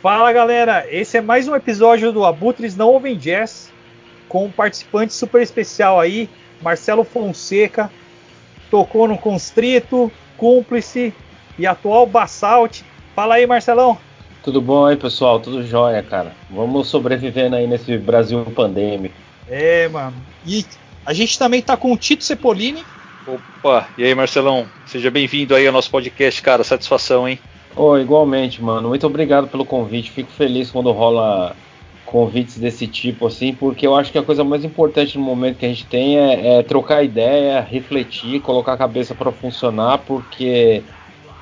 Fala galera, esse é mais um episódio do Abutres Não Ouvem Jazz com um participante super especial aí, Marcelo Fonseca, tocou no Constrito, Cúmplice e atual Basalt. Fala aí, Marcelão. Tudo bom aí, pessoal? Tudo jóia, cara. Vamos sobrevivendo aí nesse Brasil pandêmico. É, mano. E a gente também tá com o Tito Cepolini. Opa, e aí, Marcelão? Seja bem-vindo aí ao nosso podcast, cara. Satisfação, hein? Oh, igualmente, mano. Muito obrigado pelo convite. Fico feliz quando rola convites desse tipo, assim, porque eu acho que a coisa mais importante no momento que a gente tem é, é trocar ideia, refletir, colocar a cabeça para funcionar, porque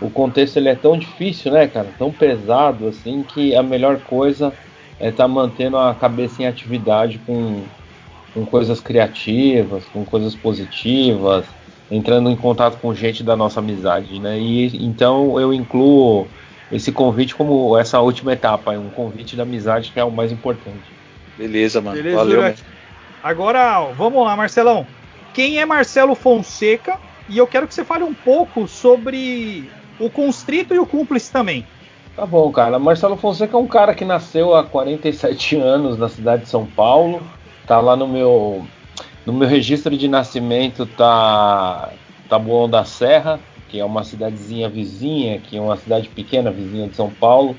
o contexto ele é tão difícil, né, cara? Tão pesado, assim, que a melhor coisa é estar tá mantendo a cabeça em atividade com com coisas criativas, com coisas positivas, entrando em contato com gente da nossa amizade, né? E então eu incluo esse convite como essa última etapa, um convite da amizade que é o mais importante. Beleza, mano. Beleza, Valeu. Mano. Agora, vamos lá, Marcelão. Quem é Marcelo Fonseca? E eu quero que você fale um pouco sobre o Constrito e o Cúmplice também. Tá bom, cara. Marcelo Fonseca é um cara que nasceu há 47 anos na cidade de São Paulo tá lá no meu no meu registro de nascimento tá Taboão da Serra, que é uma cidadezinha vizinha, que é uma cidade pequena vizinha de São Paulo,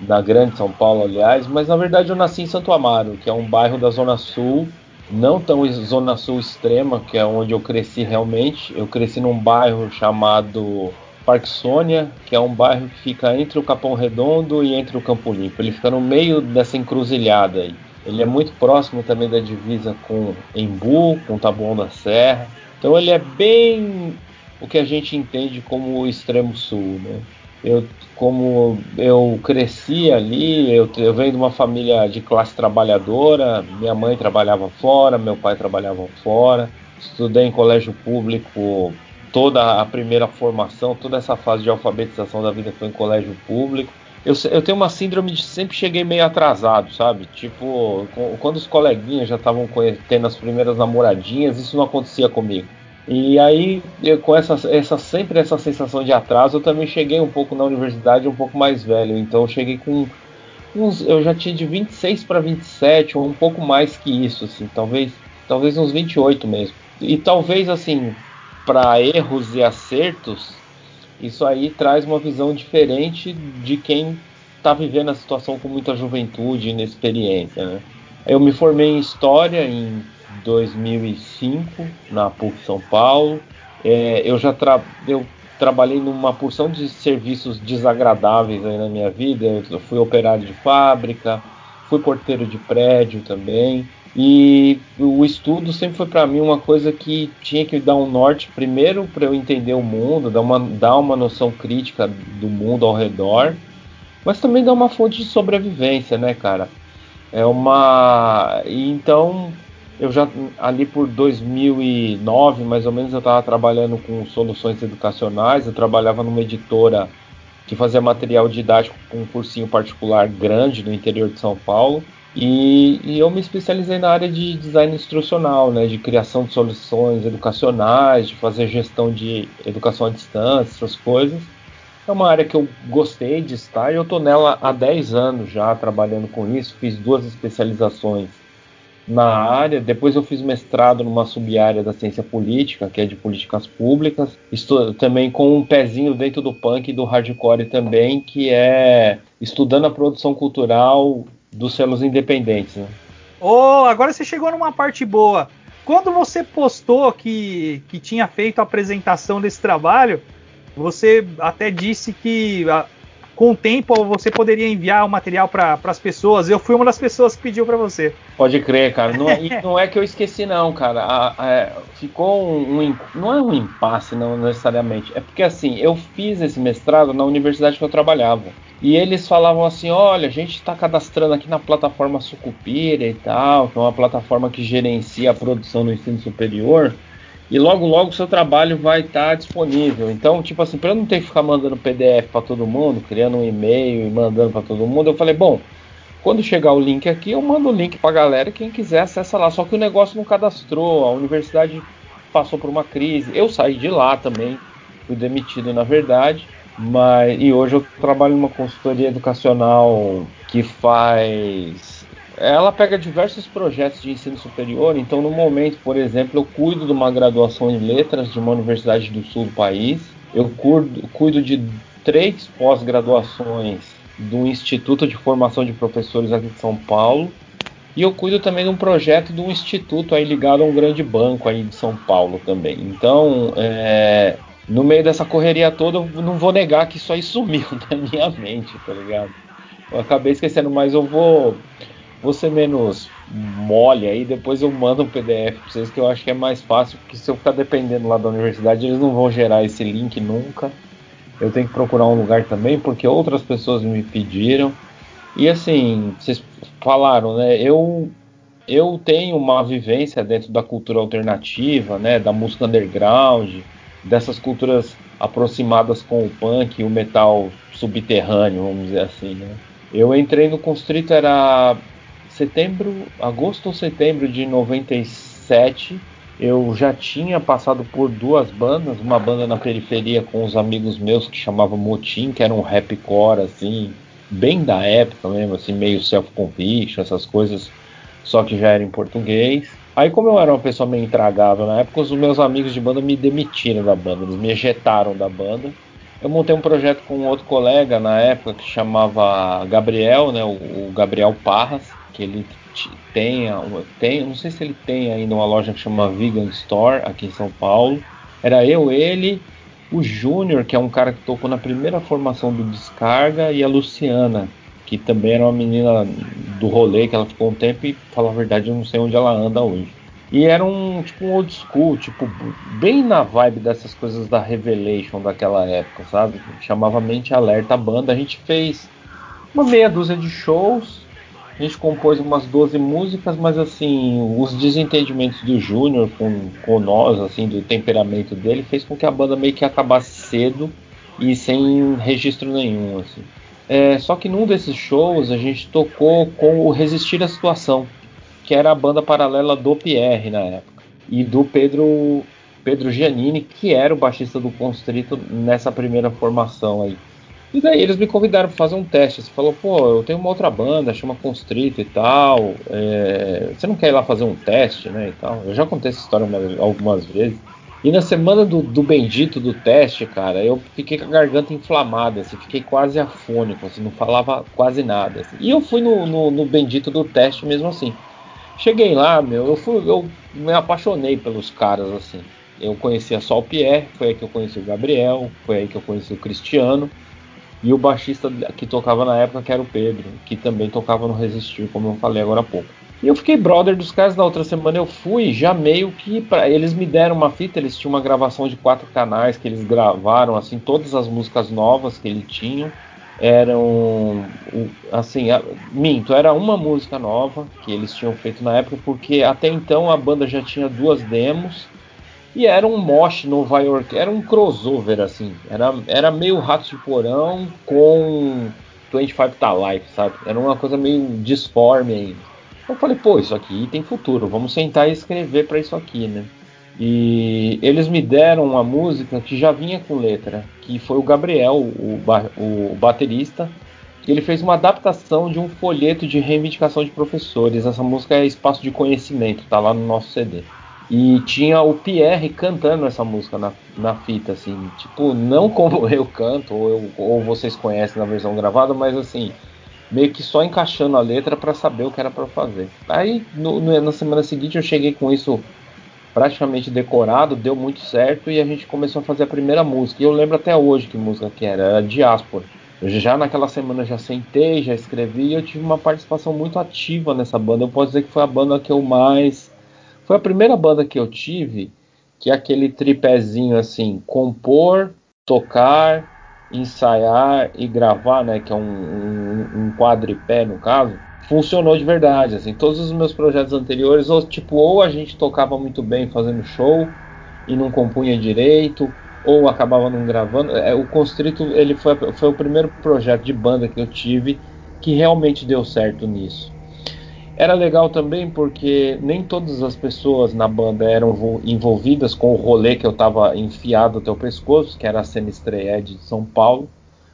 da grande São Paulo, aliás, mas na verdade eu nasci em Santo Amaro, que é um bairro da Zona Sul, não tão Zona Sul extrema, que é onde eu cresci realmente. Eu cresci num bairro chamado Parque Sônia, que é um bairro que fica entre o Capão Redondo e entre o Campo Limpo. Ele fica no meio dessa encruzilhada aí. Ele é muito próximo também da divisa com Embu, com Taboão da Serra. Então ele é bem o que a gente entende como o extremo sul, né? Eu, como eu cresci ali, eu, eu venho de uma família de classe trabalhadora, minha mãe trabalhava fora, meu pai trabalhava fora, estudei em colégio público, toda a primeira formação, toda essa fase de alfabetização da vida foi em colégio público. Eu, eu tenho uma síndrome de sempre cheguei meio atrasado, sabe? Tipo, quando os coleguinhas já estavam tendo as primeiras namoradinhas, isso não acontecia comigo. E aí, eu, com essa, essa sempre essa sensação de atraso, eu também cheguei um pouco na universidade um pouco mais velho. Então eu cheguei com uns, eu já tinha de 26 para 27 ou um pouco mais que isso, assim, talvez, talvez uns 28 mesmo. E talvez assim, para erros e acertos, isso aí traz uma visão diferente de quem está vivendo a situação com muita juventude e inexperiência. Né? Eu me formei em História em 2005 na PUC São Paulo. É, eu já tra eu trabalhei numa porção de serviços desagradáveis na minha vida. Eu fui operário de fábrica, fui porteiro de prédio também. E o estudo sempre foi para mim uma coisa que tinha que dar um norte primeiro para eu entender o mundo, dar uma, dar uma noção crítica do mundo ao redor, mas também dar uma fonte de sobrevivência, né, cara? É uma. Então, eu já ali por 2009, mais ou menos, eu estava trabalhando com soluções educacionais, eu trabalhava numa editora que fazia material didático com um cursinho particular grande no interior de São Paulo. E, e, eu me especializei na área de design instrucional, né, de criação de soluções educacionais, de fazer gestão de educação à distância, essas coisas. É uma área que eu gostei de estar e eu estou nela há 10 anos já trabalhando com isso. Fiz duas especializações na área, depois eu fiz mestrado numa sub-área da ciência política, que é de políticas públicas. Estou também com um pezinho dentro do punk e do hardcore também, que é estudando a produção cultural dos selos independentes. Né? Oh, agora você chegou numa parte boa. Quando você postou que, que tinha feito a apresentação desse trabalho, você até disse que com o tempo você poderia enviar o material para as pessoas. Eu fui uma das pessoas que pediu para você. Pode crer, cara. Não, é, não é que eu esqueci, não, cara. A, a, ficou um, um, Não é um impasse, não necessariamente. É porque assim, eu fiz esse mestrado na universidade que eu trabalhava. E eles falavam assim: olha, a gente está cadastrando aqui na plataforma Sucupira e tal, que é uma plataforma que gerencia a produção no ensino superior e logo logo seu trabalho vai estar tá disponível. Então, tipo assim, para eu não ter que ficar mandando PDF para todo mundo, criando um e-mail e mandando para todo mundo, eu falei, bom, quando chegar o link aqui, eu mando o link para galera, quem quiser acessa lá. Só que o negócio não cadastrou, a universidade passou por uma crise. Eu saí de lá também, fui demitido na verdade. Mas, e hoje eu trabalho numa consultoria educacional que faz. Ela pega diversos projetos de ensino superior, então no momento, por exemplo, eu cuido de uma graduação em letras de uma universidade do sul do país, eu cuido, cuido de três pós-graduações do Instituto de Formação de Professores aqui de São Paulo, e eu cuido também de um projeto de um instituto aí ligado a um grande banco aí de São Paulo também. Então, é, no meio dessa correria toda, eu não vou negar que isso aí sumiu da minha mente, tá ligado? Eu acabei esquecendo, mas eu vou, vou ser menos mole aí, depois eu mando um PDF pra vocês que eu acho que é mais fácil, porque se eu ficar dependendo lá da universidade, eles não vão gerar esse link nunca. Eu tenho que procurar um lugar também, porque outras pessoas me pediram. E assim, vocês falaram, né? Eu eu tenho uma vivência dentro da cultura alternativa, né, da música underground, dessas culturas aproximadas com o punk e o metal subterrâneo, vamos dizer assim. Né? Eu entrei no Constrito era setembro, agosto ou setembro de 97. Eu já tinha passado por duas bandas, uma banda na periferia com os amigos meus que chamava Motim, que era um rapcore assim, bem da época mesmo, assim, meio self-conviction, essas coisas, só que já era em português. Aí, como eu era uma pessoa meio intragável na época, os meus amigos de banda me demitiram da banda, eles me ejetaram da banda. Eu montei um projeto com um outro colega na época que chamava Gabriel, né, o, Gabriel Parras, que ele tem, tem, não sei se ele tem ainda uma loja que chama Vegan Store aqui em São Paulo. Era eu, ele, o Júnior, que é um cara que tocou na primeira formação do Descarga, e a Luciana, que também era uma menina do rolê, que ela ficou um tempo e, falar a verdade, eu não sei onde ela anda hoje. E era um tipo um old school, tipo, bem na vibe dessas coisas da Revelation daquela época, sabe? Chamava Mente Alerta a banda. A gente fez uma meia dúzia de shows, a gente compôs umas 12 músicas, mas assim, os desentendimentos do Júnior com, com nós, assim, do temperamento dele, fez com que a banda meio que acabasse cedo e sem registro nenhum, assim. É, só que num desses shows a gente tocou com o Resistir à Situação, que era a banda paralela do Pierre na época, e do Pedro Pedro Giannini, que era o baixista do Constrito nessa primeira formação aí. E daí eles me convidaram para fazer um teste. Você falou, pô, eu tenho uma outra banda, chama Constrito e tal. É, você não quer ir lá fazer um teste, né? E tal. Eu já contei essa história algumas vezes. E na semana do, do, bendito do teste, cara, eu fiquei com a garganta inflamada, assim, fiquei quase afônico, assim, não falava quase nada. Assim. E eu fui no, no, no, bendito do teste mesmo assim. Cheguei lá, meu, eu, fui, eu me apaixonei pelos caras, assim. Eu conhecia só o Pierre, foi aí que eu conheci o Gabriel, foi aí que eu conheci o Cristiano. E o baixista que tocava na época, que era o Pedro, que também tocava no Resistir, como eu falei agora há pouco. E eu fiquei brother dos caras. Na outra semana eu fui, já meio que. Pra, eles me deram uma fita, eles tinham uma gravação de quatro canais que eles gravaram, assim, todas as músicas novas que eles tinham. Eram. Assim, minto, era uma música nova que eles tinham feito na época, porque até então a banda já tinha duas demos. E era um mosh Nova York, era um crossover, assim. Era, era meio rato de porão com 25 to Life, sabe? Era uma coisa meio disforme ainda. Eu falei, pô, isso aqui tem futuro, vamos sentar e escrever para isso aqui, né? E eles me deram uma música que já vinha com letra, que foi o Gabriel, o, ba o baterista, que ele fez uma adaptação de um folheto de reivindicação de professores. Essa música é Espaço de Conhecimento, tá lá no nosso CD. E tinha o Pierre cantando essa música na, na fita, assim, tipo, não como eu canto, ou, eu, ou vocês conhecem na versão gravada, mas assim, meio que só encaixando a letra para saber o que era para fazer. Aí no, no, na semana seguinte eu cheguei com isso praticamente decorado, deu muito certo e a gente começou a fazer a primeira música. E eu lembro até hoje que música que era, era Diáspora. Eu já naquela semana já sentei, já escrevi e eu tive uma participação muito ativa nessa banda. Eu posso dizer que foi a banda que eu mais. Foi a primeira banda que eu tive que é aquele tripézinho assim: compor, tocar, ensaiar e gravar, né, que é um, um, um quadripé no caso, funcionou de verdade. Assim, todos os meus projetos anteriores, ou tipo, ou a gente tocava muito bem fazendo show e não compunha direito, ou acabava não gravando. É, o Constrito ele foi, foi o primeiro projeto de banda que eu tive que realmente deu certo nisso. Era legal também porque nem todas as pessoas na banda eram envolvidas com o rolê que eu estava enfiado até o pescoço, que era a cena estreia de São Paulo.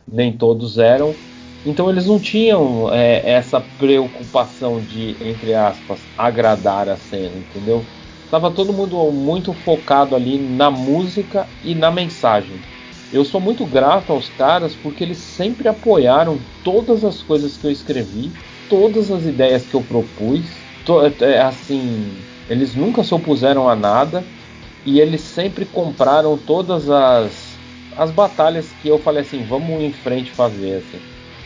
Nem todos eram. Então eles não tinham é, essa preocupação de, entre aspas, agradar a cena, entendeu? Tava todo mundo muito focado ali na música e na mensagem. Eu sou muito grato aos caras porque eles sempre apoiaram todas as coisas que eu escrevi, todas as ideias que eu propus. To, é, assim, eles nunca se opuseram a nada e eles sempre compraram todas as, as batalhas que eu falei assim, vamos em frente fazer assim.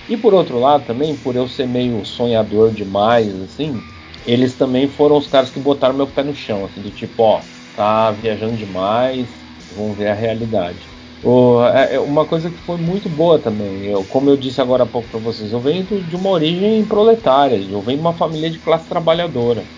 E por outro lado também, por eu ser meio sonhador demais, assim, eles também foram os caras que botaram meu pé no chão, assim, do tipo, ó, tá viajando demais, vamos ver a realidade. É, é uma coisa que foi muito boa também, eu, como eu disse agora há pouco para vocês, eu venho de uma origem proletária, eu venho de uma família de classe trabalhadora.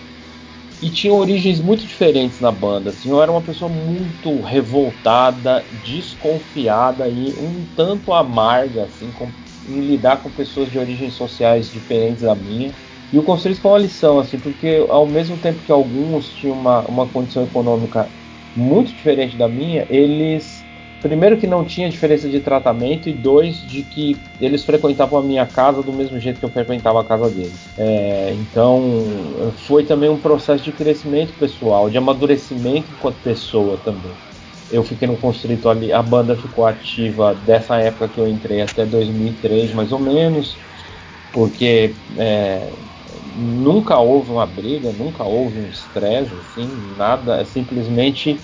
E tinha origens muito diferentes na banda. Assim, eu era uma pessoa muito revoltada, desconfiada e um tanto amarga assim, com, em lidar com pessoas de origens sociais diferentes da minha. E o Conselho foi uma lição, assim, porque ao mesmo tempo que alguns tinham uma, uma condição econômica muito diferente da minha, eles primeiro que não tinha diferença de tratamento e dois de que eles frequentavam a minha casa do mesmo jeito que eu frequentava a casa deles. É, então foi também um processo de crescimento pessoal, de amadurecimento enquanto pessoa também. Eu fiquei no constrito ali, a banda ficou ativa dessa época que eu entrei até 2003 mais ou menos, porque é, nunca houve uma briga, nunca houve um estresse, assim, nada, é simplesmente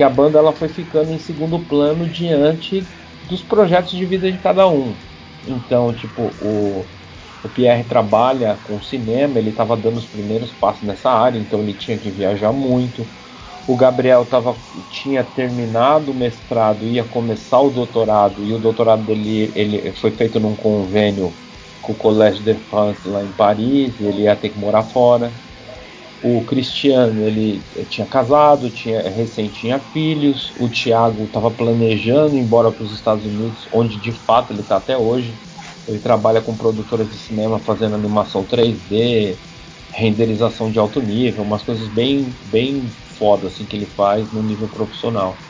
que a banda ela foi ficando em segundo plano diante dos projetos de vida de cada um. Então, tipo, o, o Pierre trabalha com cinema, ele estava dando os primeiros passos nessa área, então ele tinha que viajar muito. O Gabriel tava, tinha terminado o mestrado, ia começar o doutorado, e o doutorado dele ele foi feito num convênio com o Collège de France lá em Paris, ele ia ter que morar fora. O Cristiano, ele tinha casado, tinha recém tinha filhos. O Thiago estava planejando ir embora para os Estados Unidos, onde de fato ele está até hoje. Ele trabalha com produtoras de cinema fazendo animação 3D, renderização de alto nível, umas coisas bem, bem foda assim que ele faz no nível profissional.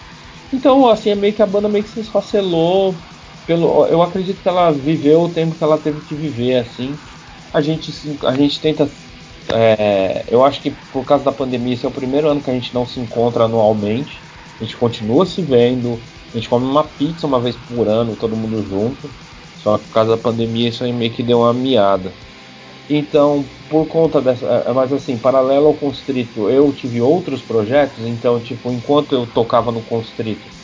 Então, assim, é meio que a banda meio que se esfacelou pelo, eu acredito que ela viveu o tempo que ela teve que viver, assim. A gente, a gente tenta. É, eu acho que por causa da pandemia, esse é o primeiro ano que a gente não se encontra anualmente. A gente continua se vendo. A gente come uma pizza uma vez por ano, todo mundo junto. Só que por causa da pandemia, isso aí meio que deu uma miada. Então, por conta dessa. É, mas assim, paralelo ao Constrito, eu tive outros projetos. Então, tipo, enquanto eu tocava no Constrito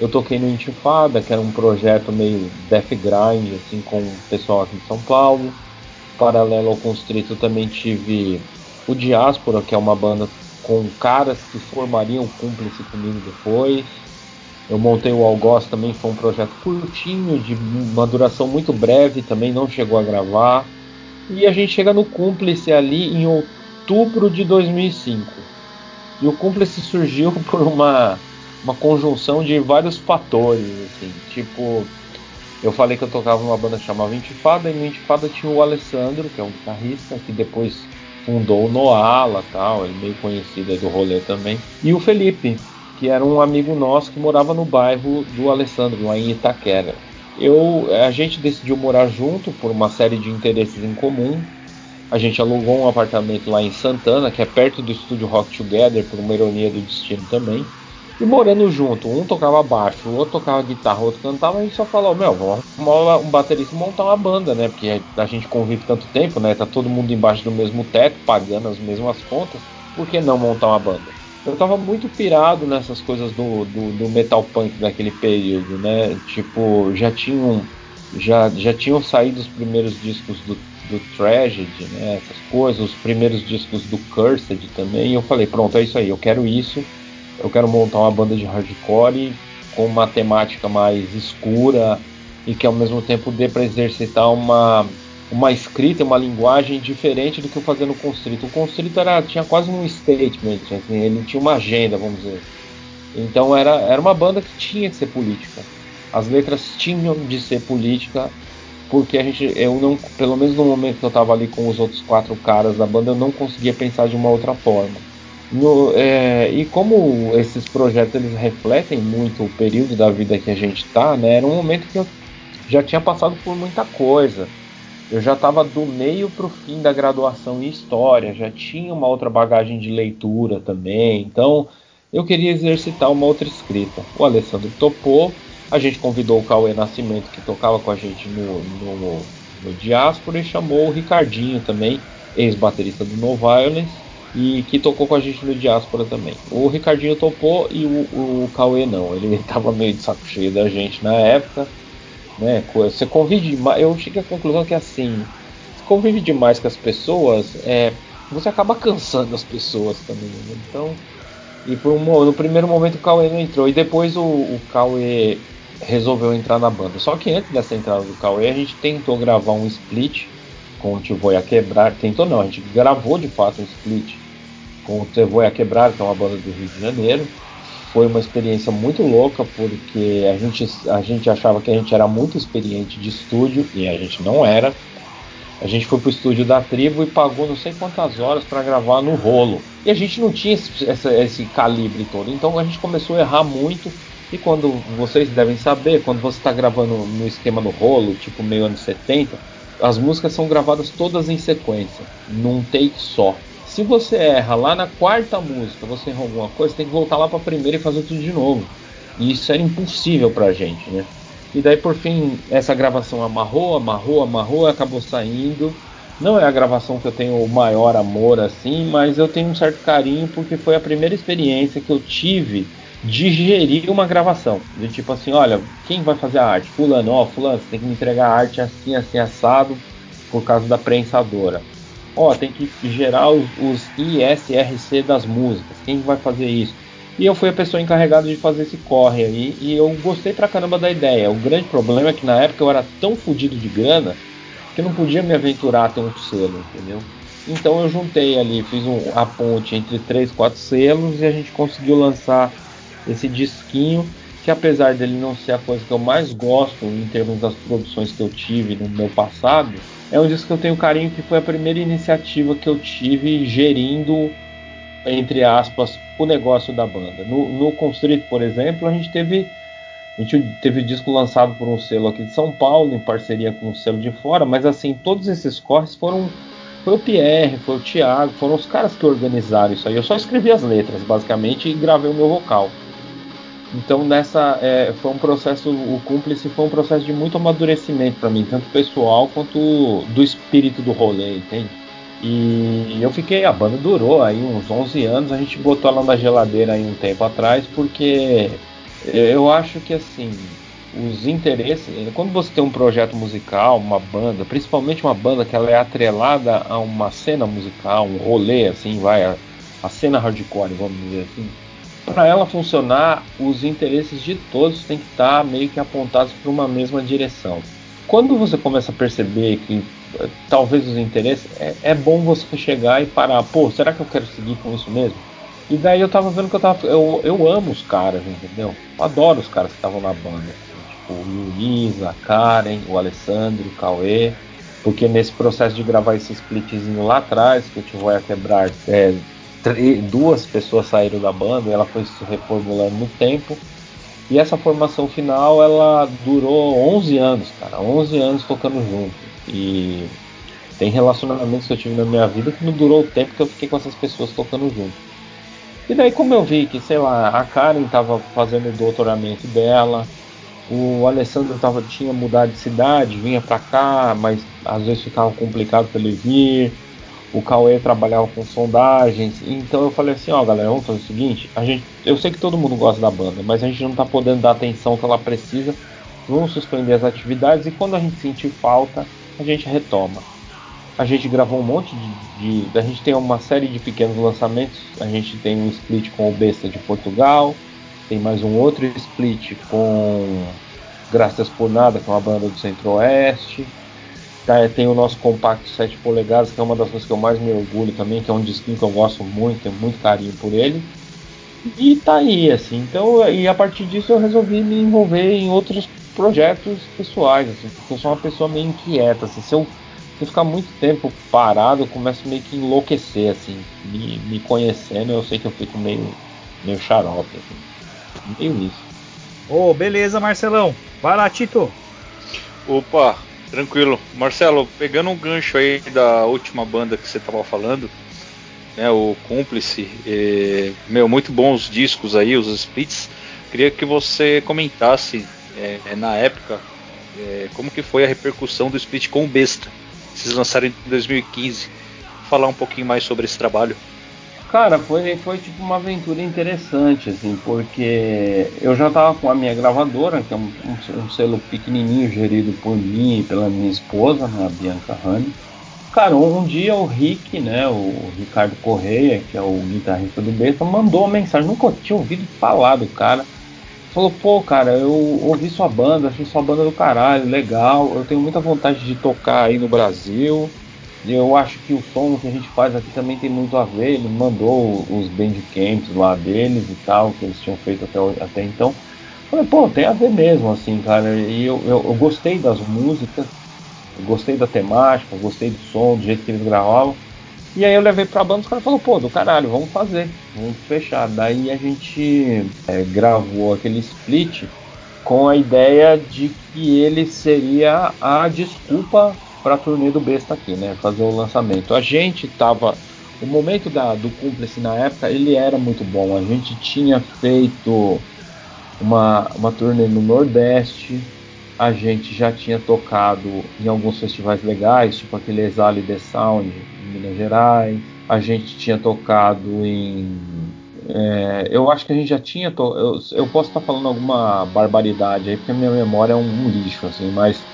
eu toquei no Intifada, que era um projeto meio death grind, assim, com o pessoal aqui de São Paulo. Paralelo ao Constrito também tive o Diáspora, que é uma banda com caras que formariam cúmplice comigo depois. Eu montei o Algoz também, foi um projeto curtinho, de uma duração muito breve, também não chegou a gravar. E a gente chega no cúmplice ali em outubro de 2005. E o cúmplice surgiu por uma uma conjunção de vários fatores, assim, tipo, eu falei que eu tocava numa banda que chamava Intifada, e no Intifada tinha o Alessandro, que é um guitarrista, que depois fundou o Noala tal, ele meio conhecido aí do rolê também, e o Felipe, que era um amigo nosso que morava no bairro do Alessandro, lá em Itaquera. Eu, a gente decidiu morar junto por uma série de interesses em comum. A gente alugou um apartamento lá em Santana, que é perto do estúdio Rock Together, por uma ironia do destino também. E morando junto, um tocava baixo, o outro tocava guitarra, o outro cantava, a gente só falou, meu, vamos arrumar um baterista e montar uma banda, né? Porque a gente convive tanto tempo, né? Tá todo mundo embaixo do mesmo teto, pagando as mesmas contas, por que não montar uma banda? Eu tava muito pirado nessas coisas do, do, do metal punk daquele período, né? Tipo, já tinham, já, já tinham saído os primeiros discos do, do Tragedy, né? Essas coisas, os primeiros discos do Cursed também, eu falei, pronto, é isso aí, eu quero isso eu quero montar uma banda de hardcore com uma temática mais escura e que ao mesmo tempo dê para exercitar uma, uma escrita, uma linguagem diferente do que eu fazia no Constrito. O Constrito era, tinha quase um statement, assim, ele tinha uma agenda, vamos dizer. Então era, era uma banda que tinha que ser política. As letras tinham de ser política porque a gente, eu não, pelo menos no momento que eu estava ali com os outros quatro caras da banda, eu não conseguia pensar de uma outra forma. No, é, e como esses projetos eles refletem muito o período da vida que a gente está, né? Era um momento que eu já tinha passado por muita coisa. Eu já estava do meio para o fim da graduação em história, já tinha uma outra bagagem de leitura também. Então eu queria exercitar uma outra escrita. O Alessandro topou, a gente convidou o Cauê Nascimento, que tocava com a gente no, no, no Diáspora, e chamou o Ricardinho também, ex-baterista do No Violence, e que tocou com a gente no Diáspora também. O Ricardinho topou e o, o Cauê não, ele estava meio de saco cheio da gente na época. Né? Você convive eu cheguei à conclusão que assim, você convive demais com as pessoas, é, você acaba cansando as pessoas também. Né? Então, e por um, no primeiro momento o Cauê não entrou. E depois o, o Cauê resolveu entrar na banda. Só que antes dessa entrada do Cauê, a gente tentou gravar um split com o Tio a Quebrar. Tentou não, a gente gravou de fato um split com o Tio a Quebrar, que é uma banda do Rio de Janeiro. Foi uma experiência muito louca, porque a gente, a gente achava que a gente era muito experiente de estúdio, e a gente não era. A gente foi pro estúdio da tribo e pagou não sei quantas horas para gravar no rolo. E a gente não tinha esse, esse, esse, calibre todo. Então a gente começou a errar muito. E quando vocês devem saber, quando você está gravando no esquema no rolo, tipo meio anos 70, as músicas são gravadas todas em sequência, num take só. Se você erra lá na quarta música, você erra alguma coisa, tem que voltar lá para a primeira e fazer tudo de novo. E isso era impossível pra gente, né? E daí por fim essa gravação amarrou, amarrou, amarrou, acabou saindo. Não é a gravação que eu tenho o maior amor assim, mas eu tenho um certo carinho porque foi a primeira experiência que eu tive de gerir uma gravação. De tipo assim, olha, quem vai fazer a arte? Fulano, ó, fulano, você tem que me entregar a arte assim, assim, assado, por causa da prensadora. Ó, tem que gerar os, os ISRC das músicas. Quem vai fazer isso? E eu fui a pessoa encarregada de fazer esse corre aí. E eu gostei pra caramba da ideia. O grande problema é que na época eu era tão fodido de grana que eu não podia me aventurar a ter um selo, entendeu? Então eu juntei ali, fiz um, a ponte entre três, quatro selos e a gente conseguiu lançar esse disquinho que apesar dele não ser a coisa que eu mais gosto em termos das produções que eu tive no meu passado, é um disco que eu tenho carinho que foi a primeira iniciativa que eu tive gerindo entre aspas, o negócio da banda. No, no Constrito, por exemplo, a gente teve a gente teve disco lançado por um selo aqui de São Paulo, em parceria com um selo de fora, mas assim, todos esses corres foram. Foi o Pierre, foi o Thiago, foram os caras que organizaram isso aí. Eu só escrevi as letras, basicamente, e gravei o meu vocal. Então, nessa. É, foi um processo. O cúmplice foi um processo de muito amadurecimento para mim, tanto pessoal quanto do espírito do rolê, entende? E eu fiquei, a banda durou aí uns 11 anos, a gente botou ela na geladeira aí um tempo atrás, porque eu acho que assim, os interesses, quando você tem um projeto musical, uma banda, principalmente uma banda que ela é atrelada a uma cena musical, um rolê assim, vai, a, a cena hardcore, vamos dizer assim, para ela funcionar, os interesses de todos têm que estar meio que apontados para uma mesma direção. Quando você começa a perceber que talvez os interesses, é, é, bom você chegar e parar, pô, será que eu quero seguir com isso mesmo? E daí eu tava vendo que eu tava. Eu, eu amo os caras, entendeu? Eu adoro os caras que estavam na banda. Assim, tipo, o Luiz, a Karen, o Alessandro, o Cauê. Porque nesse processo de gravar esse splitzinho lá atrás, que eu vou a quebrar, é, duas pessoas saíram da banda, ela foi se reformulando no tempo. E essa formação final, ela durou 11 anos, cara. 11 anos tocando junto. E tem relacionamentos que eu tive na minha vida que não durou o tempo que eu fiquei com essas pessoas tocando junto. E daí como eu vi que, sei lá, a Karen estava fazendo o doutoramento dela, o Alessandro tava, tinha mudado de cidade, vinha para cá, mas às vezes ficava complicado para ele vir. O Cauê trabalhava com sondagens, então eu falei assim, ó galera, vamos fazer o seguinte, a gente, eu sei que todo mundo gosta da banda, mas a gente não tá podendo dar a atenção que ela precisa, vamos suspender as atividades e quando a gente sentir falta, a gente retoma. A gente gravou um monte de, de, A gente tem uma série de pequenos lançamentos. A gente tem um split com o Besta de Portugal. Tem mais um outro split com Graças por Nada, que é uma banda do Centro-Oeste. Tá, tem o nosso compacto 7 polegadas, que é uma das coisas que eu mais me orgulho também, que é um disquinho que eu gosto muito, tenho muito carinho por ele. E tá aí, assim. Então, e a partir disso eu resolvi me envolver em outros projetos pessoais, assim, porque eu sou uma pessoa meio inquieta, assim, se eu, se eu ficar muito tempo parado, eu começo meio que enlouquecer, assim, me, me conhecendo, eu sei que eu fico meio, meio xarope, assim, meio isso. Ô, oh, beleza, Marcelão. Vai lá, Tito. Opa, tranquilo. Marcelo, pegando um gancho aí da última banda que você tava falando, né, o Cúmplice, é, meu, muito bons discos aí, os splits. Queria que você comentasse é, na época é, como que foi a repercussão do split com o Besta. Vocês lançaram em 2015. Falar um pouquinho mais sobre esse trabalho. Cara, foi, foi tipo uma aventura interessante, assim, porque eu já tava com a minha gravadora, que é um, um, um selo pequenininho gerido por mim e pela minha esposa, né, a Bianca Rani. Cara, um, dia o Rick, né, o Ricardo Correia, que é o guitarrista do Besta, mandou uma mensagem, nunca tinha ouvido falar do cara. Falou, pô, cara, eu ouvi sua banda, achei sua banda do caralho, legal, eu tenho muita vontade de tocar aí no Brasil. Eu acho que o som que a gente faz aqui também tem muito a ver. Ele mandou os bandcamps lá deles e tal, que eles tinham feito até, até então. Falei, pô, tem a ver mesmo, assim, cara. E eu, eu, eu gostei das músicas, gostei da temática, gostei do som, do jeito que eles gravavam. E aí eu levei pra banda, os caras falaram, pô, do caralho, vamos fazer, vamos fechar. Daí a gente é, gravou aquele split com a ideia de que ele seria a desculpa para a turnê do Besta aqui, né? Fazer o lançamento. A gente tava. O momento da, do cúmplice na época ele era muito bom. A gente tinha feito uma, uma turnê no Nordeste, a gente já tinha tocado em alguns festivais legais, tipo aquele Exale The Sound em Minas Gerais. A gente tinha tocado em. É, eu acho que a gente já tinha. To... Eu, eu, posso estar falando alguma barbaridade aí, porque a minha memória é um, um lixo, assim, mas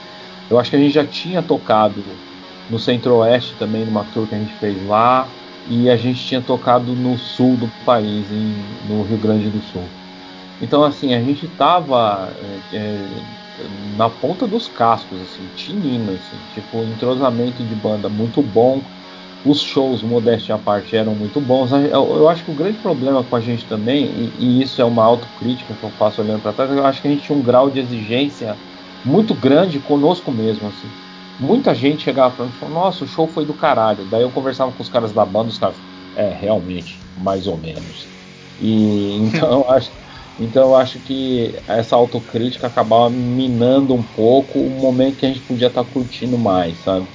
eu acho que a gente já tinha tocado no Centro-Oeste também, numa tour que a gente fez lá, e a gente tinha tocado no sul do país, em, no Rio Grande do Sul. Então, assim, a gente estava é, é, na ponta dos cascos, assim, tinindo, assim, tipo, entrosamento de banda muito bom. Os shows, modéstia à parte, eram muito bons. Eu, acho que o grande problema com a gente também, e, e isso é uma autocrítica que eu faço olhando para trás, eu acho que a gente tinha um grau de exigência muito grande conosco mesmo, assim. Muita gente chegava pra mim e falou, nossa, o show foi do caralho. Daí eu conversava com os caras da banda, os caras, é, realmente, mais ou menos. E então acho, então eu acho que essa autocrítica acabava minando um pouco o momento que a gente podia estar tá curtindo mais, sabe?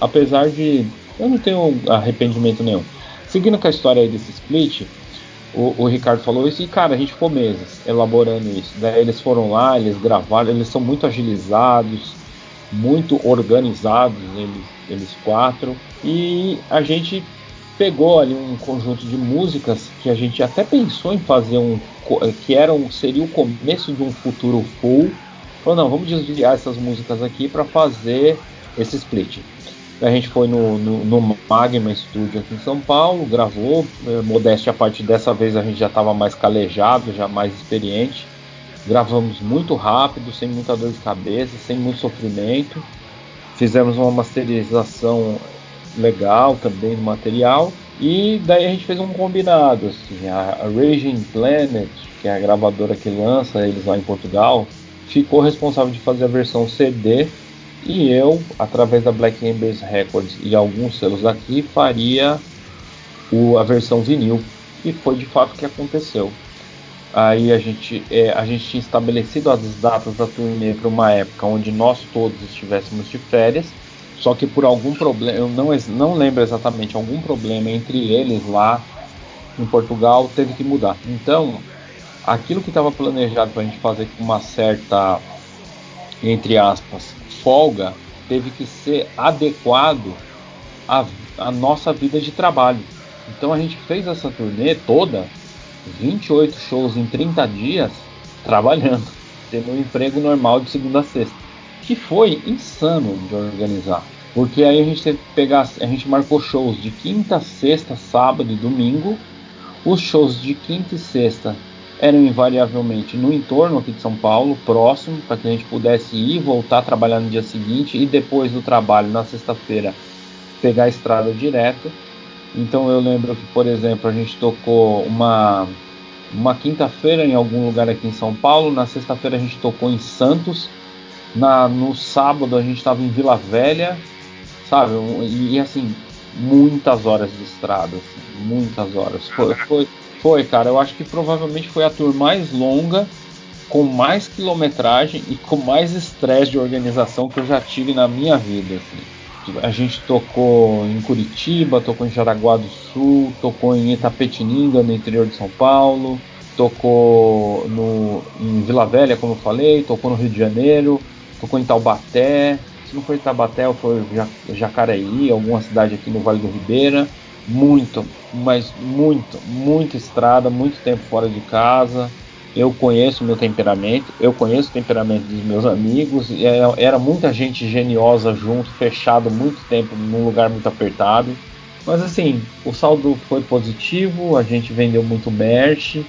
Apesar de eu não tenho arrependimento nenhum. Seguindo com a história aí desse split, o, o, Ricardo falou isso e, cara, a gente ficou meses elaborando isso. Daí eles foram lá, eles gravaram, eles são muito agilizados, muito organizados, eles, eles quatro. E a gente pegou ali um conjunto de músicas que a gente até pensou em fazer um que era um, seria o começo de um futuro full. Falou, não, vamos desviar essas músicas aqui para fazer esse split. A gente foi no, no, no, Magma Studio aqui em São Paulo, gravou. É, modéstia a parte dessa vez a gente já estava mais calejado, já mais experiente. Gravamos muito rápido, sem muita dor de cabeça, sem muito sofrimento. Fizemos uma masterização legal também do material. E daí a gente fez um combinado. Assim, a, a Raging Planet, que é a gravadora que lança eles lá em Portugal, ficou responsável de fazer a versão CD e eu, através da Black Embers Records e alguns selos aqui, faria o, a versão vinil. E foi de fato o que aconteceu. Aí a gente, é, a gente tinha estabelecido as datas da turnê para uma época onde nós todos estivéssemos de férias. Só que por algum problema, eu não, não lembro exatamente, algum problema entre eles lá em Portugal teve que mudar. Então, aquilo que estava planejado para a gente fazer com uma certa, entre aspas, folga teve que ser adequado à, à nossa vida de trabalho. Então a gente fez essa turnê toda, 28 shows em 30 dias, trabalhando, tendo um emprego normal de segunda a sexta, que foi insano de organizar. Porque aí a gente teve que pegar, a gente marcou shows de quinta, sexta, sábado e domingo. Os shows de quinta e sexta eram invariavelmente no entorno aqui de São Paulo, próximo, para que a gente pudesse ir voltar a trabalhar no dia seguinte e depois do trabalho, na sexta-feira, pegar a estrada direto. Então eu lembro que, por exemplo, a gente tocou uma, uma quinta-feira em algum lugar aqui em São Paulo, na sexta-feira a gente tocou em Santos, Na, no sábado a gente estava em Vila Velha, sabe? E, e, assim, muitas horas de estrada, assim, muitas horas. Foi, foi, foi, cara, eu acho que provavelmente foi a tour mais longa, com mais quilometragem e com mais estresse de organização que eu já tive na minha vida. Assim. A gente tocou em Curitiba, tocou em Jaraguá do Sul, tocou em Itapetininga, no interior de São Paulo, tocou no, em Vila Velha, como eu falei, tocou no Rio de Janeiro, tocou em Taubaté. Se não foi Taubaté, foi Jacareí, alguma cidade aqui no Vale do Ribeira muito, mas muito, muita estrada, muito tempo fora de casa. Eu conheço meu temperamento, eu conheço o temperamento dos meus amigos. Era, era muita gente geniosa junto, fechado muito tempo num lugar muito apertado. Mas assim, o saldo foi positivo, a gente vendeu muito merch,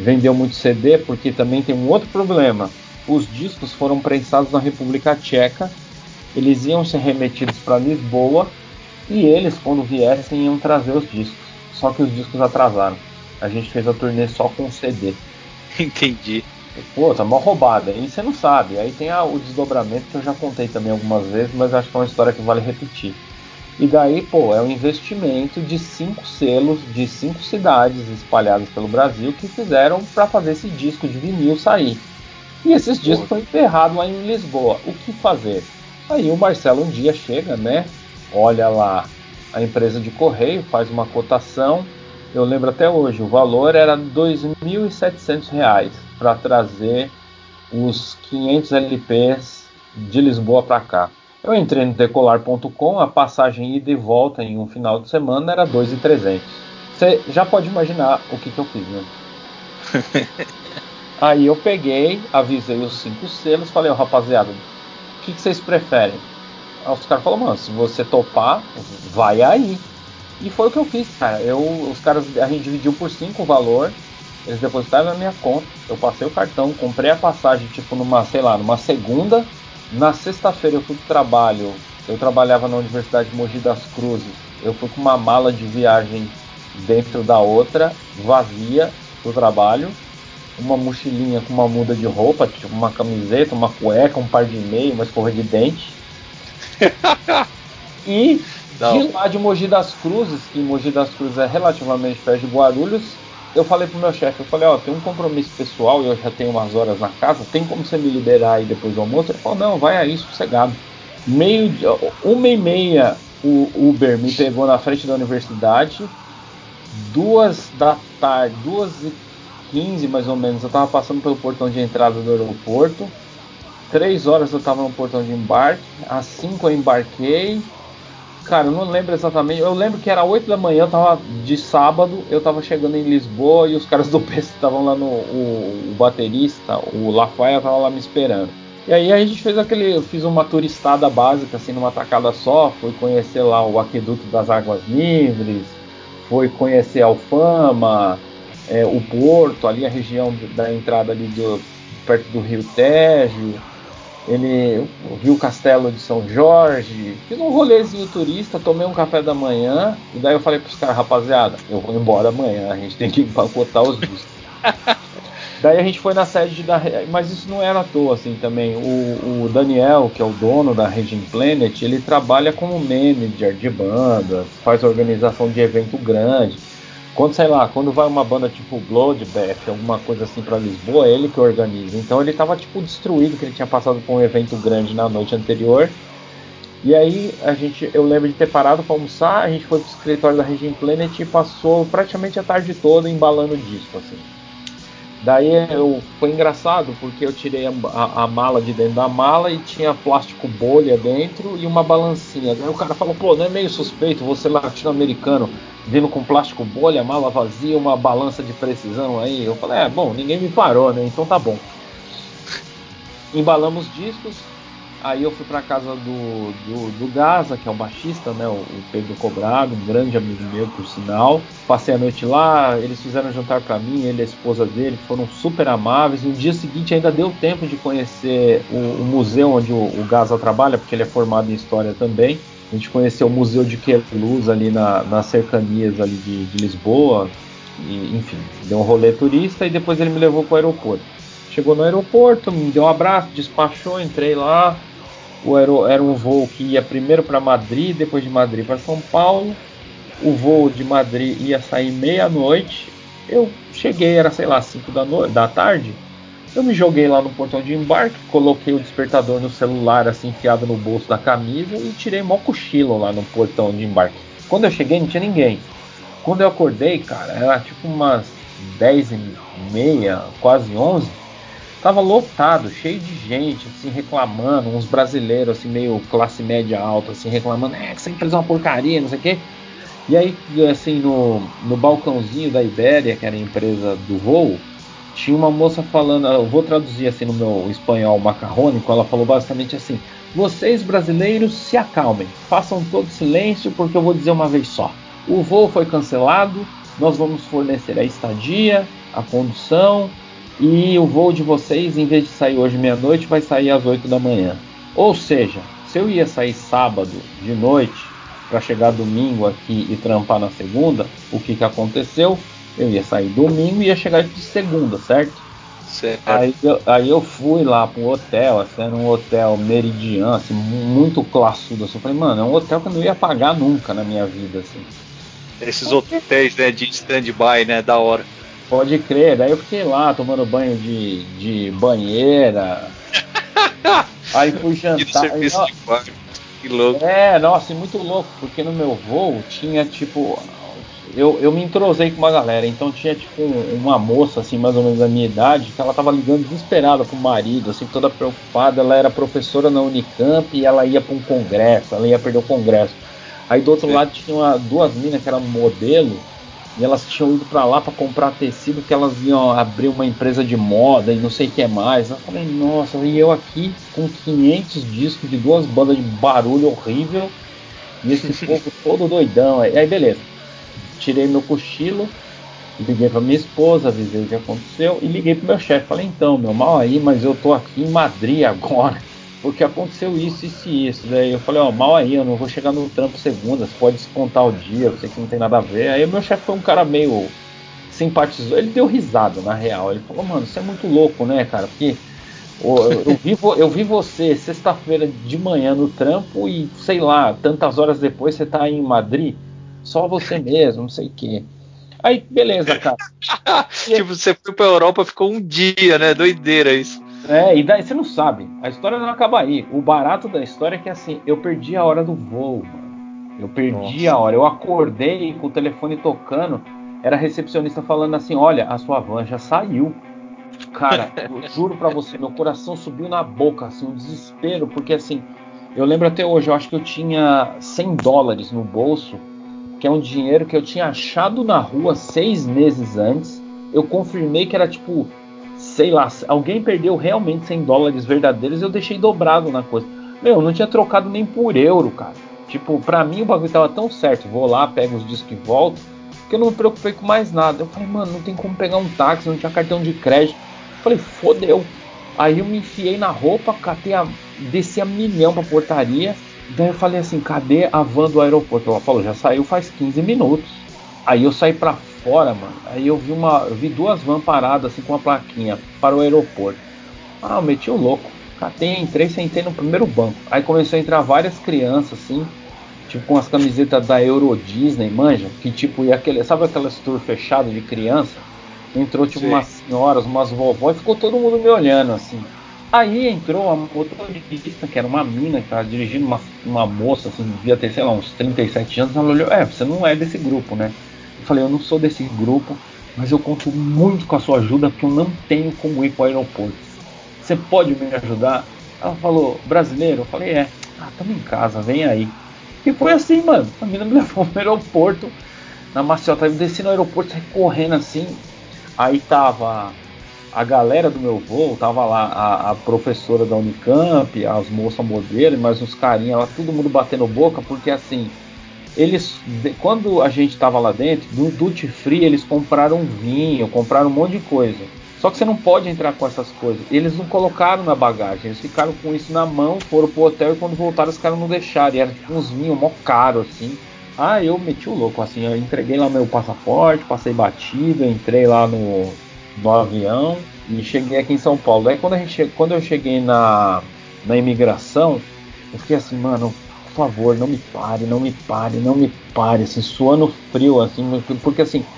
vendeu muito CD, porque também tem um outro problema. Os discos foram prensados na República Tcheca, eles iam ser remetidos para Lisboa e eles, quando viessem, iam trazer os discos. Só que os discos atrasaram. A gente fez a turnê só com CD. Entendi. Pô, tá mal roubada. Aí você não sabe. Aí tem o desdobramento que eu já contei também algumas vezes, mas acho que é uma história que vale repetir. E daí, pô, é um investimento de cinco selos de cinco cidades espalhadas pelo Brasil que fizeram para fazer esse disco de vinil sair. E esses discos foram enterrados lá em Lisboa. O que fazer? Aí o Marcelo um dia chega, né? Olha lá a empresa de correio, faz uma cotação. Eu lembro até hoje, o valor era R$ 2.700 para trazer os 500 LPs de Lisboa para cá. Eu entrei no decolar.com, a passagem ida e volta em um final de semana era 2.300. Você já pode imaginar o que, que eu fiz, né? Aí eu peguei, avisei os cinco selos, falei, oh, rapaziada, o que, que vocês preferem? Os caras falaram, mano, se você topar, vai aí. E foi o que eu fiz, cara. Eu, os caras, a gente dividiu por 5 o valor, eles depositaram na minha conta, eu passei o cartão, comprei a passagem, tipo, numa, sei lá, numa segunda. Na sexta-feira eu fui pro trabalho, eu trabalhava na Universidade de Mogi das Cruzes, eu fui com uma mala de viagem dentro da outra, vazia, pro trabalho, uma mochilinha com uma muda de roupa, tipo uma camiseta, uma cueca, um par de meia, uma escova de dente e Não. de lá de Mogi das Cruzes, que Mogi das Cruzes é relativamente perto de Guarulhos, eu falei pro meu chefe, eu falei, ó, tem um compromisso pessoal e eu já tenho umas horas na casa, tem como você me liberar aí depois do almoço? Ele falou, não, vai aí, sossegado. Meio, uma e meia o Uber me pegou na frente da universidade, duas da tarde, duas e quinze mais ou menos, eu tava passando pelo portão de entrada do aeroporto, Três horas eu estava no portão de embarque, às 5 eu embarquei. Cara, eu não lembro exatamente. Eu lembro que era 8 da manhã, eu tava de sábado, eu estava chegando em Lisboa e os caras do PC estavam lá no. O, o, baterista, o Lafaia, tava lá me esperando. E aí a gente fez aquele. Eu fiz uma turistada básica, assim, numa tacada só. Fui conhecer lá o Aqueduto das Águas Livres, foi conhecer Alfama, é, o Porto, ali a região da entrada ali do, perto do Rio Tejo ele viu o castelo de São Jorge, fiz um rolezinho turista, tomei um café da manhã, e daí eu falei pros caras, rapaziada, eu vou embora amanhã, a gente tem que empacotar os discos. daí a gente foi na sede da. Mas isso não era à toa, assim, também. O, o Daniel, que é o dono da Region Planet, ele trabalha como manager de bandas, faz organização de evento grande. Quando, sei lá, quando vai uma banda tipo Bloodbath, alguma coisa assim para Lisboa, é ele que organiza. Então ele tava tipo destruído, que ele tinha passado por um evento grande na noite anterior. E aí a gente, eu lembro de ter parado para almoçar, a gente foi pro escritório da Regime Planet e passou praticamente a tarde toda embalando disco, assim. Daí eu, foi engraçado porque eu tirei a, a, a, mala de dentro da mala e tinha plástico bolha dentro e uma balancinha. Daí o cara falou: pô, não é meio suspeito você latino-americano vindo com plástico bolha, mala vazia, uma balança de precisão aí? Eu falei: é, bom, ninguém me parou, né? Então tá bom. Embalamos discos, Aí eu fui para casa do, do, do, Gaza, que é o baixista, né, o, Pedro Cobrado, um grande amigo meu, por sinal. Passei a noite lá, eles fizeram jantar para mim, ele e a esposa dele, foram super amáveis. No dia seguinte ainda deu tempo de conhecer o, o museu onde o, o, Gaza trabalha, porque ele é formado em história também. A gente conheceu o Museu de Queluz ali na, nas cercanias ali de, de Lisboa. E, enfim, deu um rolê turista e depois ele me levou para o aeroporto. chegou no aeroporto, me deu um abraço, despachou, entrei lá. Aero, era um voo que ia primeiro para Madrid, depois de Madrid para São Paulo. O voo de Madrid ia sair meia-noite. Eu cheguei, era sei lá, 5 da, da tarde. Eu me joguei lá no portão de embarque, coloquei o despertador no celular assim enfiado no bolso da camisa e tirei mó cochilo lá no portão de embarque. Quando eu cheguei não tinha ninguém. Quando eu acordei, cara, era tipo umas 10 e meia, quase 11. Tava lotado, cheio de gente, assim, reclamando, uns brasileiros, assim, meio classe média alta, assim, reclamando, é, que essa empresa é uma porcaria, não sei o quê. E aí, assim, no, no balcãozinho da Ibéria, que era a empresa do voo, tinha uma moça falando, eu vou traduzir assim no meu espanhol macarrônico, ela falou basicamente assim: Vocês brasileiros se acalmem, façam todo silêncio porque eu vou dizer uma vez só. O voo foi cancelado, nós vamos fornecer a estadia, a condução e o voo de vocês, em vez de sair hoje meia-noite, vai sair às 8 da manhã. Ou seja, se eu ia sair sábado de noite para chegar domingo aqui e trampar na segunda, o que, que aconteceu? Eu ia sair domingo e ia chegar de segunda, certo? Certo. Aí eu, aí eu fui lá para um hotel, assim, era um hotel meridiano, assim, muito classudo. Assim. Eu falei, mano, é um hotel que eu não ia pagar nunca na minha vida, assim. Esses hotéis né, de stand-by, né? Da hora. Pode crer, daí eu fiquei lá tomando banho de, de banheira. aí fui jantar. Aí, de bar. Que louco. É, nossa, muito louco, porque no meu voo tinha tipo. Eu, eu me entrosei com uma galera, então tinha tipo uma moça, assim, mais ou menos da minha idade, que ela tava ligando desesperada pro marido, assim, toda preocupada. Ela era professora na Unicamp e ela ia para um congresso, ela ia perder o congresso. Aí do outro Sim. lado tinha uma, duas minas que eram modelo e elas tinham ido para lá para comprar tecido que elas iam abrir uma empresa de moda e não sei o que mais. Eu falei, nossa, e eu aqui com 500 discos de duas bandas de barulho horrível e esse povo todo doidão. Aí, beleza, tirei meu cochilo, liguei para minha esposa, avisei o que aconteceu e liguei pro meu chefe. Falei, então, meu mal aí, mas eu tô aqui em Madrid agora porque aconteceu isso, isso e isso. Daí eu falei, ó, oh, mal aí, eu não vou chegar no trampo segunda, você pode descontar o dia, eu sei que não tem nada a ver. Aí meu chefe foi um cara meio simpatizou, ele deu risada na real. Ele falou, mano, isso é muito louco, né, cara? Porque eu, eu, vi, eu vi você sexta-feira de manhã no trampo e, sei lá, tantas horas depois você tá em Madrid, só você mesmo, não sei o quê. Aí, beleza, cara. tipo, você foi pra Europa, ficou um dia, né? Doideira isso. É, e daí você não sabe. A história não acaba aí. O barato da história é que assim, eu perdi a hora do voo, mano. Eu perdi Nossa. a hora. Eu acordei com o telefone tocando. Era a recepcionista falando assim: Olha, a sua van já saiu. Cara, eu juro pra você, meu coração subiu na boca, assim, um desespero, porque assim, eu lembro até hoje, eu acho que eu tinha 100 dólares no bolso, que é um dinheiro que eu tinha achado na rua seis meses antes. Eu confirmei que era tipo sei lá, alguém perdeu realmente 100 dólares verdadeiros, eu deixei dobrado na coisa. Meu, eu não tinha trocado nem por euro, cara. Tipo, pra mim o bagulho tava tão certo. Vou lá, pego os discos e volto. Que eu não me preocupei com mais nada. Eu falei, mano, não tem como pegar um táxi, não tinha cartão de crédito. Eu falei, fodeu. Aí eu me enfiei na roupa, catei a. desci a milhão pra portaria. Daí eu falei assim, cadê a van do aeroporto? Ela falou, já saiu faz 15 minutos. Aí eu saí pra fora, mano. Aí eu vi uma. Eu vi duas vans paradas assim com uma plaquinha para o aeroporto. Ah, eu meti o louco. Catei, entrei, sentei no primeiro banco. Aí começou a entrar várias crianças, assim, tipo com as camisetas da Euro Disney, manja, que tipo, e aquele, sabe aquelas tour fechado de criança? Entrou tipo Sim. umas senhoras, umas vovó, e ficou todo mundo me olhando, assim. Aí entrou a motorista, que era uma mina, que tava dirigindo uma, uma moça, assim, devia ter, sei lá, uns 37 anos, ela olhou, é, você não é desse grupo, né? Falei, eu não sou desse grupo, mas eu conto muito com a sua ajuda porque eu não tenho como ir para o aeroporto. Você pode me ajudar? Ela falou, brasileiro? Eu falei, é. Ah, tamo em casa, vem aí. E foi assim, mano. A menina me levou no aeroporto, na maciota. Eu desci no aeroporto, saí correndo assim. Aí tava a galera do meu voo, tava lá a, a professora da Unicamp, as moças modelos, mas os carinhas lá, todo mundo batendo boca, porque assim, eles quando a gente estava lá dentro, no duty free eles compraram vinho, compraram um monte de coisa. Só que você não pode entrar com essas coisas. Eles não colocaram na bagagem, eles ficaram com isso na mão, foram pro hotel e quando voltaram os caras não deixaram. E era tipo uns vinhos mó caro assim. Ah, eu meti o louco assim, eu entreguei lá meu passaporte, passei batido, entrei lá no, no avião e cheguei aqui em São Paulo. Daí quando, a gente, quando eu cheguei na, na imigração, eu fiquei assim, mano, favor, não me pare, não me pare, não me pare, assim, suando frio, assim, porque assim,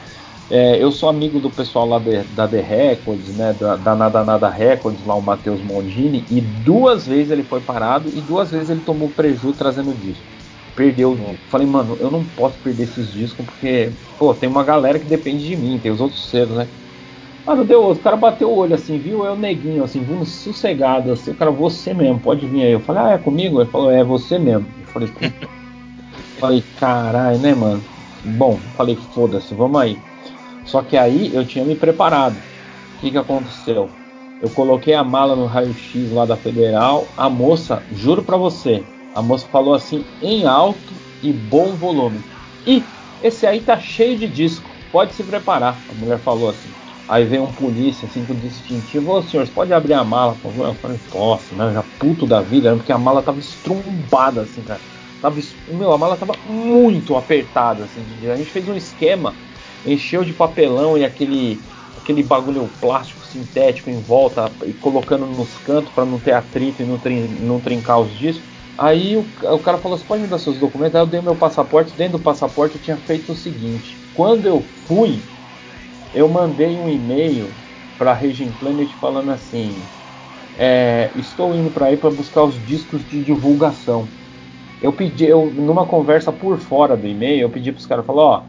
é, eu sou amigo do pessoal lá de, da The Records, né, da, da Nada Nada Records, lá o Matheus Mondini, e duas vezes ele foi parado e duas vezes ele tomou prejuízo trazendo disco. Perdeu o disco. Falei, mano, eu não posso perder esses discos porque, pô, tem uma galera que depende de mim, tem os outros seres, né? Mano, deu. O cara bateu o olho assim, viu? Eu neguinho, assim, vindo sossegado, assim. O cara, você mesmo, pode vir aí. Eu falei, ah, é comigo? Ele falou, é você mesmo. Eu falei, puta. falei, caralho, né, mano? Bom, falei, foda-se, vamos aí. Só que aí eu tinha me preparado. O que, que aconteceu? Eu coloquei a mala no raio-x lá da Federal. A moça, juro pra você, a moça falou assim em alto e bom volume. E esse aí tá cheio de disco, pode se preparar. A mulher falou assim. Aí veio um polícia assim com distintivo, ô senhor, você pode abrir a mala, por favor? Eu falei, posso, né? Já puto da vida, porque a mala tava estrumbada assim, cara. Tava, meu, a mala tava muito apertada, assim. A gente fez um esquema encheu de papelão e aquele aquele bagulho plástico sintético em volta e colocando nos cantos para não ter atrito e não, trin não trincar os discos. Aí o, o, cara falou: Você pode me dar seus documentos? Aí eu dei meu passaporte. Dentro do passaporte eu tinha feito o seguinte: Quando eu fui, eu mandei um e-mail para a Region Planet falando assim: é, Estou indo para aí para buscar os discos de divulgação. Eu pedi, eu, numa conversa por fora do e-mail, eu pedi para os caras: Falou, ó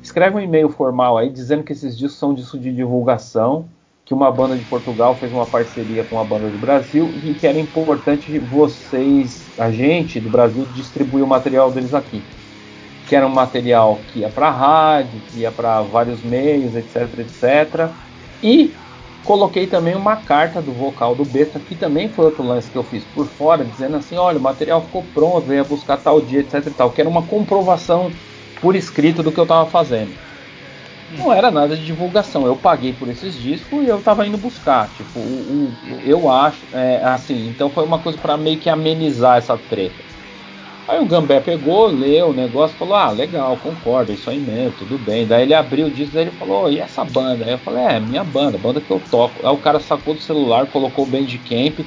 Escreve um e-mail formal aí dizendo que esses discos são discos de divulgação, que uma banda de Portugal fez uma parceria com uma banda do Brasil e que era importante vocês, a gente do Brasil, distribuir o material deles aqui. Que era um material que ia para rádio, que ia para vários meios, etc, etc. E coloquei também uma carta do vocal do Besta, que também foi outro lance que eu fiz por fora, dizendo assim, olha, o material ficou pronto, venha buscar tal dia, etc e tal, que era uma comprovação por escrito do que eu estava fazendo. Não era nada de divulgação. Eu paguei por esses discos e eu estava indo buscar. Tipo, o, o, eu acho, é, assim. Então foi uma coisa para meio que amenizar essa treta. Aí o Gambé pegou, leu o negócio, falou: Ah, legal, concordo, isso aí mesmo, tudo bem. Daí ele abriu o disco e ele falou: E essa banda? Aí eu falei: É, minha banda, banda que eu toco. Aí o cara sacou do celular, colocou o Bandcamp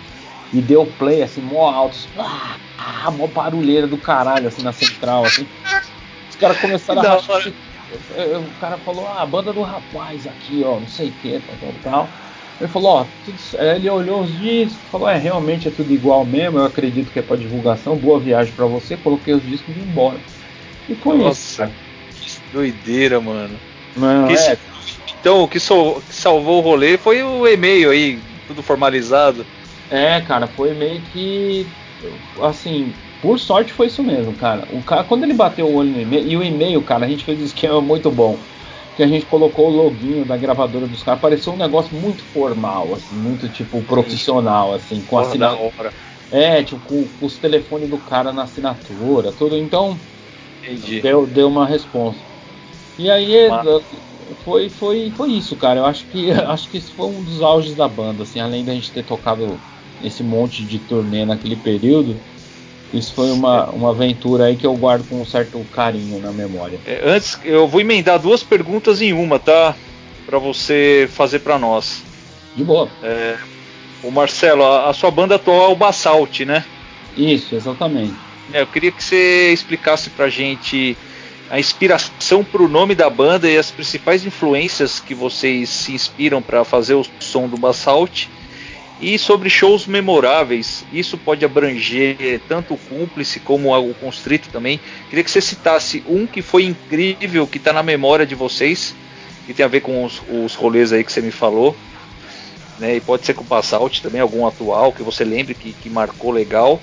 e deu play assim, mó alto, ah, ah, mó barulheira do caralho, assim, na central, assim caras começaram a rachar. O cara falou, ah, a banda do rapaz aqui, ó, não sei o que, tal, tal, tal. Ele falou, ó, tudo... ele olhou os discos, falou, é, realmente é tudo igual mesmo, eu acredito que é para divulgação, boa viagem para você, coloquei os discos e vim embora. E foi Nossa, isso. Que doideira, mano. Não, que é... Então, o que, so... que salvou o rolê foi o e-mail aí, tudo formalizado. É, cara, foi meio que assim, por sorte foi isso mesmo, cara. O cara, quando ele bateu o olho no e-mail, e o e-mail, cara, a gente fez um esquema muito bom. Que a gente colocou o loginho da gravadora dos caras, pareceu um negócio muito formal, assim, muito tipo profissional, assim, com a assinatura. É, tipo, com, com, os telefones do cara na assinatura, tudo. Então, deu, deu uma resposta. E aí Mas... foi, foi, foi isso, cara. Eu acho que acho que isso foi um dos auges da banda, assim, além da gente ter tocado esse monte de turnê naquele período isso foi uma, uma aventura aí que eu guardo com um certo carinho na memória. É, antes, eu vou emendar duas perguntas em uma, tá? Para você fazer para nós. De boa. É, o Marcelo, a, a, sua banda atual é o Basalt, né? Isso, exatamente. É, eu queria que você explicasse pra gente a inspiração para o nome da banda e as principais influências que vocês se inspiram para fazer o som do Basalt e sobre shows memoráveis, isso pode abranger tanto o cúmplice como o constrito também. Queria que você citasse um que foi incrível, que está na memória de vocês, que tem a ver com os, os rolês aí que você me falou. Né? E pode ser com o Passalt também, algum atual que você lembre que, que marcou legal.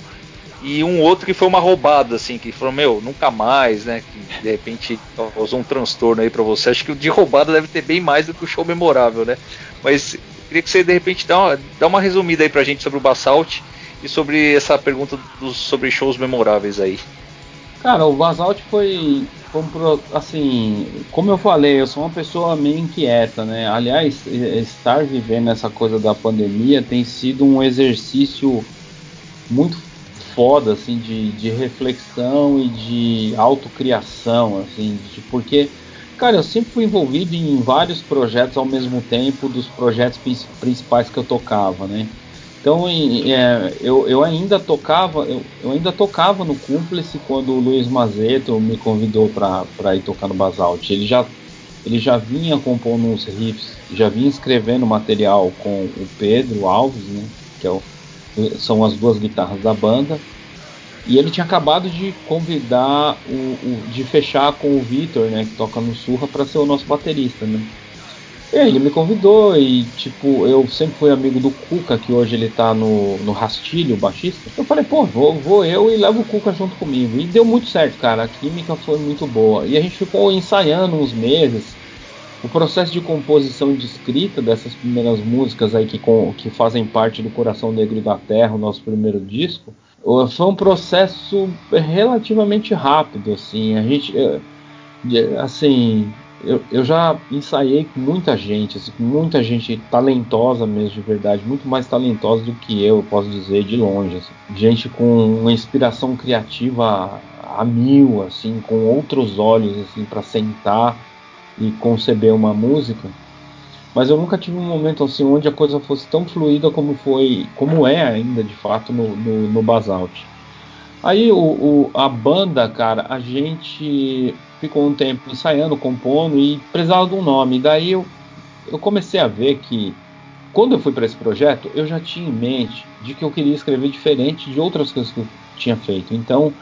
E um outro que foi uma roubada, assim, que falou, meu, nunca mais, né? Que de repente causou um transtorno aí para você. Acho que o de roubada deve ter bem mais do que o show memorável, né? Mas Queria que você de repente dá uma, dá uma resumida aí pra gente sobre o Basalt e sobre essa pergunta dos, sobre shows memoráveis aí. Cara, o Basalt foi, foi assim, como eu falei, eu sou uma pessoa meio inquieta, né? Aliás, estar vivendo essa coisa da pandemia tem sido um exercício muito foda, assim, de, de reflexão e de autocriação, assim, de, porque Cara, eu sempre fui envolvido em vários projetos ao mesmo tempo dos projetos principais que eu tocava, né? Então é, eu, eu, ainda tocava, eu, eu, ainda tocava no Cúmplice quando o Luiz Mazeto me convidou para ir tocar no Basalt. Ele já, ele já vinha compondo uns riffs, já vinha escrevendo material com o Pedro Alves, né? Que é o, são as duas guitarras da banda. E ele tinha acabado de convidar, o, o de fechar com o Vitor, né, que toca no Surra, para ser o nosso baterista, né. E aí ele me convidou e, tipo, eu sempre fui amigo do Cuca, que hoje ele tá no, no Rastilho, o baixista. Eu falei, pô, vou, vou eu e levo o Cuca junto comigo. E deu muito certo, cara. A química foi muito boa. E a gente ficou ensaiando uns meses. O processo de composição e de escrita dessas primeiras músicas aí que, com, que fazem parte do Coração Negro da Terra, o nosso primeiro disco, foi um processo relativamente rápido, assim. A gente, eh, assim, eu, eu já ensaiei com muita gente, assim, muita gente talentosa mesmo, de verdade, muito mais talentosa do que eu, posso dizer, de longe. Assim. Gente com uma inspiração criativa a mil, assim, com outros olhos, assim, para sentar e conceber uma música. Mas eu nunca tive um momento assim onde a coisa fosse tão fluida como foi, como é ainda de fato no, no, no Basalt. Aí o, o, a banda, cara, a gente ficou um tempo ensaiando, compondo e precisava de um nome. Daí eu, eu comecei a ver que quando eu fui para esse projeto, eu já tinha em mente de que eu queria escrever diferente de outras coisas que eu tinha feito. Então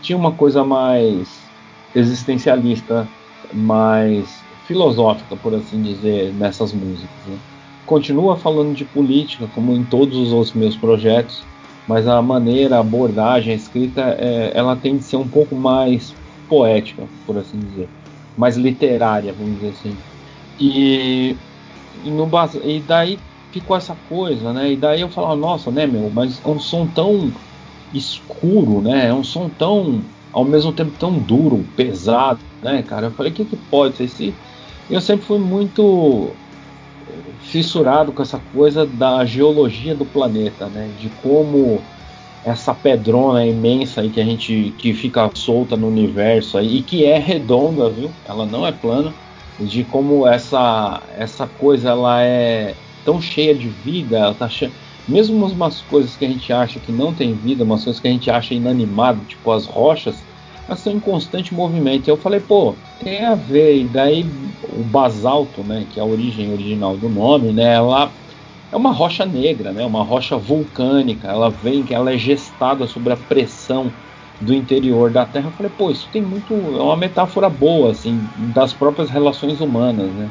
tinha uma coisa mais existencialista, mais filosófica, por assim dizer, nessas músicas. Né? Continua falando de política, como em todos os outros meus projetos, mas a maneira, a abordagem, a escrita, é, ela tem de ser um pouco mais poética, por assim dizer, mais literária, vamos dizer assim. E, e, no, e daí ficou essa coisa, né? E daí eu falava, nossa, né, meu, mas é um som tão escuro, né? É um som tão, ao mesmo tempo, tão duro, pesado, né, cara? Eu falei, o que, que pode ser? Se eu sempre fui muito fissurado com essa coisa da geologia do planeta, né? De como essa pedrona imensa aí que a gente que fica solta no universo aí, e que é redonda, viu? Ela não é plana. De como essa essa coisa ela é tão cheia de vida, ela tá cheia, mesmo umas coisas que a gente acha que não tem vida, umas coisas que a gente acha inanimado, tipo as rochas, elas estão em constante movimento. E eu falei, pô, tem a ver. E daí o basalto, né, que é a origem original do nome, né, ela é uma rocha negra, né, uma rocha vulcânica. Ela vem, que ela é gestada sobre a pressão do interior da Terra. Eu falei, pô, isso tem muito, é uma metáfora boa, assim, das próprias relações humanas, né,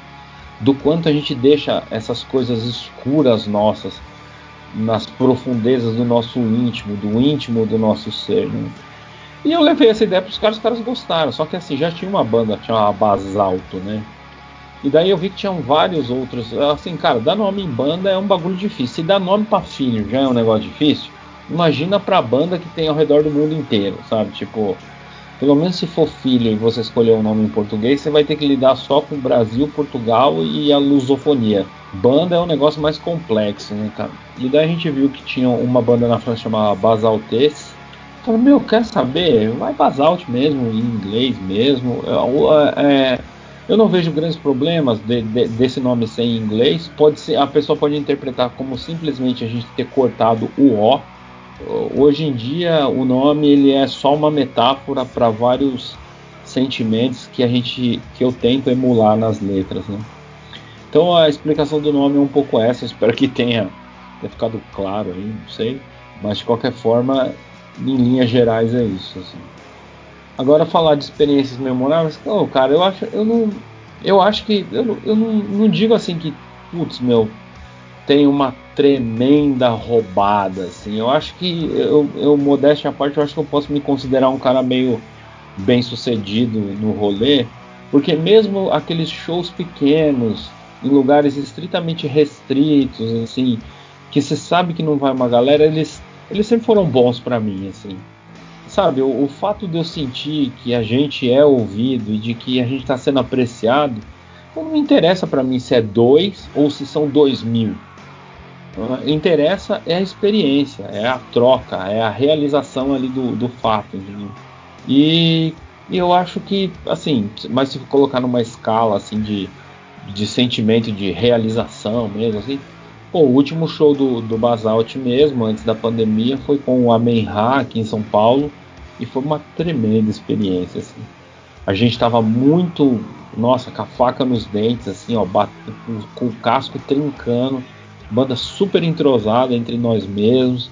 do quanto a gente deixa essas coisas escuras nossas nas profundezas do nosso íntimo, do íntimo do nosso ser, né? E eu levei essa ideia pros caras, os caras gostaram. Só que assim, já tinha uma banda que chamava Basalto, né? E daí eu vi que tinham vários outros. Assim, cara, dar nome em banda é um bagulho difícil. Se dar nome para filho já é um negócio difícil, imagina pra banda que tem ao redor do mundo inteiro, sabe? Tipo, pelo menos se for filho e você escolher um nome em português, você vai ter que lidar só com o Brasil, Portugal e a lusofonia. Banda é um negócio mais complexo, né, cara? E daí a gente viu que tinha uma banda na França chamada Basaltes, Falei, meu, quer saber? Vai Basalt mesmo, em inglês mesmo. É, eu não vejo grandes problemas de, de, desse nome ser em inglês. Pode ser, a pessoa pode interpretar como simplesmente a gente ter cortado o O. Hoje em dia, o nome ele é só uma metáfora para vários sentimentos que a gente que eu tento emular nas letras, né? Então a explicação do nome é um pouco essa. Espero que tenha, tenha ficado claro aí, não sei. Mas de qualquer forma, em linhas gerais é isso. Assim. Agora falar de experiências memoráveis, oh, cara, eu acho, eu não, eu acho que eu, eu não, não digo assim que, putz, meu, tem uma tremenda roubada, assim. Eu acho que eu, eu modéstia à parte, eu acho que eu posso me considerar um cara meio bem sucedido no rolê, porque mesmo aqueles shows pequenos, em lugares estritamente restritos, assim, que você sabe que não vai uma galera, eles eles sempre foram bons para mim, assim. Sabe, o, o, fato de eu sentir que a gente é ouvido e de que a gente está sendo apreciado, não me interessa para mim se é dois ou se são dois mil. Interessa é a experiência, é a troca, é a realização ali do, do fato. Entendeu? E E eu acho que, assim, mas se colocar numa escala assim de, de sentimento de realização mesmo, assim, pô, o último show do, do Basalt mesmo, antes da pandemia, foi com o Amenha aqui em São Paulo, e foi uma tremenda experiência, assim. A gente estava muito, nossa, com a faca nos dentes, assim, ó, batendo, com o casco trincando, banda super entrosada entre nós mesmos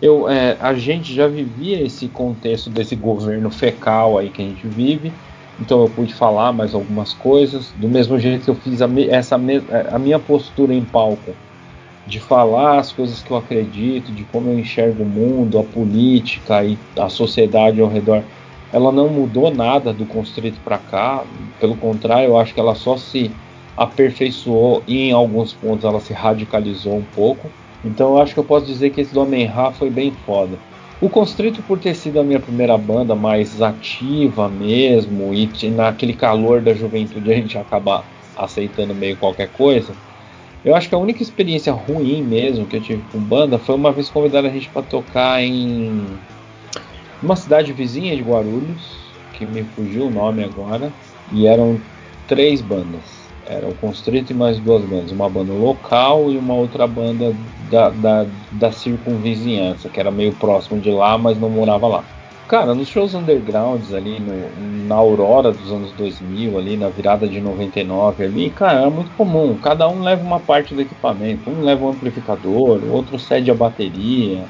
eu, é, a gente já vivia esse contexto desse governo fecal aí que a gente vive, então eu pude falar mais algumas coisas, do mesmo jeito que eu fiz a, essa, a minha postura em palco, de falar as coisas que eu acredito, de como eu enxergo o mundo, a política e a sociedade ao redor, ela não mudou nada do constrito para cá, pelo contrário, eu acho que ela só se aperfeiçoou e em alguns pontos ela se radicalizou um pouco. Então eu acho que eu posso dizer que esse do Homem-Ra foi bem foda. O Constrito, por ter sido a minha primeira banda mais ativa mesmo, e naquele calor da juventude a gente acabar aceitando meio qualquer coisa, eu acho que a única experiência ruim mesmo que eu tive com banda foi uma vez convidar a gente para tocar em uma cidade vizinha de Guarulhos, que me fugiu o nome agora, e eram três bandas. O Constrito e mais duas bandas, uma banda local e uma outra banda da, da, da circunvizinhança, que era meio próximo de lá, mas não morava lá. Cara, nos shows undergrounds ali, no, na aurora dos anos 2000, ali na virada de 99 ali, cara, era muito comum. Cada um leva uma parte do equipamento. Um leva um amplificador, o outro cede a bateria,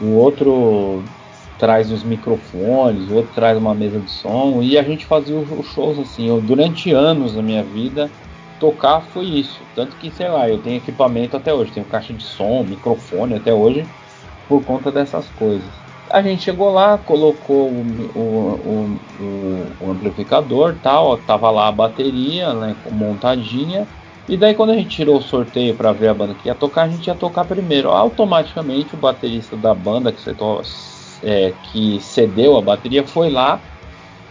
o outro traz os microfones, o outro traz uma mesa de som e a gente fazia os shows assim. Eu, durante anos da minha vida, tocar foi isso. Tanto que, sei lá, eu tenho equipamento até hoje, tenho caixa de som, microfone até hoje, por conta dessas coisas. A gente chegou lá, colocou o, o, o, o amplificador, tal, tava lá a bateria, né, montadinha. E daí quando a gente tirou o sorteio para ver a banda que ia tocar, a gente ia tocar primeiro. Automaticamente o baterista da banda que você é, que cedeu a bateria foi lá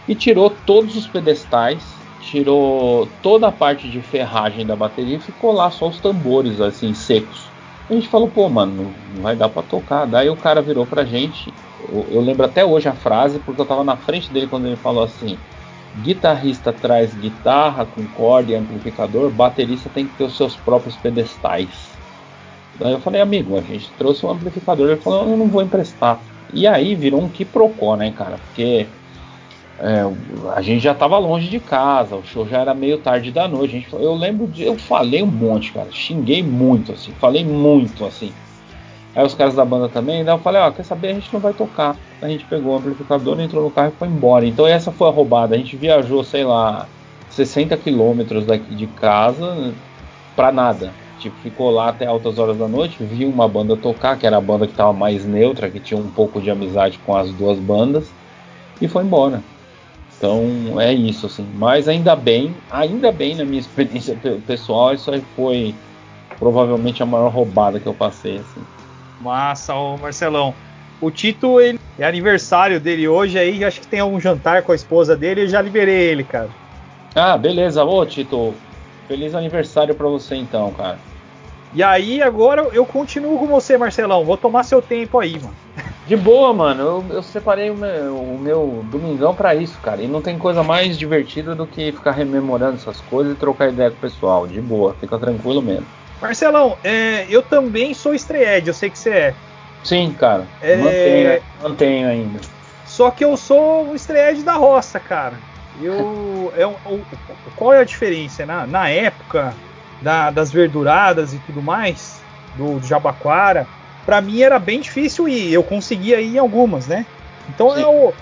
e tirou todos os pedestais, tirou toda a parte de ferragem da bateria e ficou lá só os tambores assim secos. A gente falou, pô, mano, não vai dar para tocar. Daí o cara virou pra gente. Eu, eu, lembro até hoje a frase, porque eu tava na frente dele quando ele falou assim: guitarrista traz guitarra com corda e amplificador, baterista tem que ter os seus próprios pedestais. Daí eu falei, amigo, a gente trouxe um amplificador. Ele falou, eu não vou emprestar. E aí virou um quiprocó, né, cara? Porque é, a gente já tava longe de casa, o show já era meio tarde da noite. Gente, eu lembro de. Eu falei um monte, cara. Xinguei muito, assim. Falei muito, assim. Aí os caras da banda também, daí eu falei, ó, quer saber, a gente não vai tocar. A gente pegou o amplificador, entrou no carro e foi embora. Então essa foi a roubada. A gente viajou, sei lá, 60 quilômetros daqui de casa pra nada. Tipo, ficou lá até altas horas da noite, viu uma banda tocar, que era a banda que estava mais neutra, que tinha um pouco de amizade com as duas bandas, e foi embora. Então é isso, assim. Mas ainda bem, ainda bem na minha experiência pessoal, isso aí foi provavelmente a maior roubada que eu passei, assim. Massa, ô Marcelão. O Tito, ele é aniversário dele hoje aí, acho que tem algum jantar com a esposa dele, eu já liberei ele, cara. Ah, beleza. Ô, Tito, feliz aniversário para você então, cara. E aí, agora eu continuo com você, Marcelão. Vou tomar seu tempo aí, mano. De boa, mano. Eu, eu separei o meu, o meu domingão para isso, cara. E não tem coisa mais divertida do que ficar rememorando essas coisas e trocar ideia com o pessoal. De boa, fica tranquilo mesmo. Marcelão, é, eu também sou estreed, eu sei que você é. Sim, cara. É... Mantenho, mantenho ainda. Só que eu sou o estreed da roça, cara. Eu, é, qual é a diferença? Na, na época, da, das verduradas e tudo mais, do, do Jabaquara, para mim era bem difícil ir. Eu conseguia ir em algumas, né? Então eu,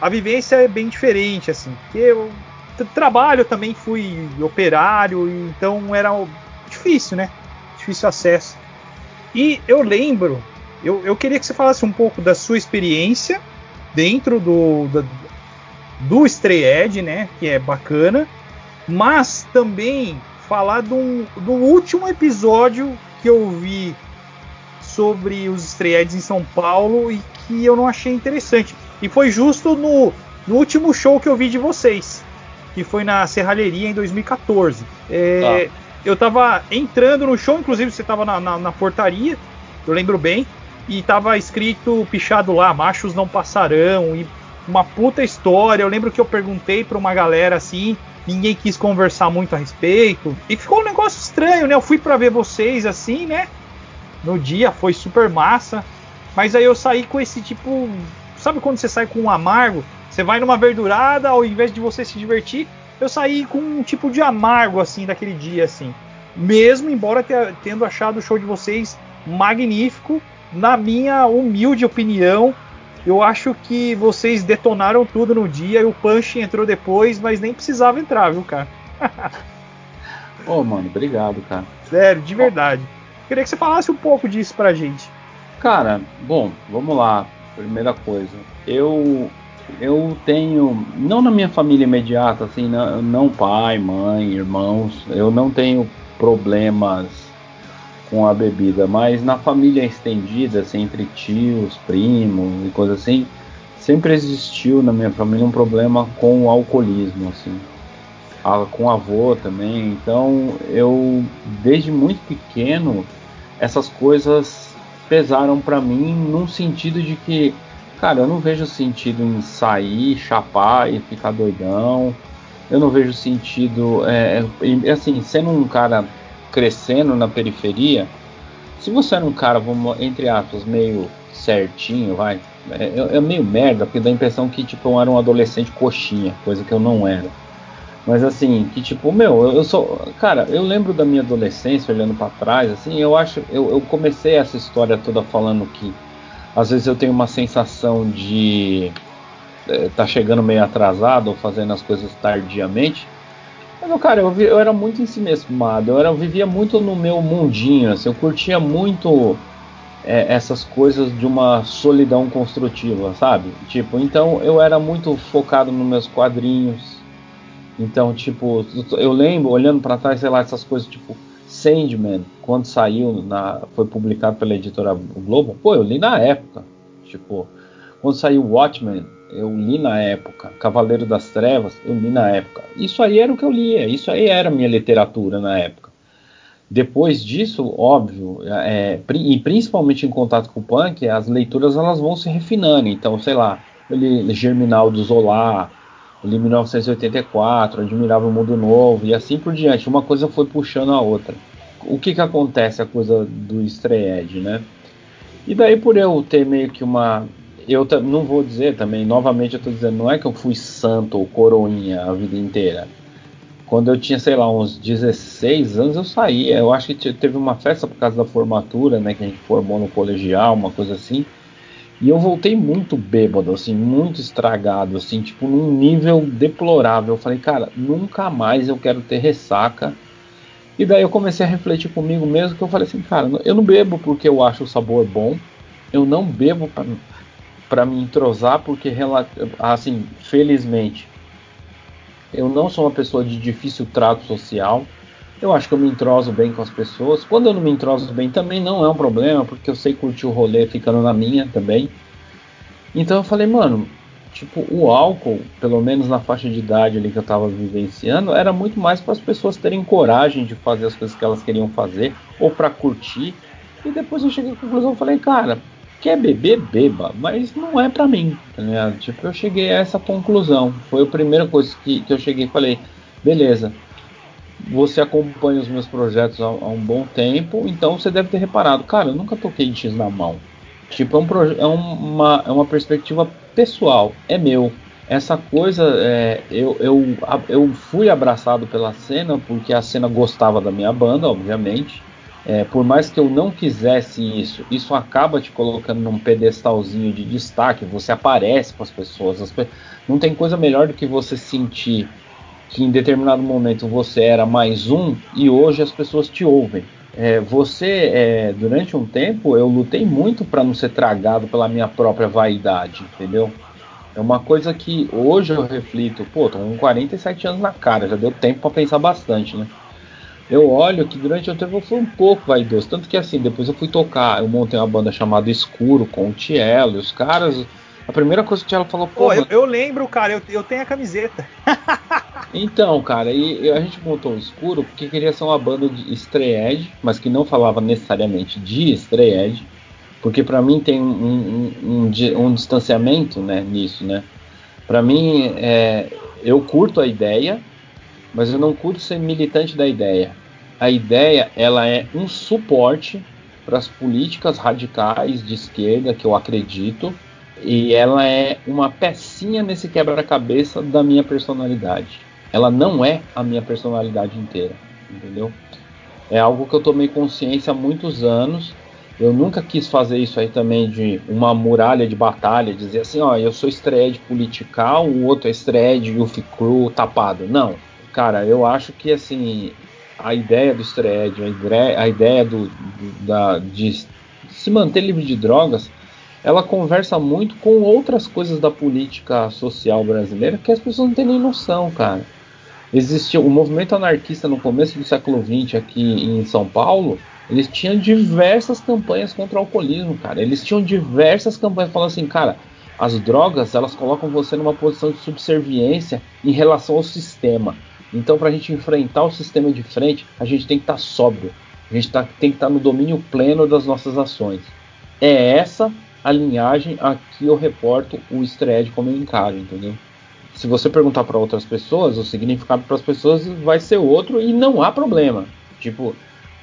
a vivência é bem diferente, assim. Porque eu trabalho também fui operário, então era difícil, né? Difícil acesso. E eu lembro, eu, eu queria que você falasse um pouco da sua experiência dentro do, do, do Stray né? Que é bacana. Mas também falar do, do último episódio que eu vi sobre os estreads em São Paulo e que eu não achei interessante. E foi justo no, no último show que eu vi de vocês, que foi na Serralheria em 2014. É, ah. Eu tava entrando no show, inclusive você tava na, na, na, portaria, eu lembro bem, e tava escrito pichado lá, machos não passarão, e uma puta história. Eu lembro que eu perguntei pra uma galera assim, ninguém quis conversar muito a respeito. E ficou um negócio estranho, né? Eu fui para ver vocês assim, né? No dia, foi super massa. Mas aí eu saí com esse tipo. Sabe quando você sai com um amargo? Você vai numa verdurada, ao invés de você se divertir, eu saí com um tipo de amargo, assim, daquele dia, assim. Mesmo embora tendo achado o show de vocês magnífico, na minha humilde opinião, eu acho que vocês detonaram tudo no dia e o Punch entrou depois, mas nem precisava entrar, viu, cara? Ô, oh, mano, obrigado, cara. Sério, de verdade. Queria que você falasse um pouco disso pra gente. Cara, bom, vamos lá. Primeira coisa, eu eu tenho, não na minha família imediata, assim, não, não pai, mãe, irmãos, eu não tenho problemas com a bebida, mas na família estendida, assim, entre tios, primos e coisas assim, sempre existiu na minha família um problema com o alcoolismo, assim, a, com avô também. Então, eu desde muito pequeno essas coisas pesaram para mim num sentido de que, cara, eu não vejo sentido em sair, chapar e ficar doidão. Eu não vejo sentido, é, é, assim, sendo um cara crescendo na periferia, se você era um cara, vamos, entre aspas, meio certinho, vai, é, é, meio merda, porque dá a impressão que tipo, eu era um adolescente coxinha, coisa que eu não era. Mas assim, que tipo, meu, eu sou. Cara, eu lembro da minha adolescência olhando para trás, assim, eu acho. Eu, eu, comecei essa história toda falando que às vezes eu tenho uma sensação de. É, tá chegando meio atrasado ou fazendo as coisas tardiamente. Mas, cara, eu, eu era muito em si mesmado, eu, era, eu vivia muito no meu mundinho, assim, eu curtia muito é, essas coisas de uma solidão construtiva, sabe? Tipo, então eu era muito focado nos meus quadrinhos. Então, tipo, eu lembro, olhando para trás, sei lá, essas coisas tipo Sandman, quando saiu, na, foi publicado pela editora Globo, pô, eu li na época. Tipo, quando saiu Watchmen, eu li na época. Cavaleiro das Trevas, eu li na época. Isso aí era o que eu lia, isso aí era minha literatura na época. Depois disso, óbvio, é, e principalmente em contato com o punk, as leituras elas vão se refinando. Então, sei lá, eu li Germinal do Zola, li 1984, Admirável Mundo Novo e assim por diante. Uma coisa foi puxando a outra. O que que acontece a coisa do Strayed, né? E daí por eu ter meio que uma eu não vou dizer também, novamente eu estou dizendo, não é que eu fui santo ou coroinha a vida inteira. Quando eu tinha, sei lá, uns 16 anos, eu saí. Eu acho que teve uma festa por causa da formatura, né? Que a gente formou no colegial, uma coisa assim. E eu voltei muito bêbado, assim, muito estragado, assim, tipo, num nível deplorável. Eu falei, cara, nunca mais eu quero ter ressaca. E daí eu comecei a refletir comigo mesmo, que eu falei assim, cara, eu não bebo porque eu acho o sabor bom. Eu não bebo para me entrosar, porque, assim, felizmente, eu não sou uma pessoa de difícil trato social. Eu acho que eu me entroso bem com as pessoas. Quando eu não me entroso bem, também não é um problema, porque eu sei curtir o rolê ficando na minha também. Então eu falei, mano, tipo, o álcool, pelo menos na faixa de idade ali que eu tava vivenciando, era muito mais para as pessoas terem coragem de fazer as coisas que elas queriam fazer, ou para curtir. E depois eu cheguei à conclusão, falei, cara, quer beber, beba, mas não é para mim. Tá tipo, eu cheguei a essa conclusão. Foi a primeira coisa que, que eu cheguei e falei, beleza. Você acompanha os meus projetos há, há, um bom tempo, então você deve ter reparado, cara, eu nunca toquei em X na mão. Tipo, é, um é, uma, é uma perspectiva pessoal, é meu. Essa coisa, é, eu, eu, eu fui abraçado pela cena porque a cena gostava da minha banda, obviamente é, por mais que eu não quisesse isso, isso acaba te colocando num pedestalzinho de destaque, você aparece para as pessoas. As pe não tem coisa melhor do que você sentir que em determinado momento você era mais um e hoje as pessoas te ouvem. É, você, é, durante um tempo, eu lutei muito para não ser tragado pela minha própria vaidade, entendeu? É uma coisa que hoje eu reflito, pô, tô com 47 anos na cara, já deu tempo para pensar bastante, né? eu olho que durante o tempo eu fui um pouco vaidoso. Tanto que assim, depois eu fui tocar, eu montei uma banda chamada Escuro com o Tielo, e os caras. A primeira coisa que o Tielo falou, pô. pô eu, eu, lembro, cara, eu, eu tenho a camiseta. então, cara, e, e, a gente montou o Escuro porque queria ser uma banda de Strayed, mas que não falava necessariamente de Strayed, porque para mim tem um, um, um, um, distanciamento né, nisso, né? Para mim, é, eu curto a ideia, mas eu não curto ser militante da ideia. A ideia ela é um suporte para as políticas radicais de esquerda que eu acredito e ela é uma pecinha nesse quebra-cabeça da minha personalidade. Ela não é a minha personalidade inteira, entendeu? É algo que eu tomei consciência há muitos anos. Eu nunca quis fazer isso aí também de uma muralha de batalha, dizer assim, ó, eu sou estreia political, o outro é estreia de Youth Crew tapado. Não, cara, eu acho que assim a ideia do estreed, a ideia, a ideia do, do, da, de se manter livre de drogas, ela conversa muito com outras coisas da política social brasileira que as pessoas não têm nem noção, cara. Existia o movimento anarquista no começo do século XX aqui em São Paulo. Eles tinham diversas campanhas contra o alcoolismo, cara. Eles tinham diversas campanhas falando assim, cara, as drogas elas colocam você numa posição de subserviência em relação ao sistema. Então, para a gente enfrentar o sistema de frente, a gente tem que estar tá sóbrio. A gente tá, tem que estar tá no domínio pleno das nossas ações. É essa a linhagem a que eu reporto o estresse como eu encaro, entendeu? Se você perguntar para outras pessoas, o significado para as pessoas vai ser outro e não há problema. Tipo,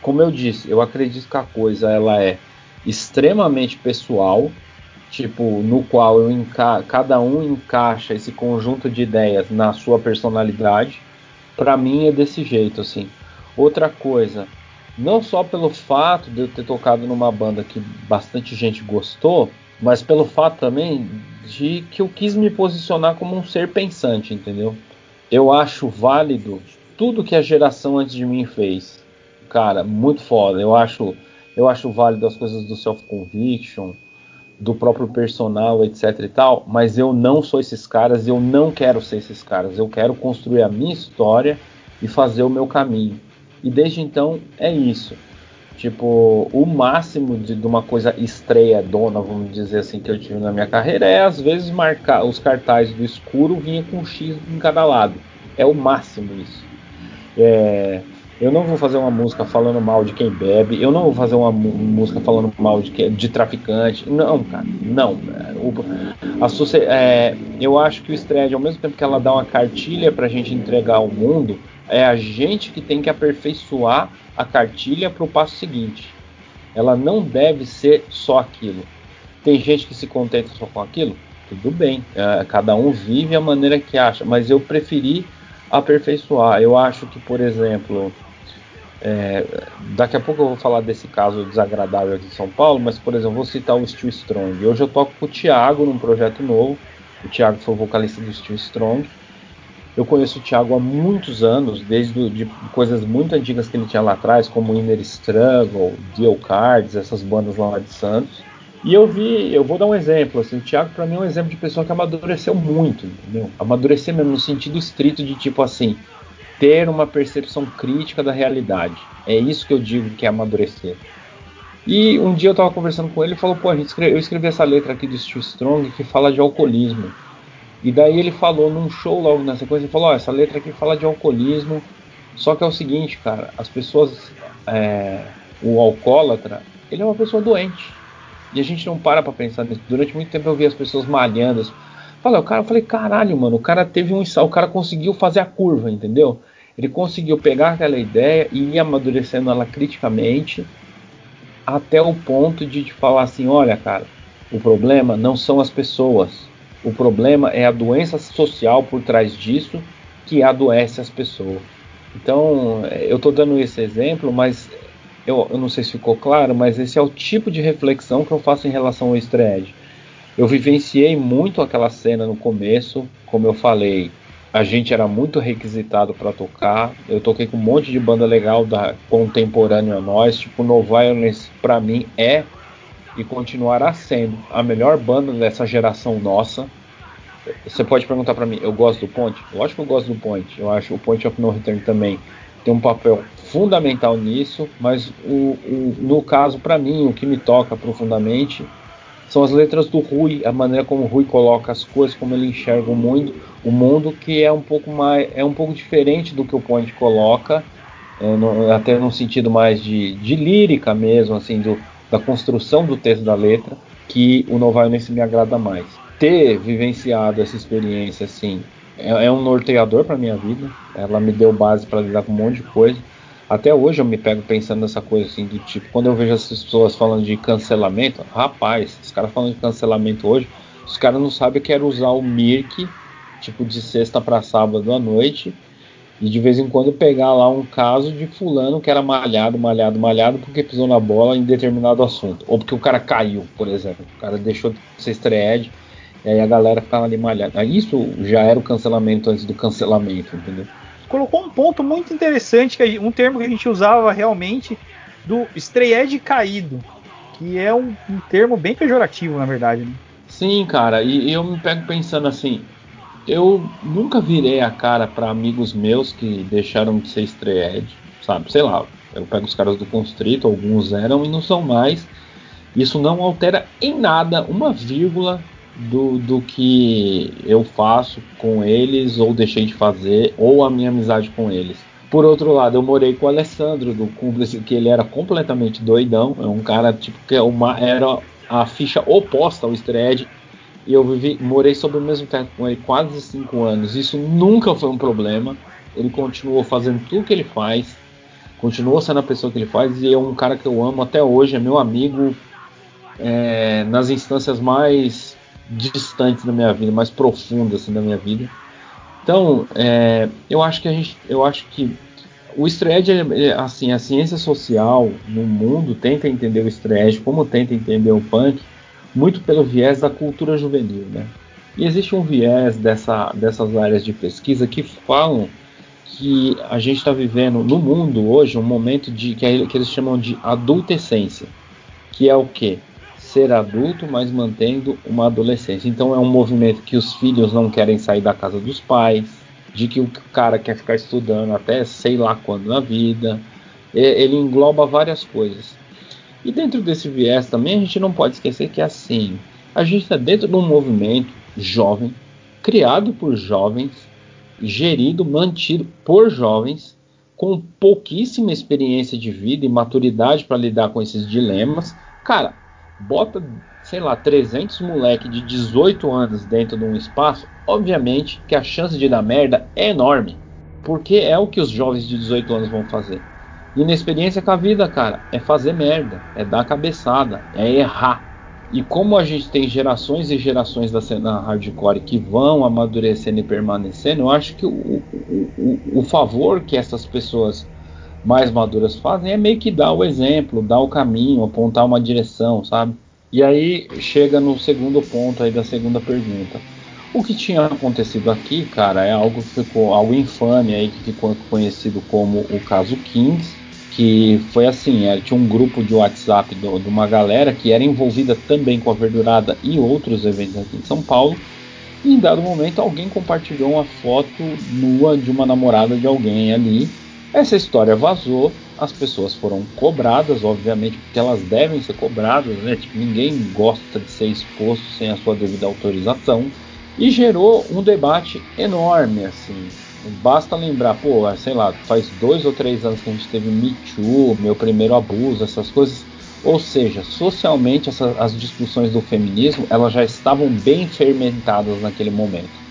como eu disse, eu acredito que a coisa ela é extremamente pessoal, tipo, no qual eu cada um encaixa esse conjunto de ideias na sua personalidade para mim é desse jeito, assim. Outra coisa, não só pelo fato de eu ter tocado numa banda que bastante gente gostou, mas pelo fato também de que eu quis me posicionar como um ser pensante, entendeu? Eu acho válido tudo que a geração antes de mim fez. Cara, muito foda. Eu acho, eu acho válido as coisas do self conviction, do próprio personal, etc e tal, mas eu não sou esses caras, eu não quero ser esses caras. Eu quero construir a minha história e fazer o meu caminho. E desde então é isso. Tipo, o máximo de, de uma coisa estreia dona, vamos dizer assim, que eu tive na minha carreira é às vezes marcar os cartazes do escuro vinha com um X em cada lado. É o máximo isso. É, eu não vou fazer uma música falando mal de quem bebe. Eu não vou fazer uma música falando mal de, de traficante. Não, cara, não. O, a, é, eu acho que o Stred, ao mesmo tempo que ela dá uma cartilha para a gente entregar ao mundo, é a gente que tem que aperfeiçoar a cartilha para o passo seguinte. Ela não deve ser só aquilo. Tem gente que se contenta só com aquilo? Tudo bem. É, cada um vive a maneira que acha. Mas eu preferi aperfeiçoar. Eu acho que, por exemplo, é, daqui a pouco eu vou falar desse caso desagradável aqui em São Paulo, mas por exemplo, vou citar o Steel Strong. Hoje eu toco com o Thiago num projeto novo. O Thiago foi o vocalista do Steel Strong. Eu conheço o Thiago há muitos anos, desde de coisas muito antigas que ele tinha lá atrás, como Inner Struggle, Deal Cards, essas bandas lá de Santos. E eu vi, eu vou dar um exemplo, assim, o Thiago para mim é um exemplo de pessoa que amadureceu muito, entendeu? Mesmo no sentido estrito de tipo assim, ter uma percepção crítica da realidade. É isso que eu digo que é amadurecer. E um dia eu estava conversando com ele e falou: pô, a gente escreve, eu escrevi essa letra aqui do Steve Strong que fala de alcoolismo. E daí ele falou num show logo na sequência: ele falou, oh, essa letra aqui fala de alcoolismo. Só que é o seguinte, cara, as pessoas. É, o alcoólatra, ele é uma pessoa doente. E a gente não para pra pensar nisso. Durante muito tempo eu vi as pessoas malhando. Falei, o cara, eu falei, caralho, mano, o cara teve um o cara conseguiu fazer a curva, entendeu? Ele conseguiu pegar aquela ideia e ir amadurecendo ela criticamente até o ponto de falar assim: olha, cara, o problema não são as pessoas, o problema é a doença social por trás disso que adoece as pessoas. Então, eu estou dando esse exemplo, mas eu, eu, não sei se ficou claro, mas esse é o tipo de reflexão que eu faço em relação ao easter Eu vivenciei muito aquela cena no começo, como eu falei, a gente era muito requisitado para tocar. Eu toquei com um monte de banda legal da contemporânea a nós, tipo No Violence para mim é e continuará sendo a melhor banda dessa geração nossa. Você pode perguntar para mim, eu gosto do Ponte? Lógico que eu gosto do Ponte. Eu acho o Point of No Return também tem um papel fundamental nisso, mas o, o no caso para mim o que me toca profundamente são as letras do Rui, a maneira como o Rui coloca as coisas, como ele enxerga o mundo, o mundo que é um pouco mais, é um pouco diferente do que o Point coloca, é, no, até no sentido mais de, de lírica mesmo, assim, do, da construção do texto da letra, que o Novaio nesse me agrada mais. ter vivenciado essa experiência assim é, é um norteador para minha vida. Ela me deu base para lidar com um monte de coisa. Até hoje eu me pego pensando nessa coisa assim do tipo, quando eu vejo essas pessoas falando de cancelamento, rapaz, os caras falando de cancelamento hoje, os caras não sabem que era usar o Mirk, tipo de sexta para sábado à noite, e de vez em quando pegar lá um caso de fulano que era malhado, malhado, malhado porque pisou na bola em determinado assunto, ou porque o cara caiu, por exemplo, o cara deixou de ser estreed, e aí a galera ficava ali malhada. Isso já era o cancelamento antes do cancelamento, entendeu? Colocou um ponto muito interessante, que um termo que a gente usava realmente, do estreed caído, que é um, um, termo bem pejorativo, na verdade. Né? Sim, cara, e, e eu me pego pensando assim, eu nunca virei a cara para amigos meus que deixaram de ser estreed, sabe? Sei lá, eu pego os caras do Constrito, alguns eram e não são mais. Isso não altera em nada, uma vírgula do, do que eu faço com eles ou deixei de fazer ou a minha amizade com eles. Por outro lado, eu morei com o Alessandro do Cúmplice, que ele era completamente doidão, é um cara tipo que é uma, era a ficha oposta ao Stred. E eu vivi, morei sob o mesmo teto com ele quase cinco anos. Isso nunca foi um problema. Ele continuou fazendo tudo que ele faz, continuou sendo a pessoa que ele faz e é um cara que eu amo até hoje, é meu amigo é, nas instâncias mais distantes da minha vida, mais profundas assim, da minha vida. Então, é, eu acho que a gente, eu acho que o Stred, é, assim, a ciência social no mundo tenta entender o Stred como tenta entender o punk, muito pelo viés da cultura juvenil, né? E existe um viés dessa, dessas áreas de pesquisa que falam que a gente está vivendo no mundo hoje um momento de que, que eles chamam de adultescência, que é o que? Ser adulto, mas mantendo uma adolescência. Então é um movimento que os filhos não querem sair da casa dos pais, de que o cara quer ficar estudando até sei lá quando na vida. Ele engloba várias coisas. E dentro desse viés também a gente não pode esquecer que é assim, a gente está dentro de um movimento jovem, criado por jovens, gerido, mantido por jovens, com pouquíssima experiência de vida e maturidade para lidar com esses dilemas. Cara, bota, sei lá, 300 moleque de 18 anos dentro de um espaço, obviamente que a chance de dar merda é enorme. Porque é o que os jovens de 18 anos vão fazer. E na experiência com a vida, cara, é fazer merda, é dar cabeçada, é errar. E como a gente tem gerações e gerações da cena hardcore que vão amadurecendo e permanecendo, eu acho que o, o, o, o favor que essas pessoas mais maduras fazem é meio que dar o exemplo, dar o caminho, apontar uma direção, sabe? E aí chega no segundo ponto aí da segunda pergunta. O que tinha acontecido aqui, cara, é algo que ficou algo infame aí que ficou conhecido como o caso Kings, que foi assim, era, tinha um grupo de WhatsApp do, de uma galera que era envolvida também com a verdurada e outros eventos aqui em São Paulo. E em dado momento alguém compartilhou uma foto nua de uma namorada de alguém ali essa história vazou, as pessoas foram cobradas, obviamente, porque elas devem ser cobradas, né? Tipo, ninguém gosta de ser exposto sem a sua devida autorização. E gerou um debate enorme, assim. Basta lembrar, pô, sei lá, faz dois ou três anos que a gente teve Me Too, meu primeiro abuso, essas coisas. Ou seja, socialmente essa, as discussões do feminismo elas já estavam bem fermentadas naquele momento.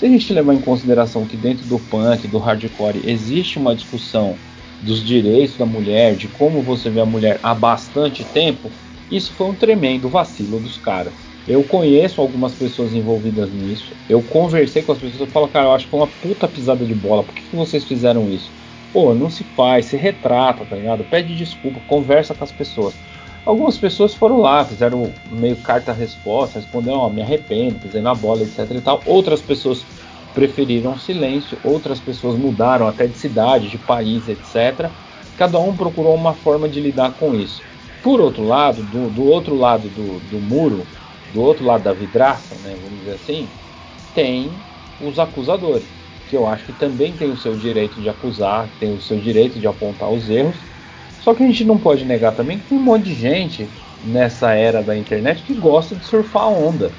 Se a gente levar em consideração que dentro do punk, do hardcore, existe uma discussão dos direitos da mulher, de como você vê a mulher há bastante tempo, isso foi um tremendo vacilo dos caras. Eu conheço algumas pessoas envolvidas nisso. Eu conversei com as pessoas e falo, cara, eu acho que foi uma puta pisada de bola. Por que, que vocês fizeram isso? Pô, não se faz, se retrata, tá ligado? Pede desculpa, conversa com as pessoas. Algumas pessoas foram lá, fizeram meio carta-resposta, responderam, ó, oh, me arrependo, pisei na bola, etc e tal. Outras pessoas preferiram silêncio, outras pessoas mudaram até de cidade, de país, etc. Cada um procurou uma forma de lidar com isso. Por outro lado, do, do outro lado do, do, muro, do outro lado da vidraça, né, vamos dizer assim, tem os acusadores, que eu acho que também tem o seu direito de acusar, tem o seu direito de apontar os erros, só que a gente não pode negar também que tem um monte de gente nessa era da internet que gosta de surfar onda.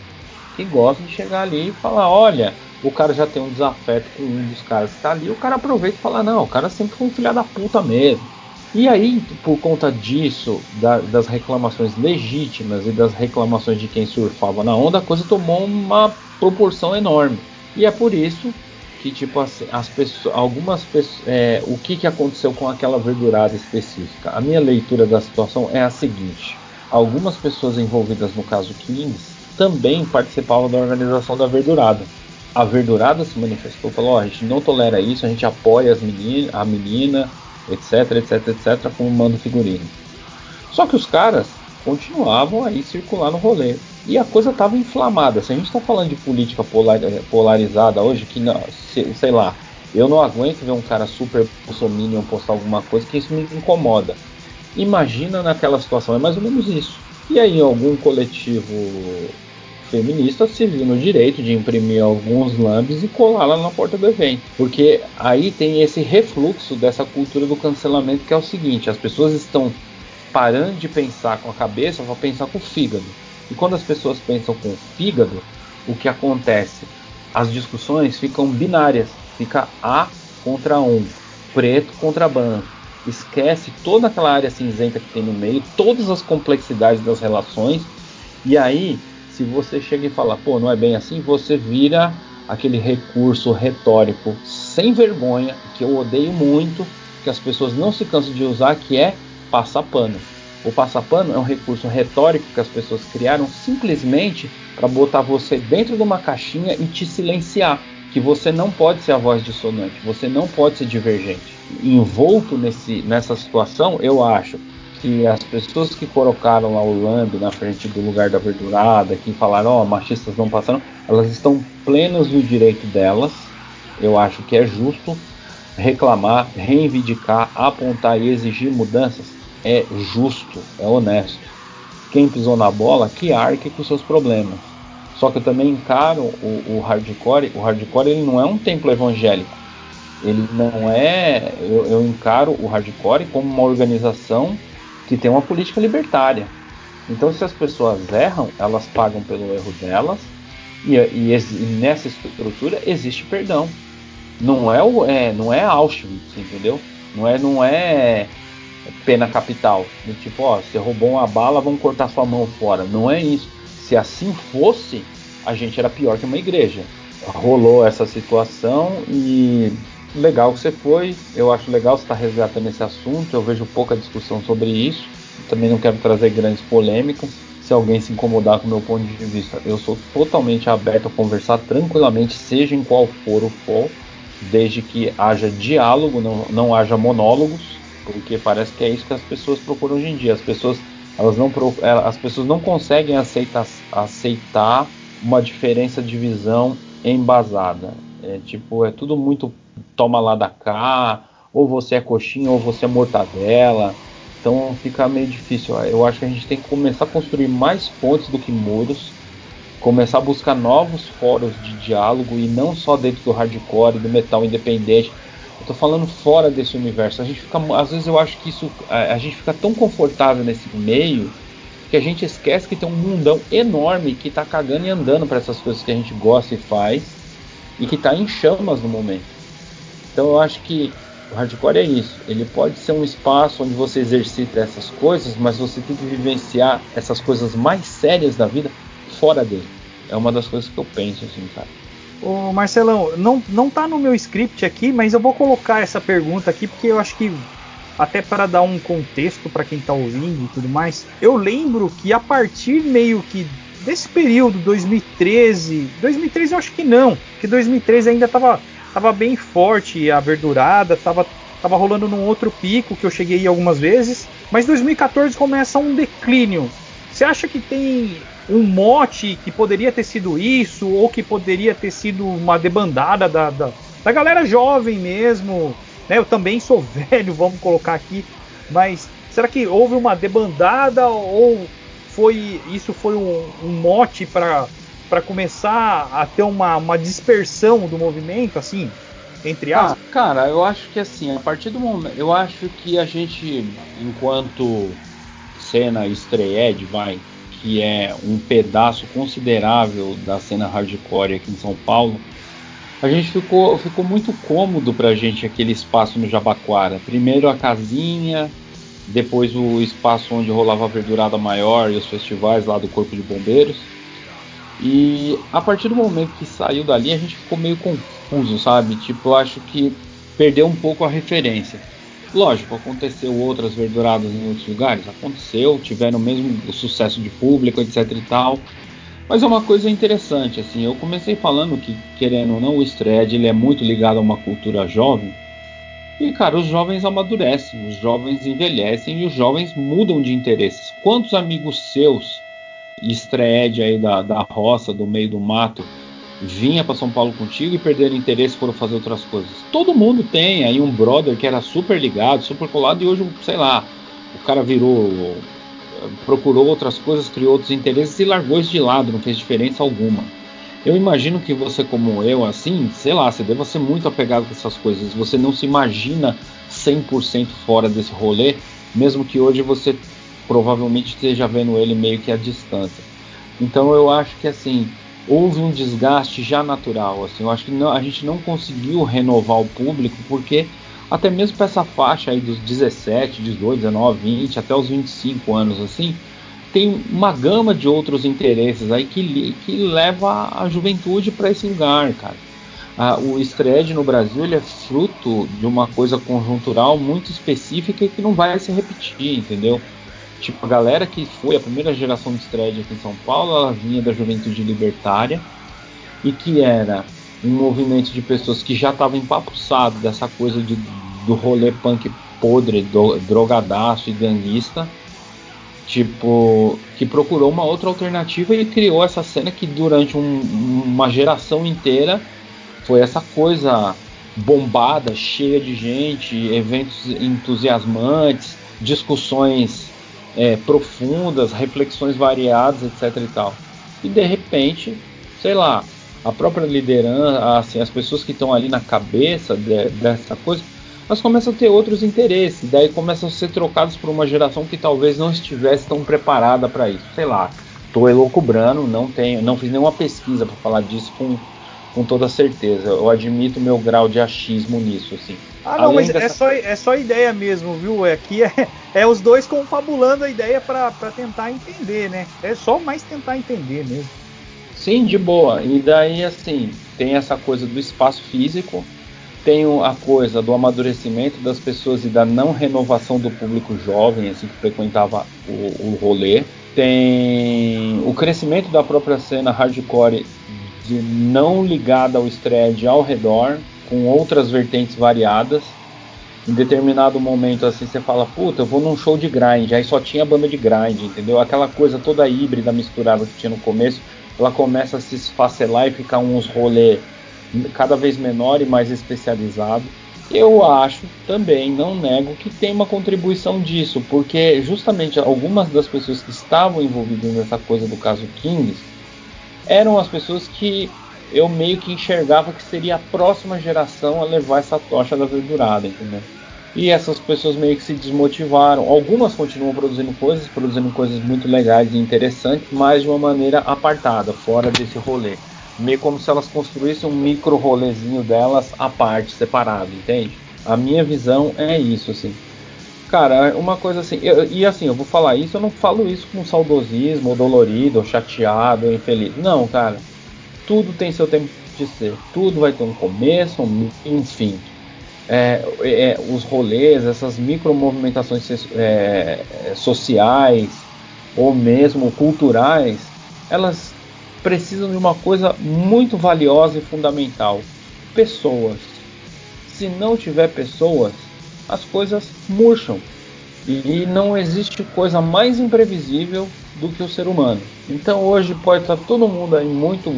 Que gosta de chegar ali e falar, olha, o cara já tem um desafeto com um dos caras que tá ali, o cara aproveita e fala, não, o cara sempre foi um filho da puta mesmo. E aí, por conta disso, da, das reclamações legítimas e das reclamações de quem surfava na onda, a coisa tomou uma proporção enorme. E é por isso que, tipo, as, as pessoas, algumas pessoas, é, o que, que aconteceu com aquela verdurada específica? A minha leitura da situação é a seguinte: algumas pessoas envolvidas no caso Kings também participavam da organização da verdurada. A verdurada se manifestou, falou: oh, a gente não tolera isso, a gente apoia as menina, a menina etc, etc, etc, com o mando figurino. Só que os caras continuavam aí circular no rolê. E a coisa estava inflamada. Se a gente está falando de política polar, polarizada hoje, que não, sei lá, eu não aguento ver um cara super bolsominion postar alguma coisa que isso me incomoda. Imagina naquela situação, é mais ou menos isso. E aí algum coletivo feminista se viu no direito de imprimir alguns lambes e colar lá na porta do evento. Porque aí tem esse refluxo dessa cultura do cancelamento que é o seguinte: as pessoas estão parando de pensar com a cabeça para pensar com o fígado. E quando as pessoas pensam com o fígado, o que acontece? As discussões ficam binárias, fica A contra um, preto contra branco. Esquece toda aquela área cinzenta que tem no meio, todas as complexidades das relações, e aí se você chega e fala, pô, não é bem assim, você vira aquele recurso retórico sem vergonha, que eu odeio muito, que as pessoas não se cansam de usar, que é passar pano. O passar pano é um recurso retórico que as pessoas criaram simplesmente para botar você dentro de uma caixinha e te silenciar. Que você não pode ser a voz dissonante, você não pode ser divergente. Envolto nesse, nessa situação, eu acho que as pessoas que colocaram lá o Lamb na frente do lugar da verdurada, que falaram, ó, oh, machistas não passaram, elas estão plenas do direito delas. Eu acho que é justo reclamar, reivindicar, apontar e exigir mudanças. É justo, é honesto. Quem pisou na bola, que arque com seus problemas. Só que eu também encaro o, o hardcore. O hardcore ele não é um templo evangélico. Ele não é. Eu, eu encaro o hardcore como uma organização que tem uma política libertária. Então, se as pessoas erram, elas pagam pelo erro delas e, e, e nessa estrutura existe perdão. Não é, o, é, não é Auschwitz, entendeu? Não é, não é pena capital. Do tipo, ó, você roubou uma bala, vamos cortar sua mão fora. Não é isso. Se assim fosse, a gente era pior que uma igreja. Rolou essa situação e legal que você foi. Eu acho legal você estar tá resgatando esse assunto. Eu vejo pouca discussão sobre isso. Também não quero trazer grandes polêmicas. Se alguém se incomodar com o meu ponto de vista, eu sou totalmente aberto a conversar tranquilamente, seja em qual for o for, desde que haja diálogo, não, não haja monólogos, porque parece que é isso que as pessoas procuram hoje em dia. As pessoas, elas não, as pessoas não conseguem aceitar, aceitar uma diferença de visão embasada. É tipo, é tudo muito toma lá da cá, ou você é coxinha ou você é mortadela. Então fica meio difícil. Eu acho que a gente tem que começar a construir mais pontes do que muros, começar a buscar novos fóruns de diálogo e não só dentro do hardcore, do metal independente. Eu tô falando fora desse universo. A gente fica, às vezes eu acho que isso, a, a gente fica tão confortável nesse meio que a gente esquece que tem um mundão enorme que tá cagando e andando para essas coisas que a gente gosta e faz e que tá em chamas no momento. Então eu acho que o hardcore é isso. Ele pode ser um espaço onde você exercita essas coisas, mas você tem que vivenciar essas coisas mais sérias da vida fora dele. É uma das coisas que eu penso assim, cara. Ô Marcelão, não, não tá no meu script aqui, mas eu vou colocar essa pergunta aqui porque eu acho que até para dar um contexto para quem tá ouvindo e tudo mais. Eu lembro que a partir meio que desse período 2013, 2013 eu acho que não, que 2013 ainda tava tava bem forte a verdurada, tava, tava rolando num outro pico que eu cheguei algumas vezes, mas 2014 começa um declínio. Você acha que tem um mote que poderia ter sido isso, ou que poderia ter sido uma debandada da, da, da galera jovem mesmo? Né? Eu também sou velho, vamos colocar aqui, mas será que houve uma debandada ou foi isso foi um, um mote para para começar a ter uma, uma dispersão do movimento, assim, entre aspas? Ah, cara, eu acho que assim, a partir do momento. Eu acho que a gente, enquanto cena estreed, vai, que é um pedaço considerável da cena hardcore aqui em São Paulo, a gente ficou, ficou muito cômodo pra gente aquele espaço no Jabaquara. Primeiro a casinha, depois o espaço onde rolava a verdurada maior e os festivais lá do Corpo de Bombeiros. E a partir do momento que saiu dali, a gente ficou meio confuso, sabe? Tipo, acho que perdeu um pouco a referência. Lógico, aconteceu outras verduradas em outros lugares, aconteceu, tiveram mesmo sucesso de público, etc e tal. Mas é uma coisa interessante, assim, eu comecei falando que, querendo ou não, o Stred ele é muito ligado a uma cultura jovem. E, cara, os jovens amadurecem, os jovens envelhecem e os jovens mudam de interesses. Quantos amigos seus, Stred aí da, da roça, do meio do mato, vinha para São Paulo contigo e perderam interesse foram fazer outras coisas? Todo mundo tem aí um brother que era super ligado, super colado e hoje, sei lá, o cara virou procurou outras coisas, criou outros interesses e largou isso de lado, não fez diferença alguma. Eu imagino que você, como eu, assim, sei lá, você deva ser muito apegado com essas coisas. Você não se imagina 100% fora desse rolê, mesmo que hoje você provavelmente esteja vendo ele meio que à distância. Então eu acho que assim houve um desgaste já natural. Assim, eu acho que não, a gente não conseguiu renovar o público porque até mesmo para essa faixa aí dos 17, 18, 19, 20 até os 25 anos assim, tem uma gama de outros interesses aí que, que leva a juventude para esse lugar, cara. Ah, o Stred no Brasil ele é fruto de uma coisa conjuntural muito específica e que não vai se repetir, entendeu? Tipo, a galera que foi a primeira geração de Stred aqui em São Paulo, ela vinha da juventude libertária e que era um movimento de pessoas que já estavam empapuçados dessa coisa de, do rolê punk podre, do, drogadaço e ganguista, tipo, que procurou uma outra alternativa e criou essa cena que durante um, uma geração inteira foi essa coisa bombada, cheia de gente, eventos entusiasmantes, discussões é, profundas, reflexões variadas, etc e tal. E de repente, sei lá, a própria liderança, assim, as pessoas que estão ali na cabeça de, dessa coisa, elas começam a ter outros interesses, daí começam a ser trocados por uma geração que talvez não estivesse tão preparada para isso. Sei lá, estou elocubrando, não tenho, não fiz nenhuma pesquisa para falar disso com, com toda certeza. Eu admito meu grau de achismo nisso, assim. Ah, não, Além mas é dessa... é, só, é só ideia mesmo, viu? Aqui é, é os dois confabulando a ideia para tentar entender, né? É só mais tentar entender mesmo. Sim, de boa. E daí, assim, tem essa coisa do espaço físico, tem a coisa do amadurecimento das pessoas e da não renovação do público jovem, assim, que frequentava o, o rolê. Tem o crescimento da própria cena hardcore de não ligada ao thread ao redor, com outras vertentes variadas. Em determinado momento, assim, você fala, puta, eu vou num show de grind, aí só tinha banda de grind, entendeu? Aquela coisa toda híbrida, misturada que tinha no começo, ela começa a se esfacelar e ficar uns rolê cada vez menor e mais especializado. Eu acho também, não nego, que tem uma contribuição disso, porque justamente algumas das pessoas que estavam envolvidas nessa coisa do caso Kings eram as pessoas que eu meio que enxergava que seria a próxima geração a levar essa tocha da verdurada, entendeu? E essas pessoas meio que se desmotivaram. Algumas continuam produzindo coisas, produzindo coisas muito legais e interessantes, mas de uma maneira apartada, fora desse rolê. Meio como se elas construíssem um micro rolezinho delas à parte, separado, entende? A minha visão é isso, assim. Cara, uma coisa assim, eu, e assim, eu vou falar isso, eu não falo isso com saudosismo, ou dolorido, ou chateado, ou infeliz. Não, cara. Tudo tem seu tempo de ser. Tudo vai ter um começo, um fim é, é, os rolês, essas micromovimentações é, sociais ou mesmo culturais, elas precisam de uma coisa muito valiosa e fundamental: pessoas. Se não tiver pessoas, as coisas murcham. E não existe coisa mais imprevisível do que o ser humano. Então hoje pode estar todo mundo aí muito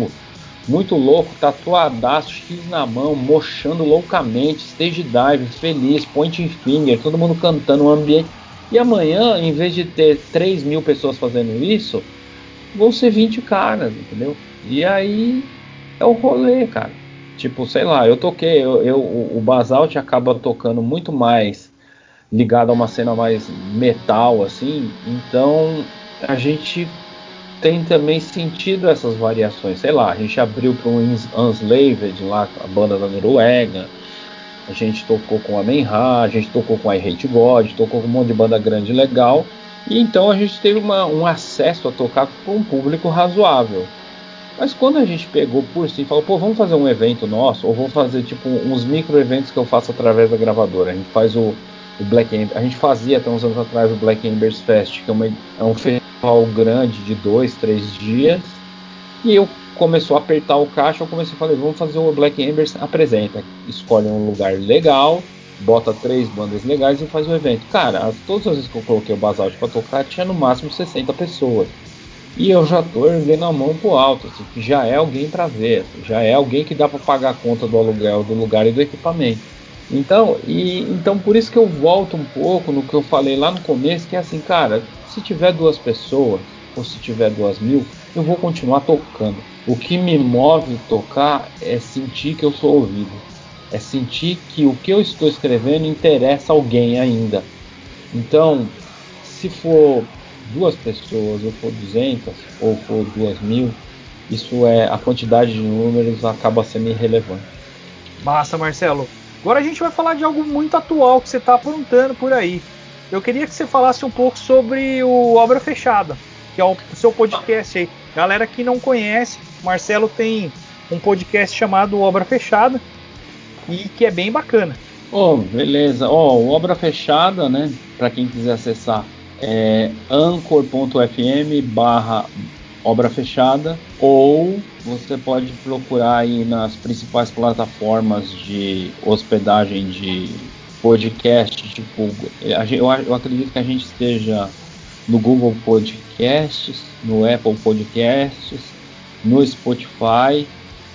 muito louco, tatuadaço, X na mão, mochando loucamente, stage dive, feliz, point finger, todo mundo cantando, um ambiente. E amanhã, em vez de ter 3 mil pessoas fazendo isso, vão ser 20 caras, entendeu? E aí é o rolê, cara. Tipo, sei lá, eu toquei, eu, eu o Basalt acaba tocando muito mais ligado a uma cena mais metal, assim, então a gente tem também sentido essas variações. Sei lá, a gente abriu para um Unslaved lá, a banda da Noruega. A gente tocou com a Menha, a gente tocou com a I Hate God, tocou com um monte de banda grande legal. E então a gente teve uma, um acesso a tocar com um público razoável. Mas quando a gente pegou por si e falou, pô, vamos fazer um evento nosso, ou vamos fazer tipo uns micro eventos que eu faço através da gravadora. A gente faz o, o Black a gente fazia até uns anos atrás o Black Embers Fest, que é, uma, é um festival grande de dois, três dias. E eu começou a apertar o caixa, eu comecei a falar, vamos fazer o Black Embers apresenta, escolhe um lugar legal, bota três bandas legais e faz o evento. Cara, todas as vezes que eu coloquei o Basalt para tocar, tinha no máximo 60 pessoas. E eu já tô erguendo a mão pro alto, assim, que já é alguém para ver, assim, já é alguém que dá para pagar a conta do aluguel do lugar e do equipamento. Então, e, então por isso que eu volto um pouco no que eu falei lá no começo, que é assim, cara, se tiver duas pessoas, ou se tiver duas mil, eu vou continuar tocando. O que me move tocar é sentir que eu sou ouvido. É sentir que o que eu estou escrevendo interessa alguém ainda. Então, se for duas pessoas, ou for 200, ou for duas mil, isso é a quantidade de números acaba sendo irrelevante. Massa, Marcelo. Agora a gente vai falar de algo muito atual que você está aprontando por aí. Eu queria que você falasse um pouco sobre o Obra Fechada, que é o seu podcast aí. Galera que não conhece, Marcelo tem um podcast chamado Obra Fechada e que é bem bacana. Oh, beleza. Ó, oh, Obra Fechada, né? Para quem quiser acessar, é anchor.fm barra obra fechada ou você pode procurar aí nas principais plataformas de hospedagem de podcast, tipo, eu, eu acredito que a gente esteja no Google Podcasts, no Apple Podcasts, no Spotify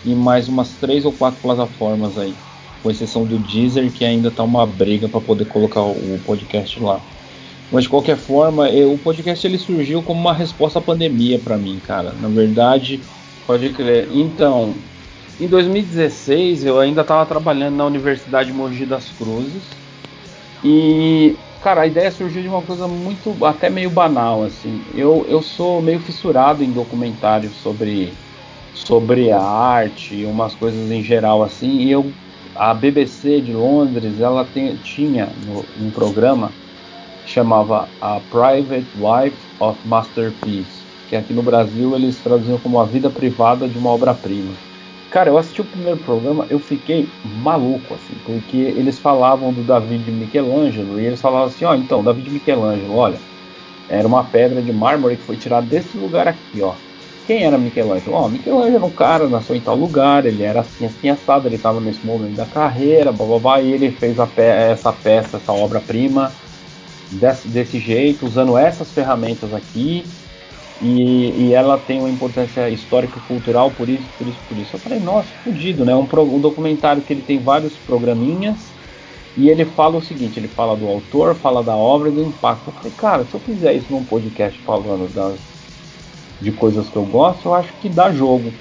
e mais umas três ou quatro plataformas aí, com exceção do Deezer que ainda tá uma briga para poder colocar o podcast lá. Mas de qualquer forma, eu, o podcast ele surgiu como uma resposta à pandemia para mim, cara. Na verdade, pode crer. Então, em 2016 eu ainda estava trabalhando na Universidade Mogi das Cruzes e, cara, a ideia surgiu de uma coisa muito, até meio banal, assim. Eu, eu sou meio fissurado em documentários sobre sobre a arte umas coisas em geral assim. E eu, a BBC de Londres, ela tem, tinha no, um programa chamava A Private Life of Masterpiece, que aqui no Brasil eles traduziam como A Vida Privada de uma Obra-Prima. Cara, eu assisti o primeiro programa, eu fiquei maluco, assim, porque eles falavam do David Michelangelo e eles falavam assim: ó, oh, então, David Michelangelo, olha, era uma pedra de mármore que foi tirada desse lugar aqui, ó. Quem era Michelangelo? Ó, oh, Michelangelo era um cara, nasceu em tal lugar, ele era assim, assim, assado, ele estava nesse momento da carreira, blá, blá, blá, e ele fez pe essa peça, essa obra-prima, desse, desse jeito, usando essas ferramentas aqui, e, e, ela tem uma importância histórica cultural por isso, por isso, por isso. Eu falei, nossa, fodido, né? Um, pro, um documentário que ele tem vários programinhas e ele fala o seguinte: ele fala do autor, fala da obra e do impacto. Eu falei, cara, se eu fizer isso num podcast falando das, de coisas que eu gosto, eu acho que dá jogo.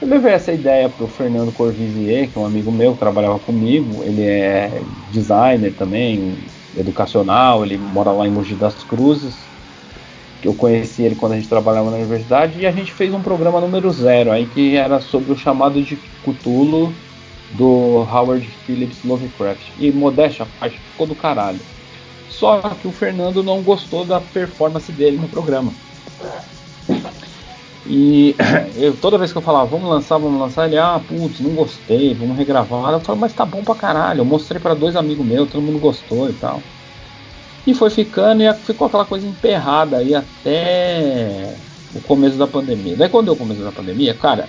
Eu levei essa ideia para o Fernando Corvisier, que é um amigo meu que trabalhava comigo. Ele é designer também, educacional, ele mora lá em Mogi das Cruzes. Eu conheci ele quando a gente trabalhava na universidade e a gente fez um programa número zero aí que era sobre o chamado de Cthulhu do Howard Phillips Lovecraft. E modéstia a parte ficou do caralho. Só que o Fernando não gostou da performance dele no programa. E eu, toda vez que eu falava, vamos lançar, vamos lançar, ele, ah, putz, não gostei, vamos regravar. Eu falava, mas tá bom pra caralho. Eu mostrei para dois amigos meus, todo mundo gostou e tal. E foi ficando e ficou aquela coisa emperrada aí até o começo da pandemia. Daí quando deu o começo da pandemia, cara,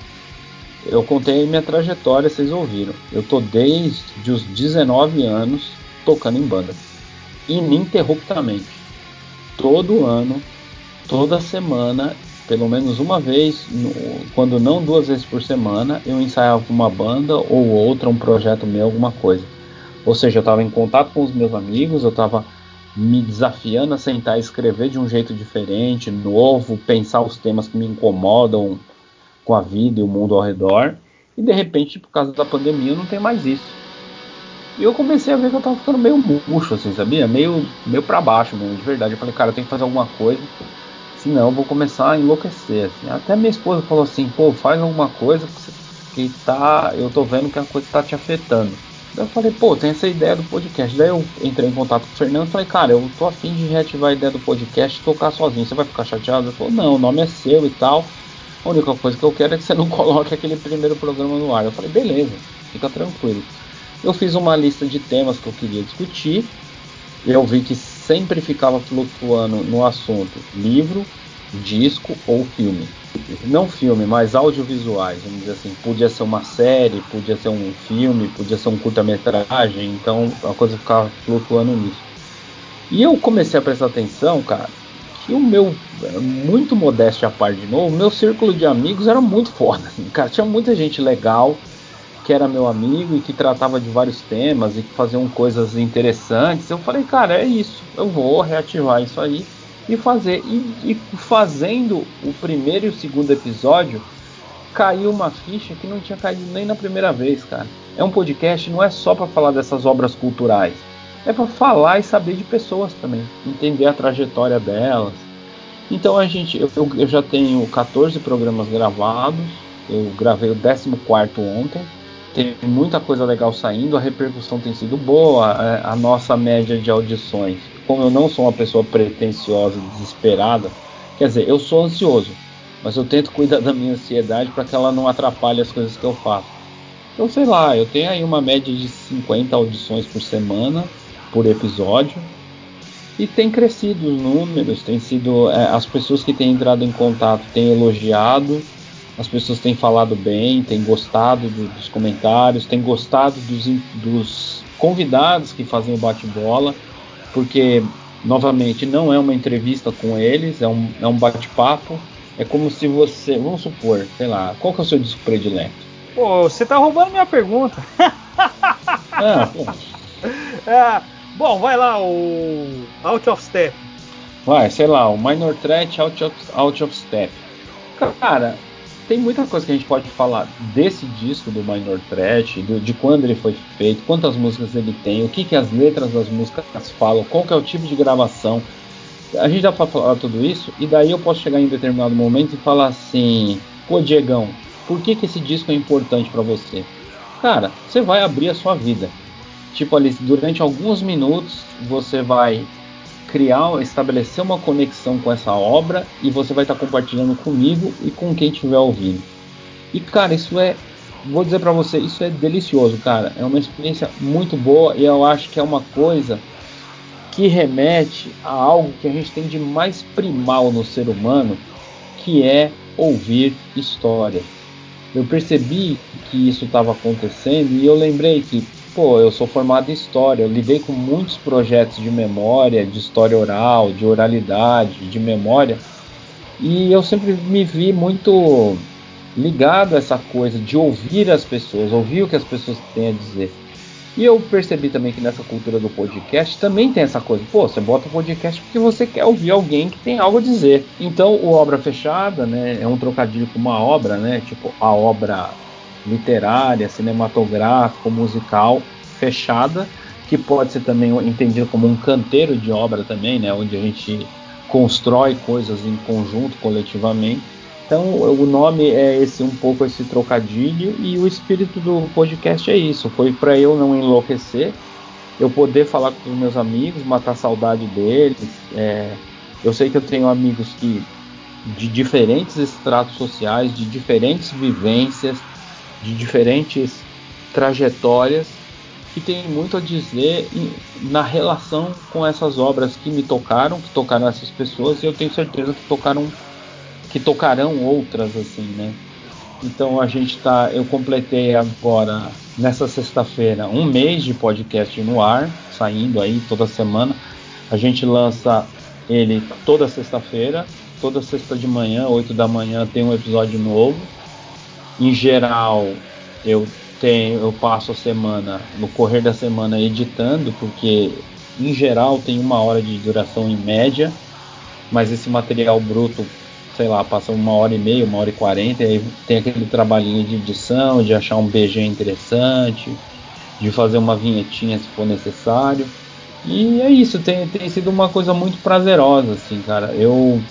eu contei minha trajetória, vocês ouviram. Eu tô desde os 19 anos tocando em banda. Ininterruptamente. Todo ano, toda semana pelo menos uma vez, quando não duas vezes por semana, eu ensaiava uma banda ou outra, um projeto meu, alguma coisa. Ou seja, eu estava em contato com os meus amigos, eu estava me desafiando a sentar e escrever de um jeito diferente, novo, pensar os temas que me incomodam com a vida e o mundo ao redor. E de repente, por causa da pandemia, não tem mais isso. E eu comecei a ver que eu estava ficando meio murcho, assim, sabia? Meio, meio para baixo mesmo, de verdade. Eu falei, cara, eu tenho que fazer alguma coisa senão eu vou começar a enlouquecer. Assim. Até minha esposa falou assim, pô, faz alguma coisa que tá, eu tô vendo que a coisa tá te afetando. Daí eu falei, pô, tem essa ideia do podcast. Daí eu entrei em contato com o Fernando e falei, cara, eu tô afim de reativar a ideia do podcast e tocar sozinho. Você vai ficar chateado? Ele falou, não, o nome é seu e tal. A única coisa que eu quero é que você não coloque aquele primeiro programa no ar. Eu falei, beleza, fica tranquilo. Eu fiz uma lista de temas que eu queria discutir. Eu vi que sempre ficava flutuando no assunto livro, disco ou filme. Não filme, mas audiovisuais, vamos dizer assim. Podia ser uma série, podia ser um filme, podia ser um curta-metragem, então a coisa ficava flutuando nisso. E eu comecei a prestar atenção, cara, que o meu, muito modesto a par de novo, o meu círculo de amigos era muito foda. Assim, cara, tinha muita gente legal que era meu amigo e que tratava de vários temas e que faziam coisas interessantes. Eu falei, cara, é isso, eu vou reativar isso aí e fazer. E, e fazendo o primeiro e o segundo episódio, caiu uma ficha que não tinha caído nem na primeira vez, cara. É um podcast, não é só para falar dessas obras culturais, é para falar e saber de pessoas também, entender a trajetória delas. Então a gente, eu, eu já tenho 14 programas gravados, eu gravei o 14 ontem. Tem muita coisa legal saindo, a repercussão tem sido boa, a, a nossa média de audições como eu não sou uma pessoa pretensiosa, desesperada, quer dizer, eu sou ansioso, mas eu tento cuidar da minha ansiedade para que ela não atrapalhe as coisas que eu faço. Então, sei lá, eu tenho aí uma média de 50 audições por semana, por episódio, e tem crescido os números, tem sido é, as pessoas que têm entrado em contato têm elogiado, as pessoas têm falado bem, têm gostado do, dos comentários, têm gostado dos, dos convidados que fazem o bate-bola porque novamente não é uma entrevista com eles, é um, é um bate-papo. É como se você, vamos supor, sei lá, qual que é o seu disco predileto? Pô, você tá roubando minha pergunta. ah. É, bom, vai lá, o Out of Step. Vai, sei lá, o Minor Threat Out of, Out of Step. Cara, tem muita coisa que a gente pode falar desse disco do Minor Threat, do, de quando ele foi feito, quantas músicas ele tem, o que, que as letras das músicas falam, qual que é o tipo de gravação. A gente dá pra falar tudo isso, e daí eu posso chegar em determinado momento e falar assim: pô, Diegão, por que, que esse disco é importante para você? Cara, você vai abrir a sua vida. Tipo ali, durante alguns minutos você vai criar, estabelecer uma conexão com essa obra e você vai estar compartilhando comigo e com quem estiver ouvindo. E cara, isso é, vou dizer para você, isso é delicioso, cara. É uma experiência muito boa e eu acho que é uma coisa que remete a algo que a gente tem de mais primal no ser humano, que é ouvir história. Eu percebi que isso estava acontecendo e eu lembrei que pô, eu sou formado em história, eu lidei com muitos projetos de memória, de história oral, de oralidade, de memória, e eu sempre me vi muito ligado a essa coisa de ouvir as pessoas, ouvir o que as pessoas têm a dizer. E eu percebi também que nessa cultura do podcast também tem essa coisa. Pô, você bota o podcast porque você quer ouvir alguém que tem algo a dizer. Então, o Obra Fechada, né, é um trocadilho com uma obra, né, tipo a obra literária, cinematográfica, musical fechada, que pode ser também entendido como um canteiro de obra também, né, onde a gente constrói coisas em conjunto, coletivamente. Então, o nome é esse um pouco esse trocadilho e o espírito do podcast é isso. Foi para eu não enlouquecer, eu poder falar com os meus amigos, matar saudade deles. É, eu sei que eu tenho amigos que de diferentes estratos sociais, de diferentes vivências, de diferentes trajetórias que tem muito a dizer na relação com essas obras que me tocaram, que tocaram essas pessoas e eu tenho certeza que tocaram que tocarão outras assim, né? Então a gente tá, eu completei agora nessa sexta-feira um mês de podcast no ar, saindo aí toda semana. A gente lança ele toda sexta-feira, toda sexta de manhã, 8 da manhã tem um episódio novo. Em geral, eu tenho, eu passo a semana, no correr da semana, editando, porque em geral tem uma hora de duração em média, mas esse material bruto, sei lá, passa uma hora e meia, uma hora e quarenta, e aí tem aquele trabalhinho de edição, de achar um BG interessante, de fazer uma vinhetinha se for necessário. E é isso, tem, tem sido uma coisa muito prazerosa, assim, cara. Eu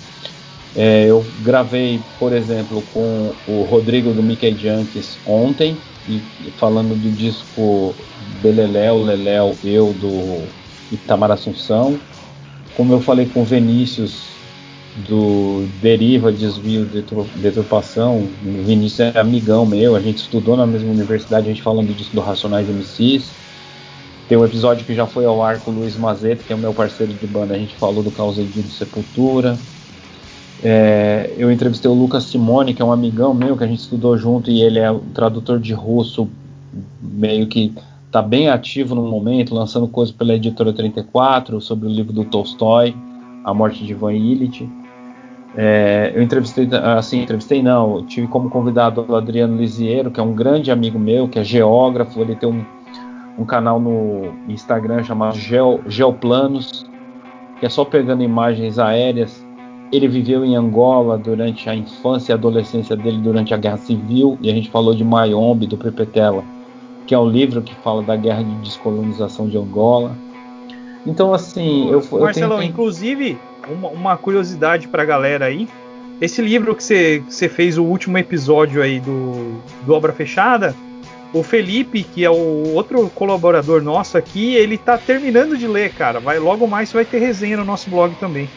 É, eu gravei, por exemplo, com o Rodrigo do Mickey Junkies ontem, e, falando do disco Beleléu, Leléu, eu do Itamar Assunção. Como eu falei com o Vinícius do Deriva, Desvio, Deturpação, o Vinícius é amigão meu, a gente estudou na mesma universidade, a gente falando disso do Racionais MCs. Tem um episódio que já foi ao ar com o Luiz Mazeto, que é o meu parceiro de banda, a gente falou do Causeidio do Sepultura. É, eu entrevistei o Lucas Simone, que é um amigão meu que a gente estudou junto e ele é um tradutor de russo, meio que está bem ativo no momento, lançando coisas pela editora 34 sobre o livro do Tolstói, A Morte de Ivan Illich. É, eu entrevistei, assim, entrevistei não, tive como convidado o Adriano Lisiero, que é um grande amigo meu, que é geógrafo, ele tem um, um canal no Instagram chamado Geo, Geoplanos, que é só pegando imagens aéreas ele viveu em Angola durante a infância e adolescência dele durante a Guerra Civil e a gente falou de Mayombe do Prepetela, que é um livro que fala da guerra de descolonização de Angola. Então assim, eu, eu Marcelão, tenho... inclusive uma, uma curiosidade para a galera aí, esse livro que você fez o último episódio aí do, do Obra Fechada, o Felipe, que é o outro colaborador nosso aqui, ele tá terminando de ler, cara. Vai logo mais vai ter resenha no nosso blog também.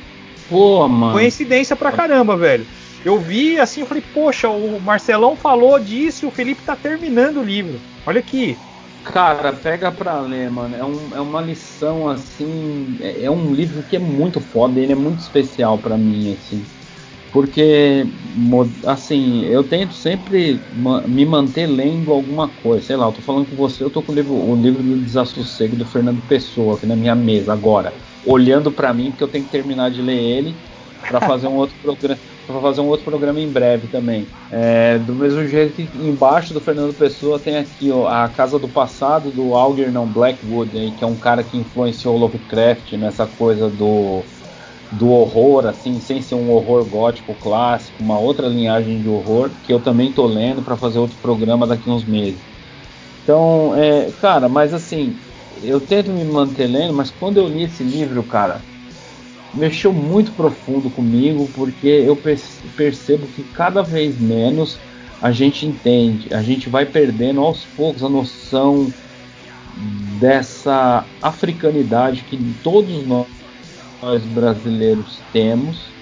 Pô, mano. Coincidência pra caramba, velho. Eu vi assim, eu falei, poxa, o Marcelão falou disso e o Felipe tá terminando o livro. Olha aqui. Cara, pega pra ler, mano. É, um, é uma lição, assim. É, é, um livro que é muito foda, ele é muito especial para mim, assim. Porque, assim, eu tento sempre me manter lendo alguma coisa. Sei lá, eu tô falando com você, eu tô com o livro, o livro do Desassossego do Fernando Pessoa aqui na minha mesa agora olhando para mim, porque eu tenho que terminar de ler ele para fazer um outro programa para fazer um outro programa em breve também. É, do mesmo jeito que embaixo do Fernando Pessoa tem aqui ó, a Casa do Passado do Algernon Blackwood, aí, que é um cara que influenciou Lovecraft nessa coisa do do horror, assim, sem ser um horror gótico clássico, uma outra linhagem de horror que eu também tô lendo para fazer outro programa daqui uns meses. Então, é, cara, mas assim, eu tento me manter lendo, mas quando eu li esse livro, cara, mexeu muito profundo comigo, porque eu percebo que cada vez menos a gente entende, a gente vai perdendo aos poucos a noção dessa africanidade que todos nós brasileiros temos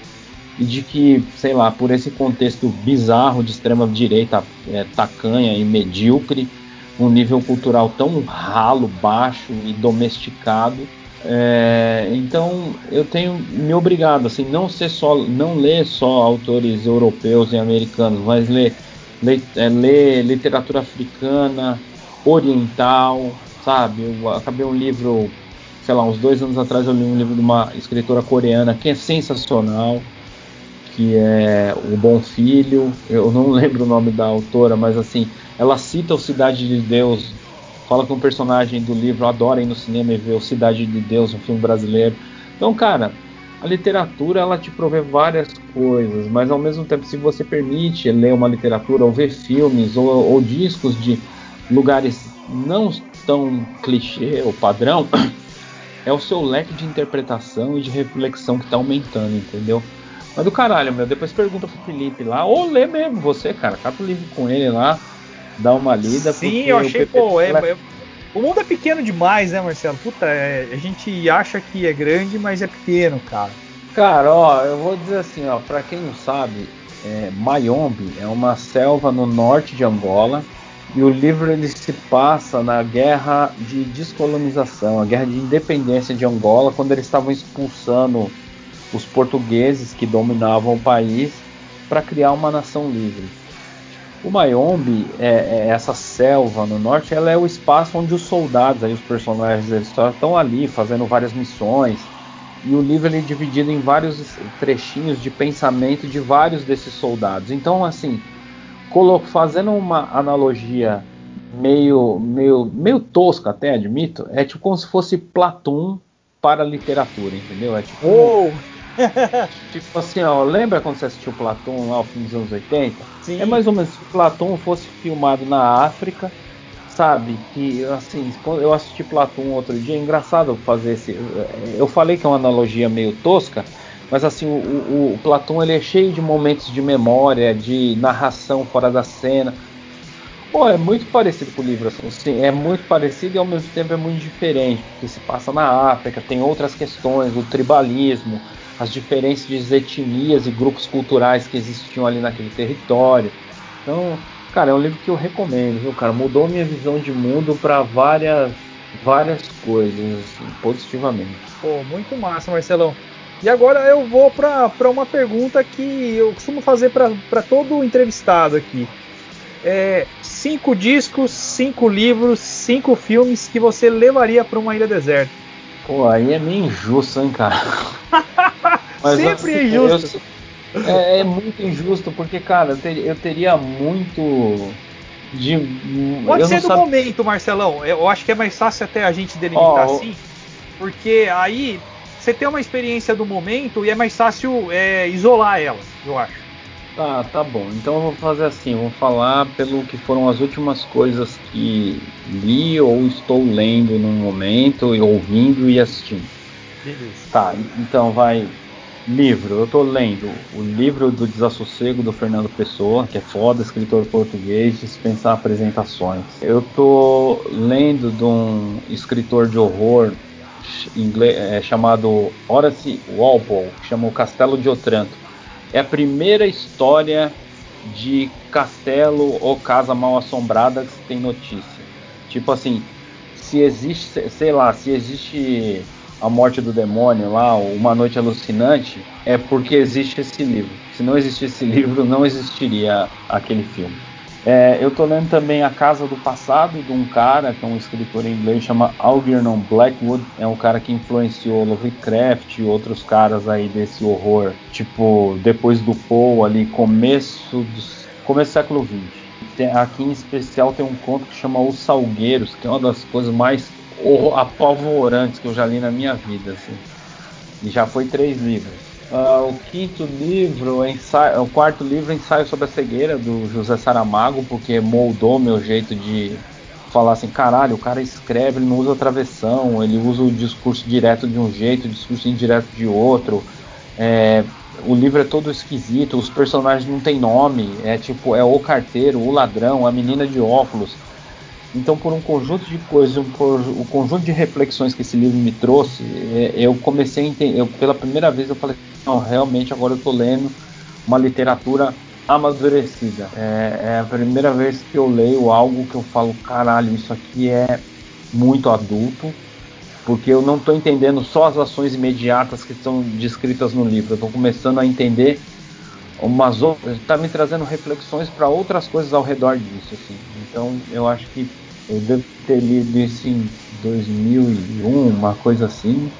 e de que, sei lá, por esse contexto bizarro de extrema direita é, tacanha e medíocre, um nível cultural tão ralo, baixo e domesticado. É, então eu tenho me obrigado assim não ser só não ler só autores europeus e americanos mas ler, ler, é, ler literatura africana oriental sabe eu acabei um livro sei lá uns dois anos atrás eu li um livro de uma escritora coreana que é sensacional que é o Bom Filho eu não lembro o nome da autora mas assim ela cita o Cidade de Deus, fala com um personagem do livro, adora ir no cinema e ver o Cidade de Deus, um filme brasileiro. Então, cara, a literatura ela te provê várias coisas, mas ao mesmo tempo, se você permite ler uma literatura ou ver filmes ou, ou discos de lugares não tão clichê ou padrão, é o seu leque de interpretação e de reflexão que está aumentando, entendeu? Mas do caralho, meu, depois pergunta pro Felipe lá, ou lê mesmo você, cara, cata o livro com ele lá, dar uma lida. Sim, eu achei, pô, é, é, o mundo é pequeno demais, né, Marcelo? Puta, é, a gente acha que é grande, mas é pequeno, cara. Cara, ó, eu vou dizer assim, ó, pra quem não sabe, é, Mayombe é uma selva no norte de Angola e o livro ele se passa na guerra de descolonização, a guerra de independência de Angola, quando eles estavam expulsando os portugueses que dominavam o país para criar uma nação livre. O Mayombe, é, é, essa selva no norte, ela é o espaço onde os soldados, aí, os personagens eles estão ali fazendo várias missões. E o livro ele é dividido em vários trechinhos de pensamento de vários desses soldados. Então, assim, fazendo uma analogia meio, meio, meio tosca até, admito, é tipo como se fosse Platão para a literatura, entendeu? É tipo. Oh! tipo assim, ó, lembra quando você assistiu Platão lá no fim dos anos 80? Sim. É mais ou menos se Platão fosse filmado na África, sabe? Que assim, eu assisti Platão outro dia, é engraçado fazer esse. Eu falei que é uma analogia meio tosca, Mas assim, o, o, o Platão ele é cheio de momentos de memória, de narração fora da cena. Pô, é muito parecido com o livro, assim, sim, é muito parecido e ao mesmo tempo é muito diferente, porque se passa na África, tem outras questões, o tribalismo, as diferenças de etnias e grupos culturais que existiam ali naquele território. Então, cara, é um livro que eu recomendo, viu, cara? Mudou minha visão de mundo para várias várias coisas, assim, positivamente. Pô, muito massa, Marcelão. E agora eu vou para uma pergunta que eu costumo fazer para todo entrevistado aqui. É, cinco discos, cinco livros, cinco filmes que você levaria para uma ilha deserta. Pô, aí é meio injusto, hein, cara? Mas, Sempre assim, é injusto. Eu, é, é, muito injusto, porque, cara, eu, ter, eu teria muito. De, Pode ser do sabe... momento, Marcelão. Eu acho que é mais fácil até a gente delimitar oh, assim. Porque aí você tem uma experiência do momento e é mais fácil é, isolar ela, eu acho. Tá, tá bom. Então eu vou fazer assim, vou falar pelo que foram as últimas coisas que li ou estou lendo no momento, e ouvindo e assistindo. Beleza. Tá, então vai. Livro, eu tô lendo o livro do Desassossego do Fernando Pessoa, que é foda, escritor português, dispensar apresentações. Eu tô lendo de um escritor de horror inglês, é, chamado Horace Walpole, que chama O Castelo de Otranto é a primeira história de castelo ou casa mal assombrada que tem notícia. Tipo assim, se existe, sei lá, se existe a morte do demônio lá, uma noite alucinante, é porque existe esse livro. Se não existisse esse livro, não existiria aquele filme. É, eu tô lendo também A Casa do Passado, de um cara, que é um escritor inglês, chama Algernon Blackwood. É um cara que influenciou Lovecraft e outros caras aí desse horror, tipo, depois do Poe ali, começo do, começo do século XX. Aqui em especial tem um conto que chama Os Salgueiros, que é uma das coisas mais apavorantes que eu já li na minha vida, assim. E já foi três livros. Uh, o quinto livro, ensaio, o quarto livro, Ensaio sobre a Cegueira, do José Saramago, porque moldou meu jeito de falar assim, caralho, o cara escreve, ele não usa travessão, ele usa o discurso direto de um jeito, o discurso indireto de outro. É, o livro é todo esquisito, os personagens não têm nome, é tipo, é o carteiro, o ladrão, a menina de óculos. Então, por um conjunto de coisas, por o conjunto de reflexões que esse livro me trouxe, é, eu comecei a entender, eu, pela primeira vez eu falei, não, realmente agora eu estou lendo uma literatura amadurecida. É, é, a primeira vez que eu leio algo que eu falo, caralho, isso aqui é muito adulto, porque eu não estou entendendo só as ações imediatas que são descritas no livro, eu estou começando a entender umas outras, está me trazendo reflexões para outras coisas ao redor disso, assim. Então eu acho que eu devo ter lido isso em 2001, uma coisa assim,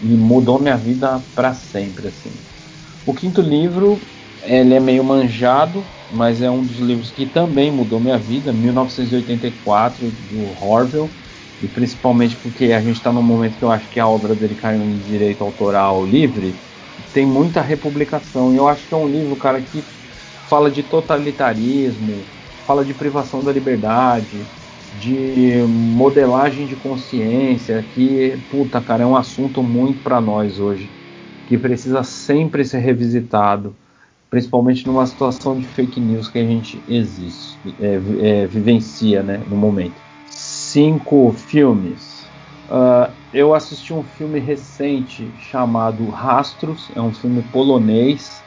e mudou minha vida para sempre, assim. O quinto livro, ele é meio manjado, mas é um dos livros que também mudou minha vida, 1984, do Orwell, e principalmente porque a gente está num momento que eu acho que a obra dele caiu em direito autoral livre, tem muita republicação, e eu acho que é um livro, cara, que fala de totalitarismo, fala de privação da liberdade, de modelagem de consciência, que, puta, cara, é um assunto muito para nós hoje, que precisa sempre ser revisitado, principalmente numa situação de fake news que a gente existe, é, é, vivencia, né, no momento. Cinco filmes. Uh, eu assisti um filme recente chamado Rastros, é um filme polonês.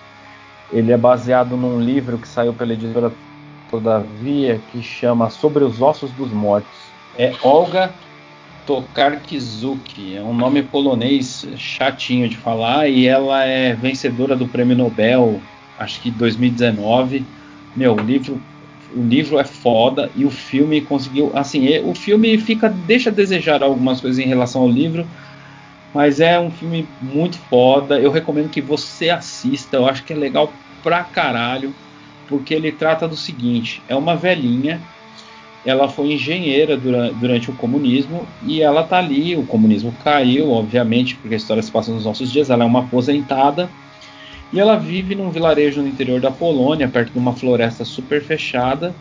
Ele é baseado num livro que saiu pela editora todavia, que chama Sobre os Ossos dos Mortos. É Olga Tokarczuk, é um nome polonês chatinho de falar, e ela é vencedora do Prêmio Nobel, acho que 2019. Meu, o livro, o livro é foda e o filme conseguiu, assim, o filme fica deixa a desejar algumas coisas em relação ao livro, mas é um filme muito foda. Eu recomendo que você assista, eu acho que é legal pra caralho porque ele trata do seguinte: é uma velhinha, ela foi engenheira durante, durante o comunismo e ela tá ali. O comunismo caiu, obviamente, porque a história se passa nos nossos dias. Ela é uma aposentada e ela vive num vilarejo no interior da Polônia, perto de uma floresta super fechada.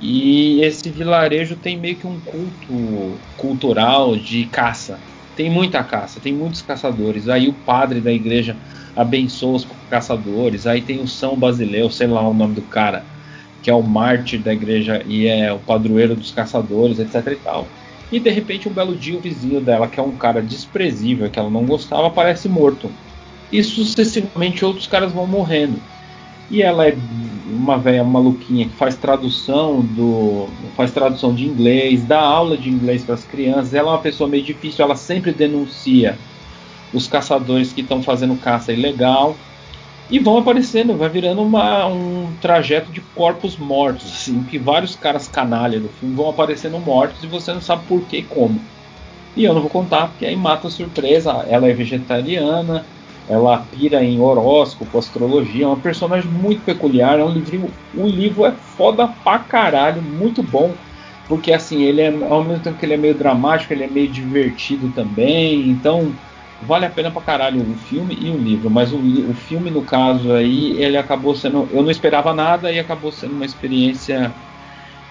E esse vilarejo tem meio que um culto cultural de caça. Tem muita caça, tem muitos caçadores. Aí o padre da igreja abençoa os caçadores. Aí tem o São Basileu, sei lá o nome do cara, que é o mártir da igreja e é o padroeiro dos caçadores, etc e tal. E de repente, um belo dia, o vizinho dela, que é um cara desprezível, que ela não gostava, aparece morto. E sucessivamente outros caras vão morrendo. E ela é uma velha maluquinha que faz tradução do faz tradução de inglês, dá aula de inglês para as crianças. Ela é uma pessoa meio difícil, ela sempre denuncia os caçadores que estão fazendo caça ilegal e vão aparecendo, vai virando uma, um trajeto de corpos mortos, assim, que vários caras canalha do filme vão aparecendo mortos e você não sabe por que e como. E eu não vou contar, porque aí mata a surpresa. Ela é vegetariana, ela pira em horóscopo, astrologia, é uma personagem muito peculiar, é um livrinho, o livro é foda pra caralho, muito bom, porque assim, ele é, ao mesmo tempo que ele é meio dramático, ele é meio divertido também, então vale a pena pra caralho o filme e o livro, mas o, o filme, no caso aí, ele acabou sendo. Eu não esperava nada e acabou sendo uma experiência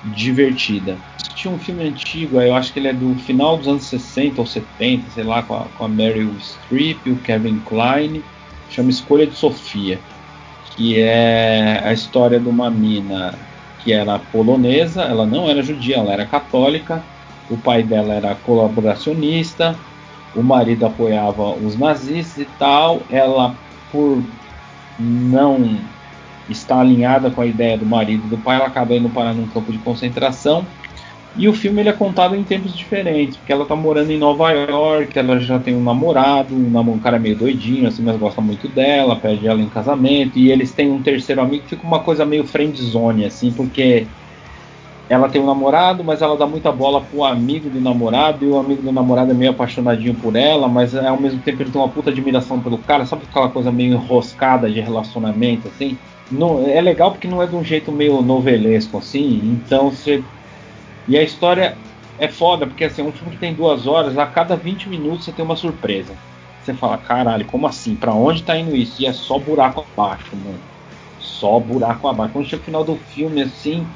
divertida. Tinha um filme antigo, eu acho que ele é do final dos anos 60 ou 70, sei lá, com a, com a Meryl Streep, o Kevin Kline, chama Escolha de Sofia, que é a história de uma mina que era polonesa, ela não era judia, ela era católica, o pai dela era colaboracionista, o marido apoiava os nazistas e tal. Ela, por não estar alinhada com a ideia do marido e do pai, ela acaba indo parar num campo de concentração. E o filme ele é contado em tempos diferentes, porque ela tá morando em Nova York, ela já tem um namorado, um, cara meio doidinho, assim, mas gosta muito dela, pede ela em casamento, e eles têm um terceiro amigo que fica uma coisa meio friend zone, assim, porque ela tem um namorado, mas ela dá muita bola pro amigo do namorado, e o amigo do namorado é meio apaixonadinho por ela, mas é, ao mesmo tempo ele tem uma puta admiração pelo cara, sabe aquela coisa meio enroscada de relacionamento, assim? Não, é legal porque não é de um jeito meio novelesco, assim, então você. E a história é foda, porque assim, é um filme que tem duas horas, a cada 20 minutos você tem uma surpresa. Você fala, caralho, como assim? Pra onde tá indo isso? E é só buraco abaixo, mano. Só buraco abaixo. Quando chega o final do filme, assim,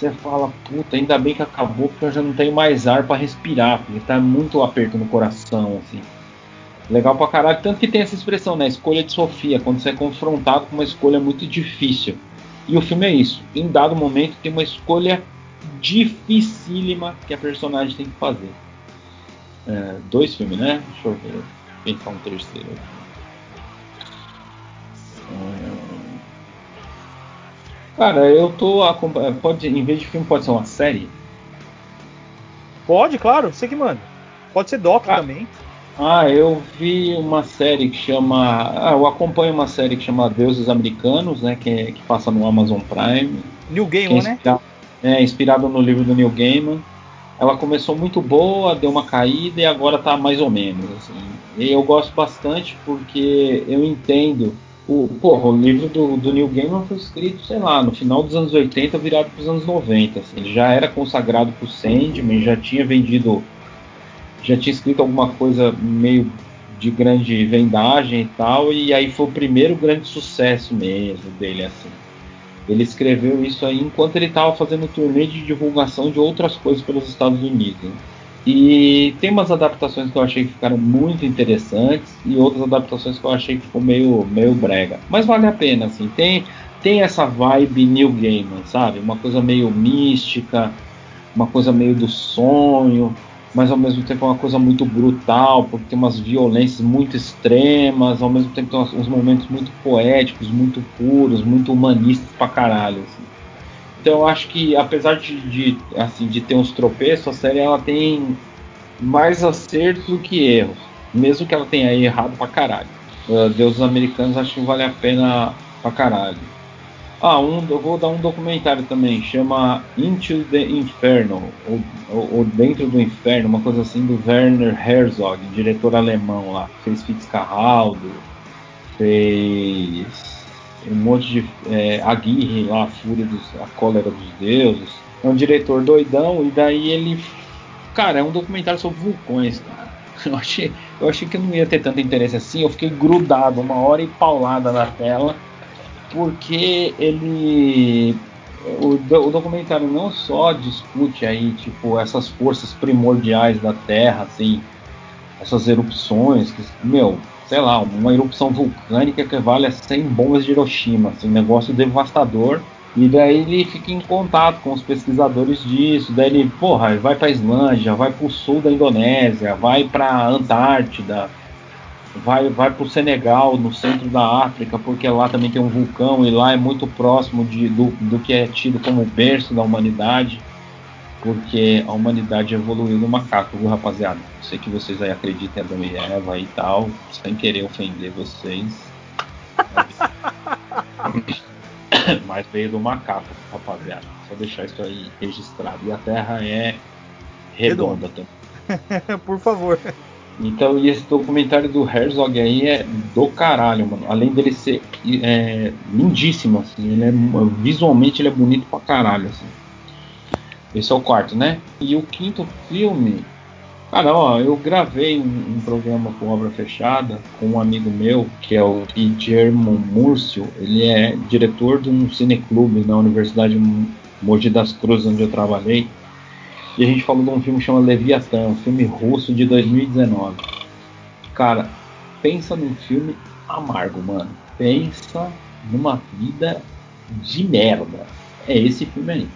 você fala, puta, ainda bem que acabou porque eu já não tenho mais ar para respirar, porque tá muito aperto no coração, assim. Legal pra caralho, tanto que tem essa expressão, né? Escolha de Sofia, quando você é confrontado com uma escolha muito difícil. E o filme é isso. Em dado momento tem uma escolha dificílima que a personagem tem que fazer. É, dois filmes, né? Deixa eu ver. Pensar um terceiro. É... Cara, eu tô acompanhando. Pode, em vez de filme, pode ser uma série? Pode, claro, você que manda. Pode ser doc ah, também. Ah, eu vi uma série que chama. Ah, eu acompanho uma série que chama Deuses Americanos, né? Que, que passa no Amazon Prime. New Gaiman, é né? É, inspirado no livro do Neil Gaiman. Ela começou muito boa, deu uma caída e agora tá mais ou menos. Assim. E eu gosto bastante porque eu entendo o, porra, o livro do, do Neil Gaiman foi escrito, sei lá, no final dos anos 80, virado para os anos 90. Assim, ele já era consagrado por Sandman, já tinha vendido, já tinha escrito alguma coisa meio de grande vendagem e tal, e aí foi o primeiro grande sucesso mesmo dele, assim. Ele escreveu isso aí enquanto ele estava fazendo turnê de divulgação de outras coisas pelos Estados Unidos. Né? E tem umas adaptações que eu achei que ficaram muito interessantes e outras adaptações que eu achei que ficou meio, meio brega. Mas vale a pena, assim. Tem, tem essa vibe New Gaiman, sabe? Uma coisa meio mística, uma coisa meio do sonho, mas ao mesmo tempo é uma coisa muito brutal, porque tem umas violências muito extremas, ao mesmo tempo tem uns, momentos muito poéticos, muito puros, muito humanistas pra caralho. Assim. Então eu acho que apesar de, de, assim, de ter uns tropeços, a série ela tem mais acertos do que erros. Mesmo que ela tenha errado pra caralho. Uh, Deuses Americanos acho que vale a pena pra caralho. Ah, um, eu vou dar um documentário também, chama Into the Inferno, ou, ou, ou, Dentro do Inferno, uma coisa assim do Werner Herzog, diretor alemão lá, fez Fitzcarraldo, fez um monte de é, Aguirre lá, a fúria dos, a cólera dos deuses. É um diretor doidão e daí ele, cara, é um documentário sobre vulcões, cara. Eu achei, eu achei que não ia ter tanto interesse assim. Eu fiquei grudado uma hora e paulada na tela porque ele o, o, documentário não só discute aí tipo essas forças primordiais da Terra, assim, essas erupções que meu sei lá, uma erupção vulcânica que vale a 100 bombas de Hiroshima, assim, um negócio devastador. E daí ele fica em contato com os pesquisadores disso. Daí ele, porra, vai para Islândia, vai para o sul da Indonésia, vai para Antártida, vai, vai para o Senegal, no centro da África, porque lá também tem um vulcão e lá é muito próximo de, do, do que é tido como berço da humanidade, porque a humanidade evoluiu no macaco, viu, rapaziada? Sei que vocês aí acreditam em Adão e Eva e tal, sem querer ofender vocês. Mas veio do macaco, rapaziada. Só deixar isso aí registrado. E a Terra é redonda também. Por favor. Então, e esse documentário do Herzog aí é do caralho, mano. Além dele ser é, lindíssimo, assim, ele é, visualmente ele é bonito pra caralho, assim. Esse é o quarto, né? E o quinto filme, cara, ó, eu gravei um, um programa com obra fechada com um amigo meu, que é o Guillermo Múrcio. Ele é diretor de um cineclube na Universidade Mogi das Cruzes, onde eu trabalhei. E a gente falou de um filme chamado Leviatã, um filme russo de 2019. Cara, pensa num filme amargo, mano. Pensa numa vida de merda. É esse filme aí.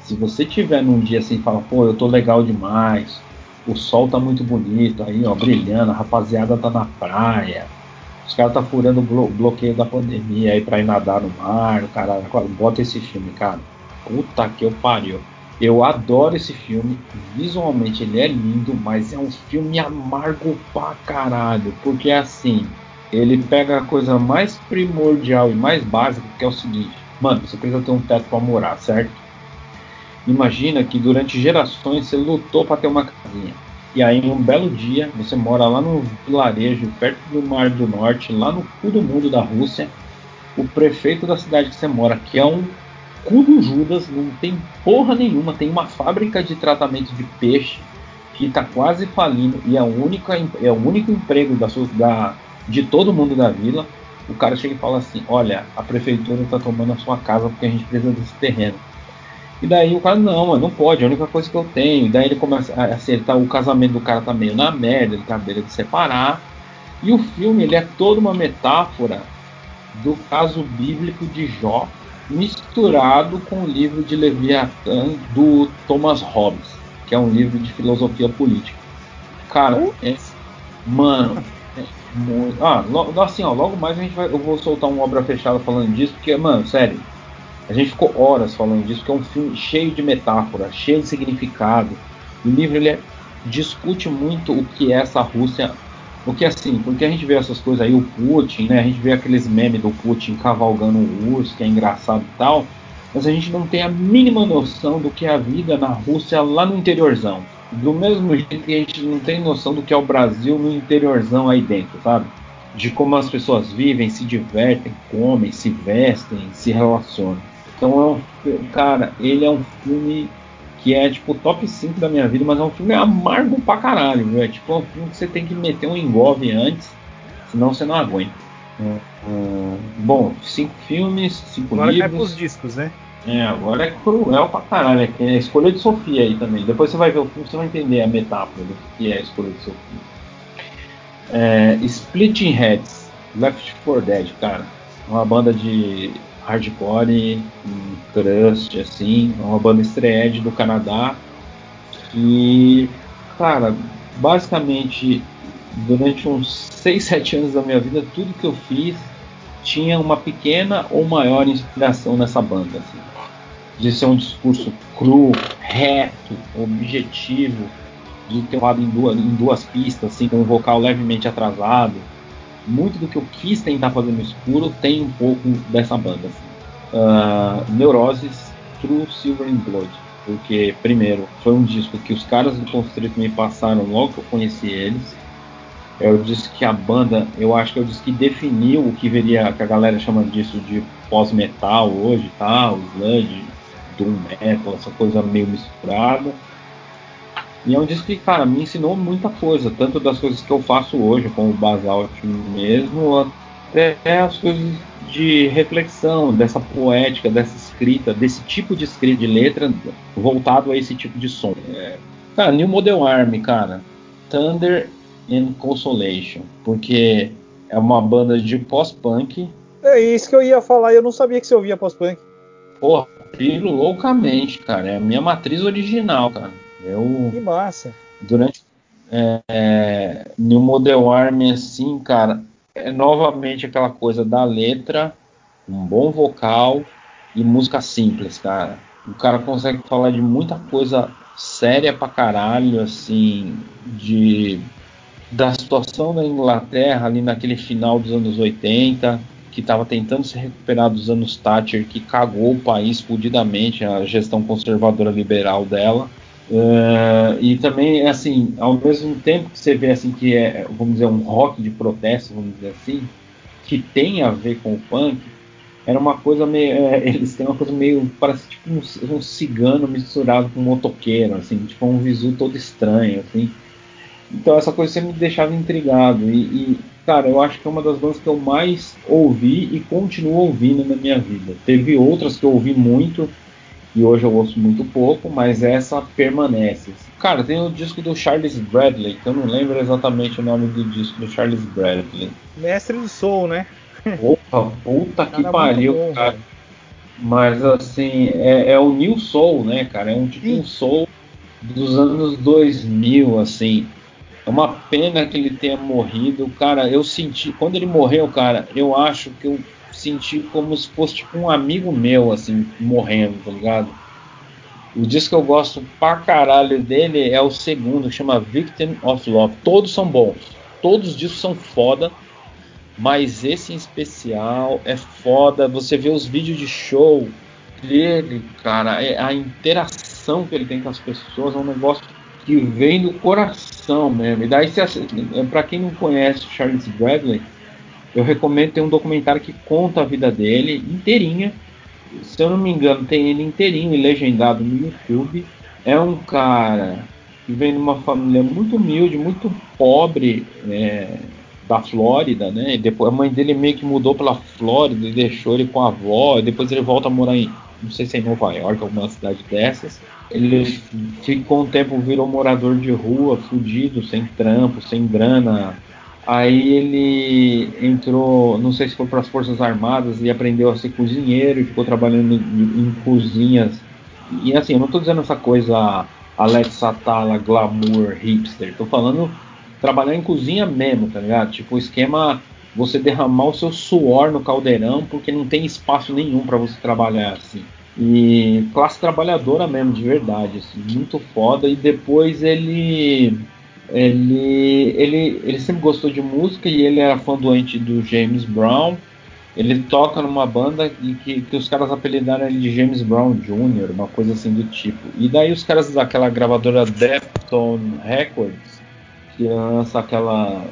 Se você tiver num dia assim e fala, pô, eu tô legal demais, o sol tá muito bonito aí, ó, brilhando, a rapaziada tá na praia, os caras tá furando o blo bloqueio da pandemia aí pra ir nadar no mar, o cara, bota esse filme, cara. Puta que eu pariu. Eu adoro esse filme, visualmente ele é lindo, mas é um filme amargo pra caralho, porque é assim, ele pega a coisa mais primordial e mais básica, que é o seguinte, mano, você precisa ter um teto para morar, certo? Imagina que durante gerações você lutou para ter uma casinha. E aí, um belo dia, você mora lá no vilarejo, perto do Mar do Norte, lá no cu do mundo da Rússia. O prefeito da cidade que você mora, que é um cu do Judas, não tem porra nenhuma, tem uma fábrica de tratamento de peixe que está quase falindo e é, é o único emprego da, da, de todo mundo da vila. O cara chega e fala assim: Olha, a prefeitura está tomando a sua casa porque a gente precisa desse terreno. E daí o cara, não, mano, não pode, é a única coisa que eu tenho. E daí ele começa a acertar, o casamento do cara tá meio na merda, ele tá à beira de separar. E o filme, ele é toda uma metáfora do caso bíblico de Jó misturado com o livro de Leviatã do Thomas Hobbes, que é um livro de filosofia política. Cara, é, mano, é muito, ah, logo, assim, ó, logo mais a gente vai, eu vou soltar uma obra fechada falando disso, porque, mano, sério, a gente ficou horas falando disso, porque é um filme cheio de metáfora, cheio de significado. O livro ele é, discute muito o que é essa Rússia porque assim, porque a gente vê essas coisas aí, o Putin, né? A gente vê aqueles memes do Putin cavalgando o urso, que é engraçado e tal, mas a gente não tem a mínima noção do que é a vida na Rússia lá no interiorzão. Do mesmo jeito que a gente não tem noção do que é o Brasil no interiorzão aí dentro, sabe? De como as pessoas vivem, se divertem, comem, se vestem, se relacionam. Então é um, cara, ele é um filme que é tipo top 5 da minha vida, mas é um filme amargo pra caralho, viu? É tipo um filme que você tem que meter um engove antes, senão você não aguenta. Uh, bom, cinco filmes, cinco agora livros. Agora cai pros discos, né? É, agora é cruel pra caralho. É, é a escolha de Sofia aí também. Depois você vai ver o filme, você vai entender a metáfora do que é a escolha de Sofia. É, Splitting Heads, Left 4 Dead, cara. Uma banda de hardcore, um crust, assim, uma banda estreed do Canadá. E, cara, basicamente, durante uns 6, 7 anos da minha vida, tudo que eu fiz tinha uma pequena ou maior inspiração nessa banda. Assim. De ser um discurso cru, reto, objetivo, de ter um em duas, em duas pistas, assim, com um vocal levemente atrasado muito do que eu quis tentar fazer no escuro tem um pouco dessa banda. Assim. Uh, Neuroses, True Silver and Blood. Porque, primeiro, foi um disco que os caras do Constrito me passaram logo que eu conheci eles. É o disco que a banda, eu acho que é o disco que definiu o que veria, que a galera chama disso de pós-metal hoje, tá? O sludge, doom metal, essa coisa meio misturada. E é um disco que, cara, me ensinou muita coisa, tanto das coisas que eu faço hoje, como o Basalt mesmo, até as coisas de reflexão, dessa poética, dessa escrita, desse tipo de escrita de letra voltado a esse tipo de som. É, cara, New Model Army, cara, Thunder and Consolation, porque é uma banda de pós-punk. É isso que eu ia falar, eu não sabia que você ouvia pós-punk. Porra, piro loucamente, cara. É a minha matriz original, cara. Eu, que massa. Durante é, é, New Model Army, assim, cara, é novamente aquela coisa da letra, um bom vocal e música simples, cara. O cara consegue falar de muita coisa séria pra caralho, assim, de da situação da Inglaterra ali naquele final dos anos 80, que estava tentando se recuperar dos anos Thatcher, que cagou o país fudidamente, a gestão conservadora liberal dela. Uh, e também, assim, ao mesmo tempo que você vê assim que é, vamos dizer, um rock de protesto, vamos dizer assim, que tem a ver com o punk, era uma coisa meio. É, eles têm uma coisa meio. Parece tipo um, um, cigano misturado com um motoqueiro, assim, tipo um visu todo estranho, assim. Então essa coisa sempre me deixava intrigado. E, e, cara, eu acho que é uma das bandas que eu mais ouvi e continuo ouvindo na minha vida. Teve outras que eu ouvi muito e hoje eu ouço muito pouco, mas essa permanece. Cara, tem o disco do Charles Bradley, que eu não lembro exatamente o nome do disco do Charles Bradley. Mestre do Soul, né? Opa, puta que pariu, bom, cara. Velho. Mas assim, é, é, o New Soul, né, cara? É um tipo um Soul dos anos 2000, assim. É uma pena que ele tenha morrido. Cara, eu senti. Quando ele morreu, cara, eu acho que eu senti como se fosse tipo um amigo meu, assim, morrendo, tá ligado? O disco que eu gosto pra caralho dele é o segundo, chama Victim of Love. Todos são bons. Todos os discos são foda. Mas esse em especial é foda. Você vê os vídeos de show dele, cara, é a interação que ele tem com as pessoas é um negócio que vem do coração mesmo. E daí, pra quem não conhece Charles Bradley, eu recomendo ter um documentário que conta a vida dele inteirinha. Se eu não me engano, tem ele inteirinho e legendado no YouTube. É um cara que vem de uma família muito humilde, muito pobre é, da Flórida, né? E depois a mãe dele meio que mudou pela Flórida e deixou ele com a avó. Depois ele volta a morar em, não sei se é em Nova York, alguma cidade dessas. Ele ficou um tempo, virou morador de rua, fudido, sem trampo, sem grana, Aí ele entrou, não sei se foi para as Forças Armadas e aprendeu a ser cozinheiro e ficou trabalhando em, em cozinhas. E assim, eu não estou dizendo essa coisa Alex Atala, glamour, hipster. Estou falando trabalhar em cozinha mesmo, tá ligado? Tipo, o esquema você derramar o seu suor no caldeirão porque não tem espaço nenhum para você trabalhar assim. E classe trabalhadora mesmo, de verdade, assim, muito foda. E depois ele ele, ele, ele sempre gostou de música e ele era fã doente do James Brown. Ele toca numa banda que, que os caras apelidaram ele de James Brown Jr., uma coisa assim do tipo. E daí os caras daquela gravadora Defton Records, que lança aquela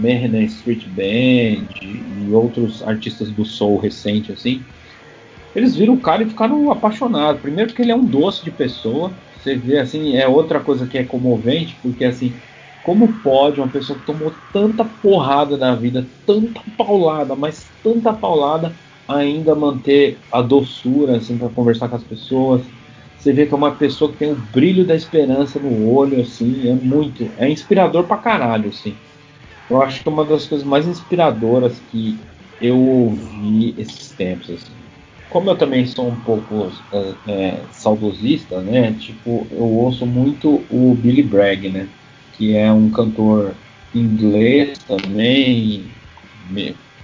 Merna Street Band e outros artistas do soul recente assim, eles viram o cara e ficaram apaixonados. Primeiro porque ele é um doce de pessoa. Você vê assim, é outra coisa que é comovente, porque assim, como pode uma pessoa que tomou tanta porrada na vida, tanta paulada, mas tanta paulada, ainda manter a doçura assim para conversar com as pessoas? Você vê que é uma pessoa que tem o brilho da esperança no olho, assim, é muito, é inspirador pra caralho, assim. Eu acho que é uma das coisas mais inspiradoras que eu ouvi esses tempos, assim. Como eu também sou um pouco é, é, saudosista, né? Tipo, eu ouço muito o Billy Bragg, né? que é um cantor inglês também.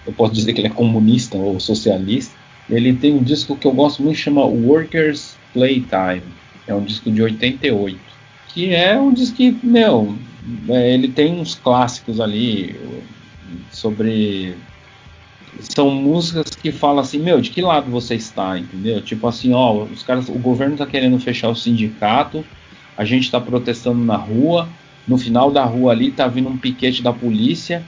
Eu posso dizer que ele é comunista ou socialista. Ele tem um disco que eu gosto muito, chama Workers Playtime. É um disco de 88. Que é um disco que, meu, é, ele tem uns clássicos ali sobre. São músicas que falam assim, meu, de que lado você está, entendeu? Tipo assim, ó, os caras, o governo tá querendo fechar o sindicato, a gente tá protestando na rua, no final da rua ali tá vindo um piquete da polícia.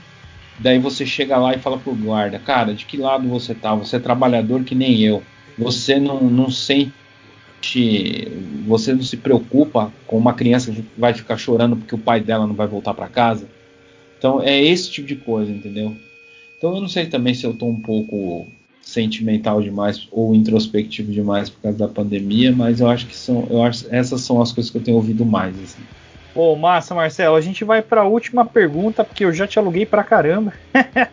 Daí você chega lá e fala pro guarda, cara, de que lado você tá? Você é trabalhador que nem eu. Você não, não sente. Você não se preocupa com uma criança que vai ficar chorando porque o pai dela não vai voltar para casa. Então é esse tipo de coisa, entendeu? Então eu não sei também se eu tô um pouco sentimental demais ou introspectivo demais por causa da pandemia, mas eu acho que são, eu acho, essas são as coisas que eu tenho ouvido mais. Assim. Pô, massa, Marcelo. A gente vai para a última pergunta, porque eu já te aluguei pra caramba.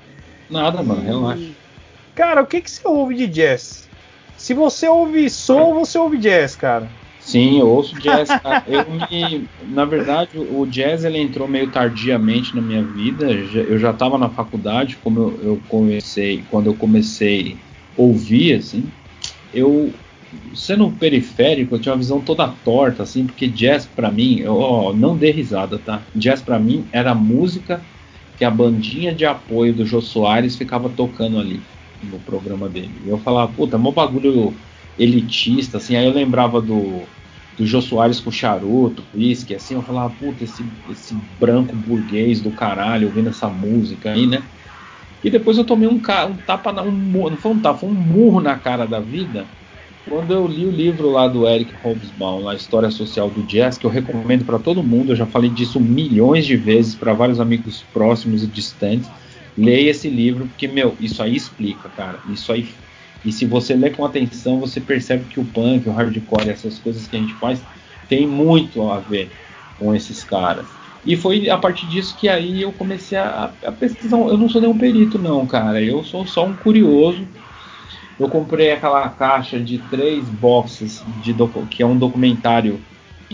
Nada, mano, relaxa. Cara, o que, que você ouve de jazz? Se você ouve soul, você ouve jazz, cara. Sim, eu ouço jazz. eu me, na verdade, o jazz ele entrou meio tardiamente na minha vida. Eu já estava na faculdade, como eu, eu, comecei, quando eu comecei a ouvir, assim, eu sendo periférico, eu tinha uma visão toda torta, assim, porque jazz para mim, ó, não dê risada, tá? Jazz para mim era música que a bandinha de apoio do Jô Soares ficava tocando ali no programa dele. E eu falava, puta, mó bagulho elitista, assim, aí eu lembrava do, do Jô Soares com charuto, whisky, assim, eu falava, puta, esse, esse branco burguês do caralho ouvindo essa música aí, né? E depois eu tomei um, um tapa, um, não foi um tapa, foi um murro na cara da vida, quando eu li o livro lá do Eric Hobsbawm, a História Social do Jazz, que eu recomendo para todo mundo, eu já falei disso milhões de vezes para vários amigos próximos e distantes, leia esse livro, porque, meu, isso aí explica, cara. Isso aí. E se você ler com atenção, você percebe que o punk, o hardcore, essas coisas que a gente faz, tem muito a ver com esses caras. E foi a partir disso que aí eu comecei a, a pesquisar. Eu não sou nenhum perito, não, cara. Eu sou só um curioso. Eu comprei aquela caixa de três boxes, de que é um documentário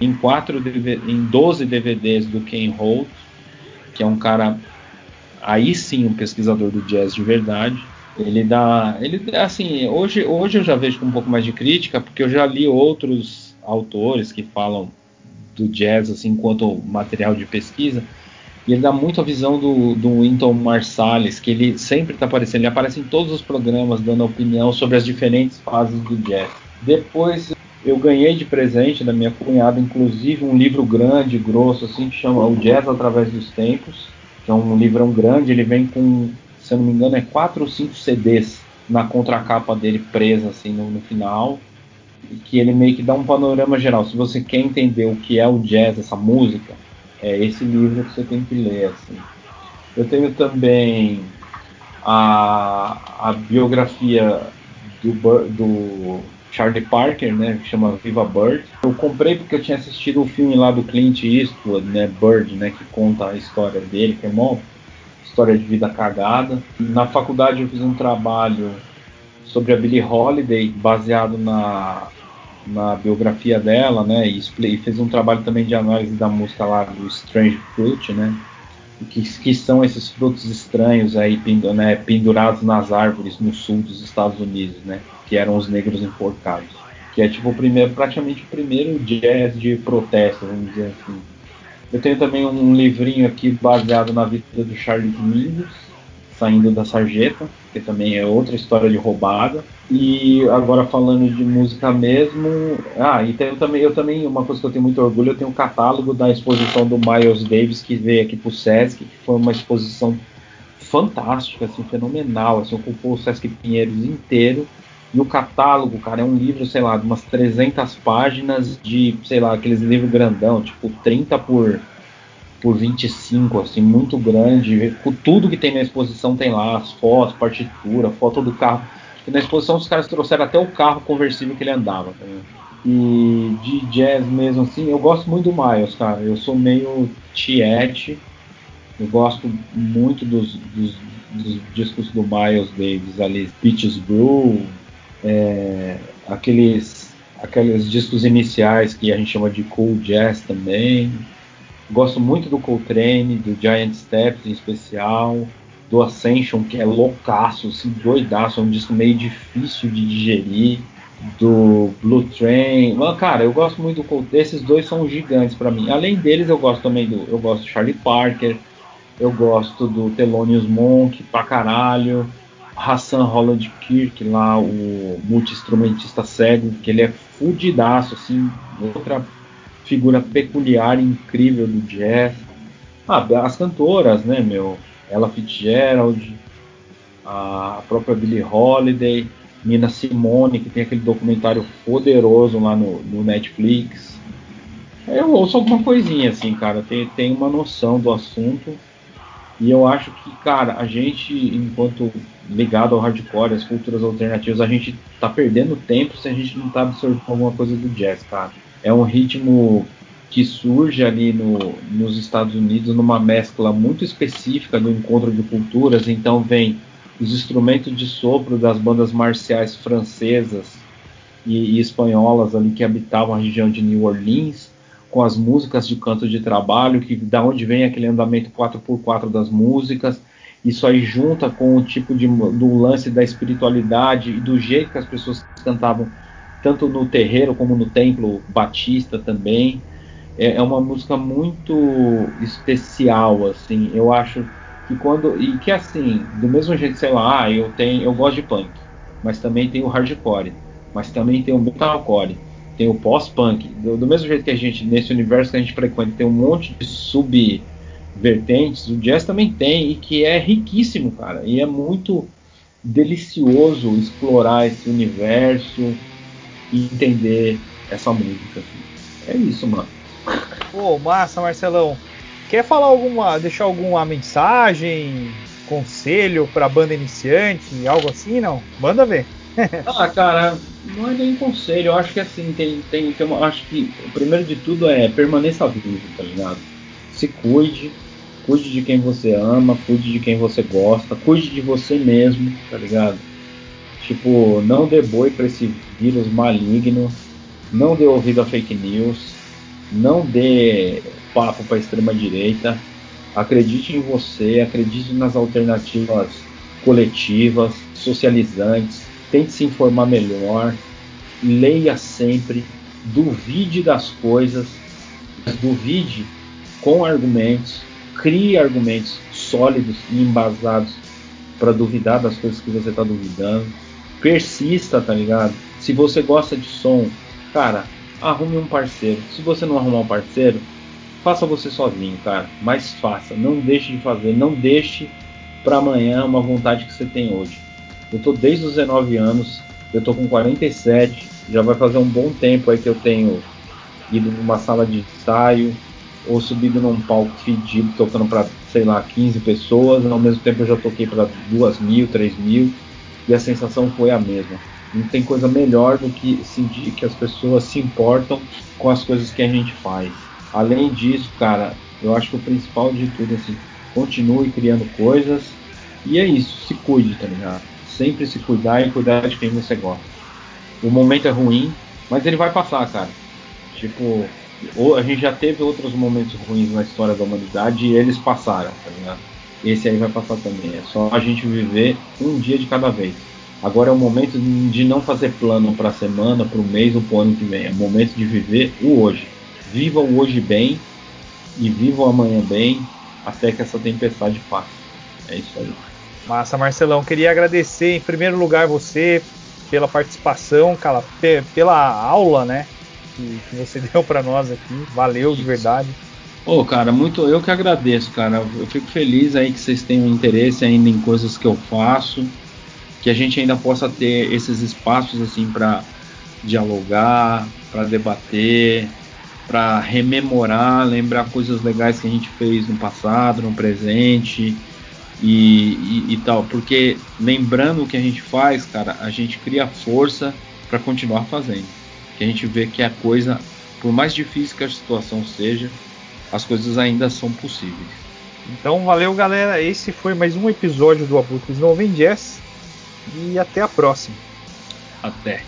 em, quatro em 12 DVDs do Ken Holt, que é um cara aí sim um pesquisador do jazz de verdade. Ele dá, ele assim, hoje, hoje eu já vejo com um pouco mais de crítica, porque eu já li outros autores que falam do jazz assim enquanto material de pesquisa. E ele dá muito a visão do, do Winton Marsalis, que ele sempre está aparecendo, ele aparece em todos os programas dando opinião sobre as diferentes fases do jazz. Depois eu ganhei de presente da minha cunhada, inclusive, um livro grande, grosso, assim, que chama O Jazz através dos Tempos que é um livrão grande, ele vem com, se eu não me engano, é quatro ou cinco CDs na contracapa dele presa assim no, no final, que ele meio que dá um panorama geral. Se você quer entender o que é o jazz, essa música, é esse livro que você tem que ler. Assim. Eu tenho também a, a biografia do, do Charlie Parker, né, que chama Viva Bird. Eu comprei porque eu tinha assistido o filme lá do Clint Eastwood, né, Bird, né, que conta a história dele, que é uma história de vida cagada. Na faculdade eu fiz um trabalho sobre a Billie Holiday, baseado na, na biografia dela, né, e, e fez um trabalho também de análise da música lá do Strange Fruit, né, que, que são esses frutos estranhos aí né, pendurados nas árvores no sul dos Estados Unidos, né? Que eram os negros enforcados. Que é tipo o primeiro, praticamente o primeiro jazz de protesto, vamos dizer assim. Eu tenho também um livrinho aqui baseado na vida do Charles Mingus, saindo da sarjeta, que também é outra história de roubada. E agora falando de música mesmo, ah, e eu também, eu também, uma coisa que eu tenho muito orgulho, eu tenho um catálogo da exposição do Miles Davis que veio aqui pro Sesc, que foi uma exposição fantástica, assim, fenomenal, assim, ocupou o Sesc Pinheiros inteiro. E o catálogo, cara, é um livro, sei lá, de umas 300 páginas de, sei lá, aqueles livros grandão, tipo 30 por por 25, assim, muito grande. Tudo que tem na exposição tem lá, as fotos, partitura, foto do carro. E na exposição os caras trouxeram até o carro conversível que ele andava. Tá e de jazz mesmo, assim, eu gosto muito do Miles, cara. Eu sou meio tiete. Eu gosto muito dos, dos, dos discos do Miles Davis ali, Beaches Brew, é, aqueles, aqueles discos iniciais que a gente chama de cool jazz também. Gosto muito do Coltrane, do Giant Steps em especial, do Ascension, que é loucaço, assim, doidaço, é um disco meio difícil de digerir, do Blue Train. Mano, cara, eu gosto muito do Coltrane, esses dois são gigantes para mim. Além deles, eu gosto também do, eu gosto do Charlie Parker, eu gosto do Thelonious Monk pra caralho, Hassan Holland Kirk lá, o multi-instrumentista cego, que ele é fudidaço, assim, outra figura peculiar incrível do jazz. Ah, as cantoras, né, meu? Ella Fitzgerald, a própria Billie Holiday, Nina Simone, que tem aquele documentário poderoso lá no, no Netflix. Eu ouço alguma coisinha assim, cara, tem, tem uma noção do assunto. E eu acho que, cara, a gente, enquanto ligado ao hardcore, as culturas alternativas, a gente tá perdendo tempo se a gente não tá absorvendo alguma coisa do jazz, cara é um ritmo que surge ali no, nos Estados Unidos numa mescla muito específica do encontro de culturas. Então vem os instrumentos de sopro das bandas marciais francesas e, e espanholas ali que habitavam a região de New Orleans, com as músicas de canto de trabalho, que da onde vem aquele andamento 4x4 das músicas. Isso aí junta com o tipo de do lance da espiritualidade e do jeito que as pessoas cantavam tanto no terreiro como no templo batista também. É, é uma música muito especial, assim. Eu acho que quando e que assim, do mesmo jeito, sei lá, ah, eu tenho, eu gosto de punk, mas também tem o hardcore, mas também tem o metalcore, tem o pós-punk. Do, do, mesmo jeito que a gente nesse universo que a gente frequenta tem um monte de subvertentes, o jazz também tem e que é riquíssimo, cara, e é muito delicioso explorar esse universo e entender essa música. É isso, mano. Pô, massa, Marcelão. Quer falar alguma, deixar alguma mensagem, conselho para banda iniciante, algo assim, não? Manda ver. ah, cara, não é nem conselho. Eu acho que assim tem, tem, tem uma, acho que o primeiro de tudo é permaneça vivo, tá ligado? Se cuide, cuide de quem você ama, cuide de quem você gosta, cuide de você mesmo, tá ligado? Tipo, não dê boi para esse vírus maligno, não dê ouvido a fake news, não dê papo para extrema direita. Acredite em você, acredite nas alternativas coletivas, socializantes. Tente se informar melhor, leia sempre, duvide das coisas, duvide com argumentos, crie argumentos sólidos e embasados para duvidar das coisas que você está duvidando. Persista, tá ligado? Se você gosta de som, cara, arrume um parceiro. Se você não arrumar um parceiro, faça você sozinho, cara. Mas faça, não deixe de fazer, não deixe para amanhã uma vontade que você tem hoje. Eu tô desde os 19 anos, eu tô com 47, já vai fazer um bom tempo aí que eu tenho ido numa sala de ensaio ou subido num palco fedido tocando para, sei lá, 15 pessoas, ao mesmo tempo eu já toquei para 2 mil, 3 mil e a sensação foi a mesma. Não tem coisa melhor do que sentir que as pessoas se importam com as coisas que a gente faz. Além disso, cara, eu acho que o principal de tudo, assim, continue criando coisas e é isso, se cuide, tá ligado? Sempre se cuidar e cuidar de quem você gosta. O momento é ruim, mas ele vai passar, cara. Tipo, a gente já teve outros momentos ruins na história da humanidade e eles passaram, tá ligado? Esse aí vai passar também. É só a gente viver um dia de cada vez. Agora é o momento de não fazer plano para a semana, para o mês ou para o ano que vem. É o momento de viver o hoje. Viva o hoje bem e viva o amanhã bem até que essa tempestade passe. É isso aí. Massa, Marcelão. Queria agradecer em primeiro lugar você pela participação, pela aula, né, que, que você deu para nós aqui. Valeu de verdade. Ô, oh, cara, muito eu que agradeço, cara. Eu fico feliz aí que vocês tenham interesse ainda em coisas que eu faço que a gente ainda possa ter esses espaços assim para dialogar, para debater, para rememorar, lembrar coisas legais que a gente fez no passado, no presente e, e, e tal. Porque lembrando o que a gente faz, cara, a gente cria força para continuar fazendo. Que a gente vê que a coisa, por mais difícil que a situação seja, as coisas ainda são possíveis. Então valeu galera, esse foi mais um episódio do Abutres No Jazz e até a próxima. Até.